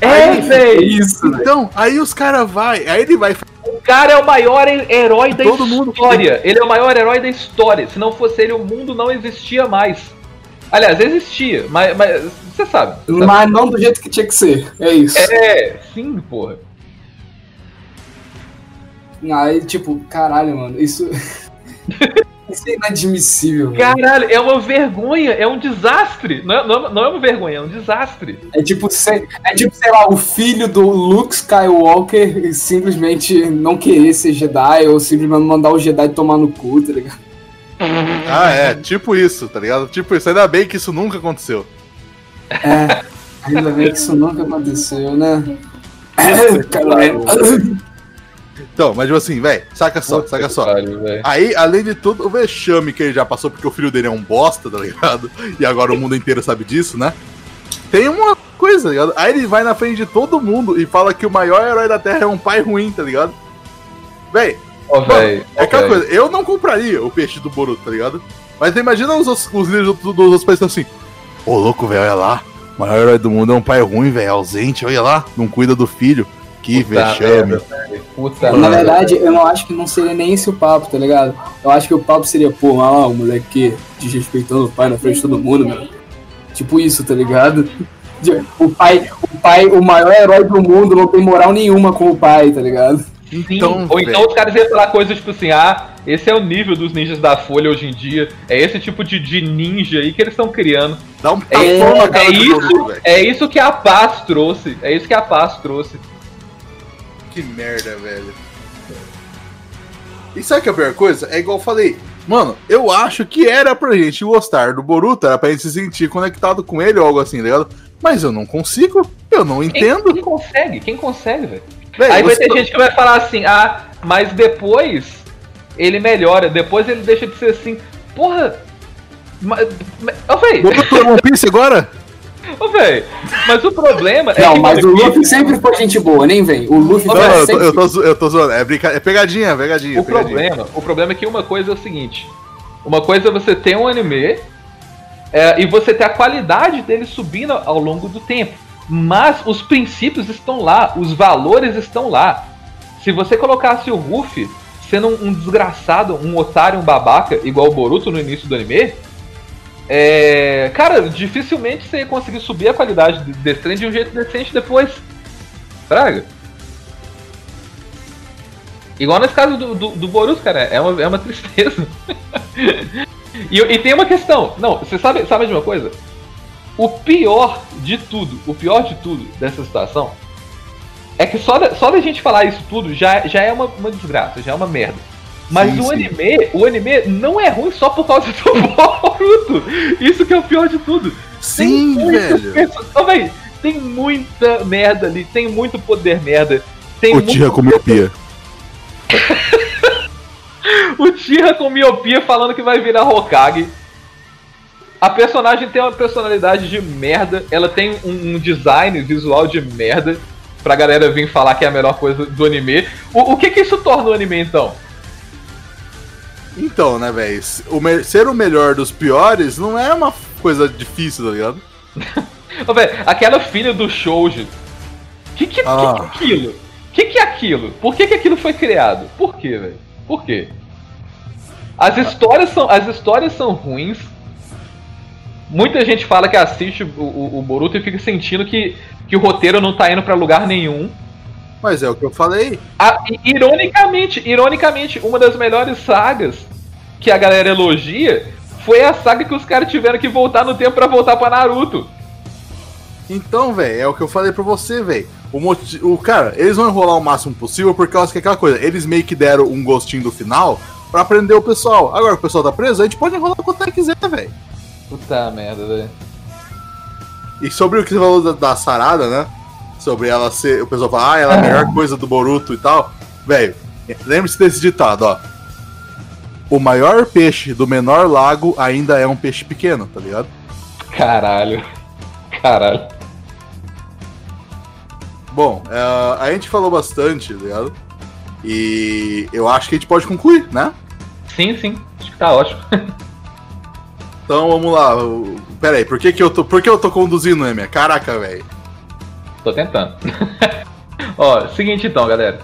É, velho! Isso,
Então, véio. aí os caras vai, aí ele vai
o cara é o maior herói da Todo história. Mundo... Ele é o maior herói da história. Se não fosse ele, o mundo não existia mais. Aliás, existia, mas, mas você sabe. Você
mas
sabe.
não do jeito que tinha que ser. É isso.
É, sim, porra.
Aí, tipo, caralho, mano, isso. Isso é inadmissível.
Caralho, é uma vergonha, é um desastre. Não é, não, é, não é uma vergonha, é um desastre.
É tipo, é tipo, sei lá, o filho do Luke Skywalker simplesmente não querer ser Jedi ou simplesmente mandar o Jedi tomar no cu, tá ligado?
Ah, é, tipo isso, tá ligado? Tipo isso. Ainda bem que isso nunca aconteceu.
É, ainda bem que isso nunca aconteceu, né? Caralho.
Então, mas tipo assim, velho, saca só, Puta saca só. Pariu, aí, além de tudo, o vexame que ele já passou porque o filho dele é um bosta, tá ligado? E agora o mundo inteiro sabe disso, né? Tem uma coisa, tá ligado? Aí ele vai na frente de todo mundo e fala que o maior herói da Terra é um pai ruim, tá ligado? Véi,
oh, véi,
é aquela coisa, eu não compraria o peixe do Boruto, tá ligado? Mas imagina os, os líderes dos do, outros países assim, ô louco, velho, olha lá, o maior herói do mundo é um pai ruim, velho, ausente, olha lá, não cuida do filho. Que Puta vexame.
Puta Na verdade, eu não acho que não seria nem esse o papo, tá ligado? Eu acho que o papo seria, pô, ah, o moleque desrespeitando o pai na frente de todo mundo, meu. Tipo isso, tá ligado? O pai, o pai, o maior herói do mundo, não tem moral nenhuma com o pai, tá ligado?
Então, Ou então os caras iam falar coisas tipo assim, ah, esse é o nível dos ninjas da Folha hoje em dia. É esse tipo de, de ninja aí que eles estão criando.
Dá um
é, é, isso, é isso que a paz trouxe. É isso que a paz trouxe
que merda, velho. E sabe que é a pior coisa? É igual eu falei. Mano, eu acho que era pra gente gostar do Boruto, era pra gente se sentir conectado com ele ou algo assim, tá ligado? Mas eu não consigo, eu não entendo.
Quem, quem consegue? Quem consegue, velho? Aí vai ter gente que vai falar assim, ah, mas depois ele melhora, depois ele deixa de ser assim. Porra! Mas, oh,
Boruto é One Piece agora?
Ô, velho, mas o problema
é. Não, mas o Luffy sempre foi gente boa, nem vem. O Luffy
não, eu, tô, eu, tô, eu tô zoando. É, brinca... é pegadinha, pegadinha.
O,
pegadinha.
Problema, o problema é que uma coisa é o seguinte: uma coisa é você ter um anime é, e você ter a qualidade dele subindo ao longo do tempo. Mas os princípios estão lá, os valores estão lá. Se você colocasse o Luffy sendo um, um desgraçado, um otário, um babaca, igual o Boruto no início do anime, é, cara, dificilmente você ia conseguir subir a qualidade desse trem de um jeito decente depois. Praga. Igual nesse caso do, do, do Borus, cara, é uma, é uma tristeza. e, e, tem uma questão. Não, você sabe, sabe de uma coisa? O pior de tudo, o pior de tudo dessa situação É que só da, só da gente falar isso tudo já, já é uma, uma desgraça, já é uma merda. Mas sim, o sim. anime, o anime não é ruim só por causa do Boruto. Isso que é o pior de tudo.
Sim, velho.
Oh, véio, tem muita merda ali, tem muito poder merda. Tem
o Tira com miopia.
o Tira com miopia falando que vai virar Hokage. A personagem tem uma personalidade de merda, ela tem um, um design visual de merda pra galera vir falar que é a melhor coisa do anime. O, o que que isso torna o anime então?
Então, né, velho? Ser o melhor dos piores não é uma coisa difícil, tá ligado?
Ô, véio, aquela filha do Shoujo. Que que, ah. que, que é aquilo? Que que é aquilo? Por que que aquilo foi criado? Por quê, velho? Por quê? As histórias são as histórias são ruins. Muita gente fala que assiste o, o, o Boruto e fica sentindo que, que o roteiro não tá indo para lugar nenhum.
Mas é o que eu falei.
Ah, ironicamente, ironicamente, uma das melhores sagas que a galera elogia foi a saga que os caras tiveram que voltar no tempo para voltar para Naruto.
Então, velho, é o que eu falei pra você, velho. O, o cara, eles vão enrolar o máximo possível por causa que é aquela coisa, eles meio que deram um gostinho do final para prender o pessoal. Agora que o pessoal tá preso, a gente pode enrolar quanto quiser, velho.
Puta merda, velho.
E sobre o que você falou da, da Sarada, né? Sobre ela ser. O pessoal fala, ah, ela é a melhor coisa do Boruto e tal. Velho, lembre-se desse ditado, ó. O maior peixe do menor lago ainda é um peixe pequeno, tá ligado?
Caralho. Caralho.
Bom, uh, a gente falou bastante, tá ligado? E eu acho que a gente pode concluir, né?
Sim, sim. Acho que tá ótimo.
então vamos lá. Pera aí, por que, que eu tô. Por que eu tô conduzindo, minha? Caraca, velho.
Tô tentando. Ó, seguinte então, galera.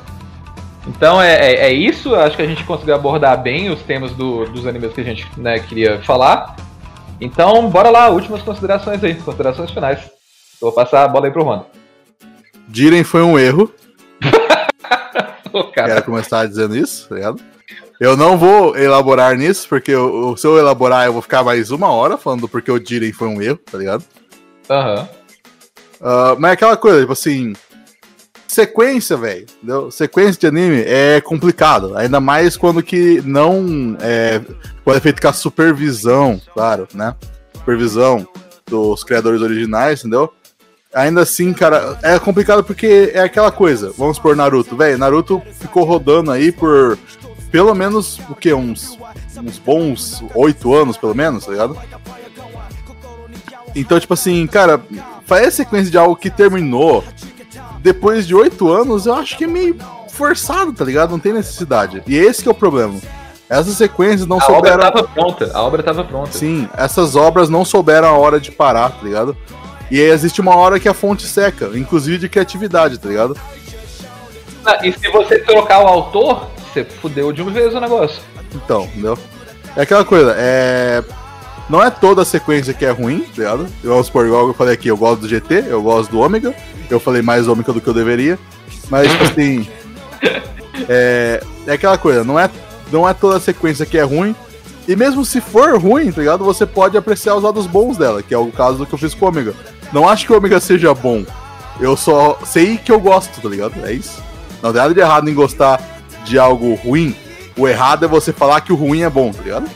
Então é, é, é, isso, acho que a gente conseguiu abordar bem os temas do, dos animes que a gente né, queria falar. Então, bora lá, últimas considerações aí, considerações finais. Vou passar a bola aí pro Ron.
Diren foi um erro. Quero começar dizendo isso, tá ligado? Eu não vou elaborar nisso, porque eu, se eu elaborar, eu vou ficar mais uma hora falando porque o Diren foi um erro, tá ligado?
Aham. Uhum.
Uh, mas é aquela coisa, tipo assim. Sequência, velho. Sequência de anime é complicado. Ainda mais quando que não. É, quando é feito com a supervisão, claro, né? Supervisão dos criadores originais, entendeu? ainda assim, cara, é complicado porque é aquela coisa. Vamos por Naruto, velho. Naruto ficou rodando aí por pelo menos o que uns uns bons oito anos, pelo menos, tá ligado? Então, tipo assim, cara, fazer sequência de algo que terminou depois de oito anos, eu acho que é meio forçado, tá ligado? Não tem necessidade. E esse que é o problema. Essas sequências não
a
souberam.
A obra tava pronta, a obra tava pronta.
Sim, essas obras não souberam a hora de parar, tá ligado? E aí existe uma hora que a fonte seca, inclusive de criatividade, tá ligado?
Ah, e se você trocar o autor, você fudeu de uma vez o negócio.
Então, entendeu? É aquela coisa, é. Não é toda a sequência que é ruim, tá ligado? Eu, vamos supor, igual eu falei aqui, eu gosto do GT, eu gosto do Ômega, eu falei mais Ômega do que eu deveria, mas, tipo assim. é, é aquela coisa, não é, não é toda a sequência que é ruim, e mesmo se for ruim, tá ligado? Você pode apreciar os lados bons dela, que é o caso do que eu fiz com o Ômega. Não acho que o Ômega seja bom. Eu só sei que eu gosto, tá ligado? É isso. Não tem nada de errado em gostar de algo ruim. O errado é você falar que o ruim é bom, tá ligado?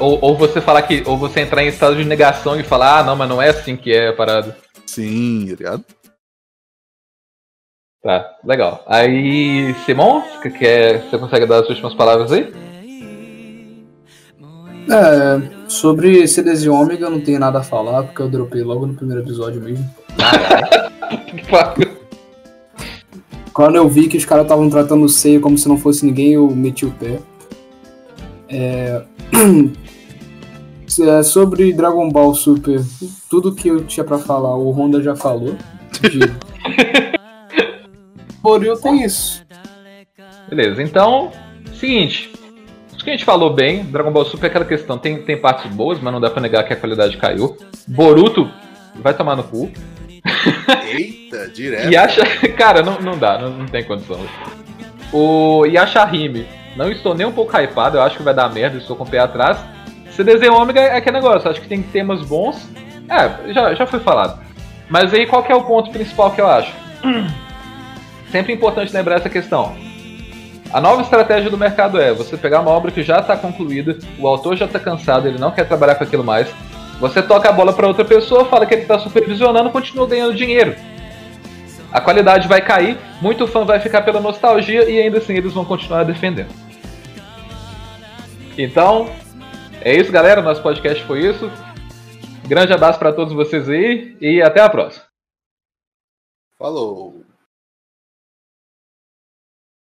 Ou, ou você falar que. Ou você entrar em estado de negação e falar, ah, não, mas não é assim que é a parada.
Sim, tá ligado?
Tá, legal. Aí, Simon, quer, você consegue dar as últimas palavras aí?
É, sobre CDs e Ômega eu não tenho nada a falar, porque eu dropei logo no primeiro episódio mesmo. Quando eu vi que os caras estavam tratando o Seiya como se não fosse ninguém, eu meti o pé. É... é... Sobre Dragon Ball Super, tudo que eu tinha para falar, o Honda já falou. De... Borio tem isso.
Beleza, então, seguinte, Acho que a gente falou bem. Dragon Ball Super é aquela questão. Tem, tem partes boas, mas não dá pra negar que a qualidade caiu. Boruto vai tomar no cu.
Eita, direto.
E acha. Cara, não, não dá, não, não tem condição. O Yashahime, não estou nem um pouco hypado, eu acho que vai dar merda, estou com o pé atrás. CDZ Ômega é aquele negócio, acho que tem temas bons. É, já, já foi falado. Mas aí qual é o ponto principal que eu acho? sempre importante lembrar essa questão. A nova estratégia do mercado é você pegar uma obra que já está concluída, o autor já está cansado, ele não quer trabalhar com aquilo mais. Você toca a bola para outra pessoa, fala que ele está supervisionando, continua ganhando dinheiro. A qualidade vai cair, muito fã vai ficar pela nostalgia e ainda assim eles vão continuar defendendo. Então, é isso, galera. Nosso podcast foi isso. Grande abraço para todos vocês aí e até a próxima.
Falou!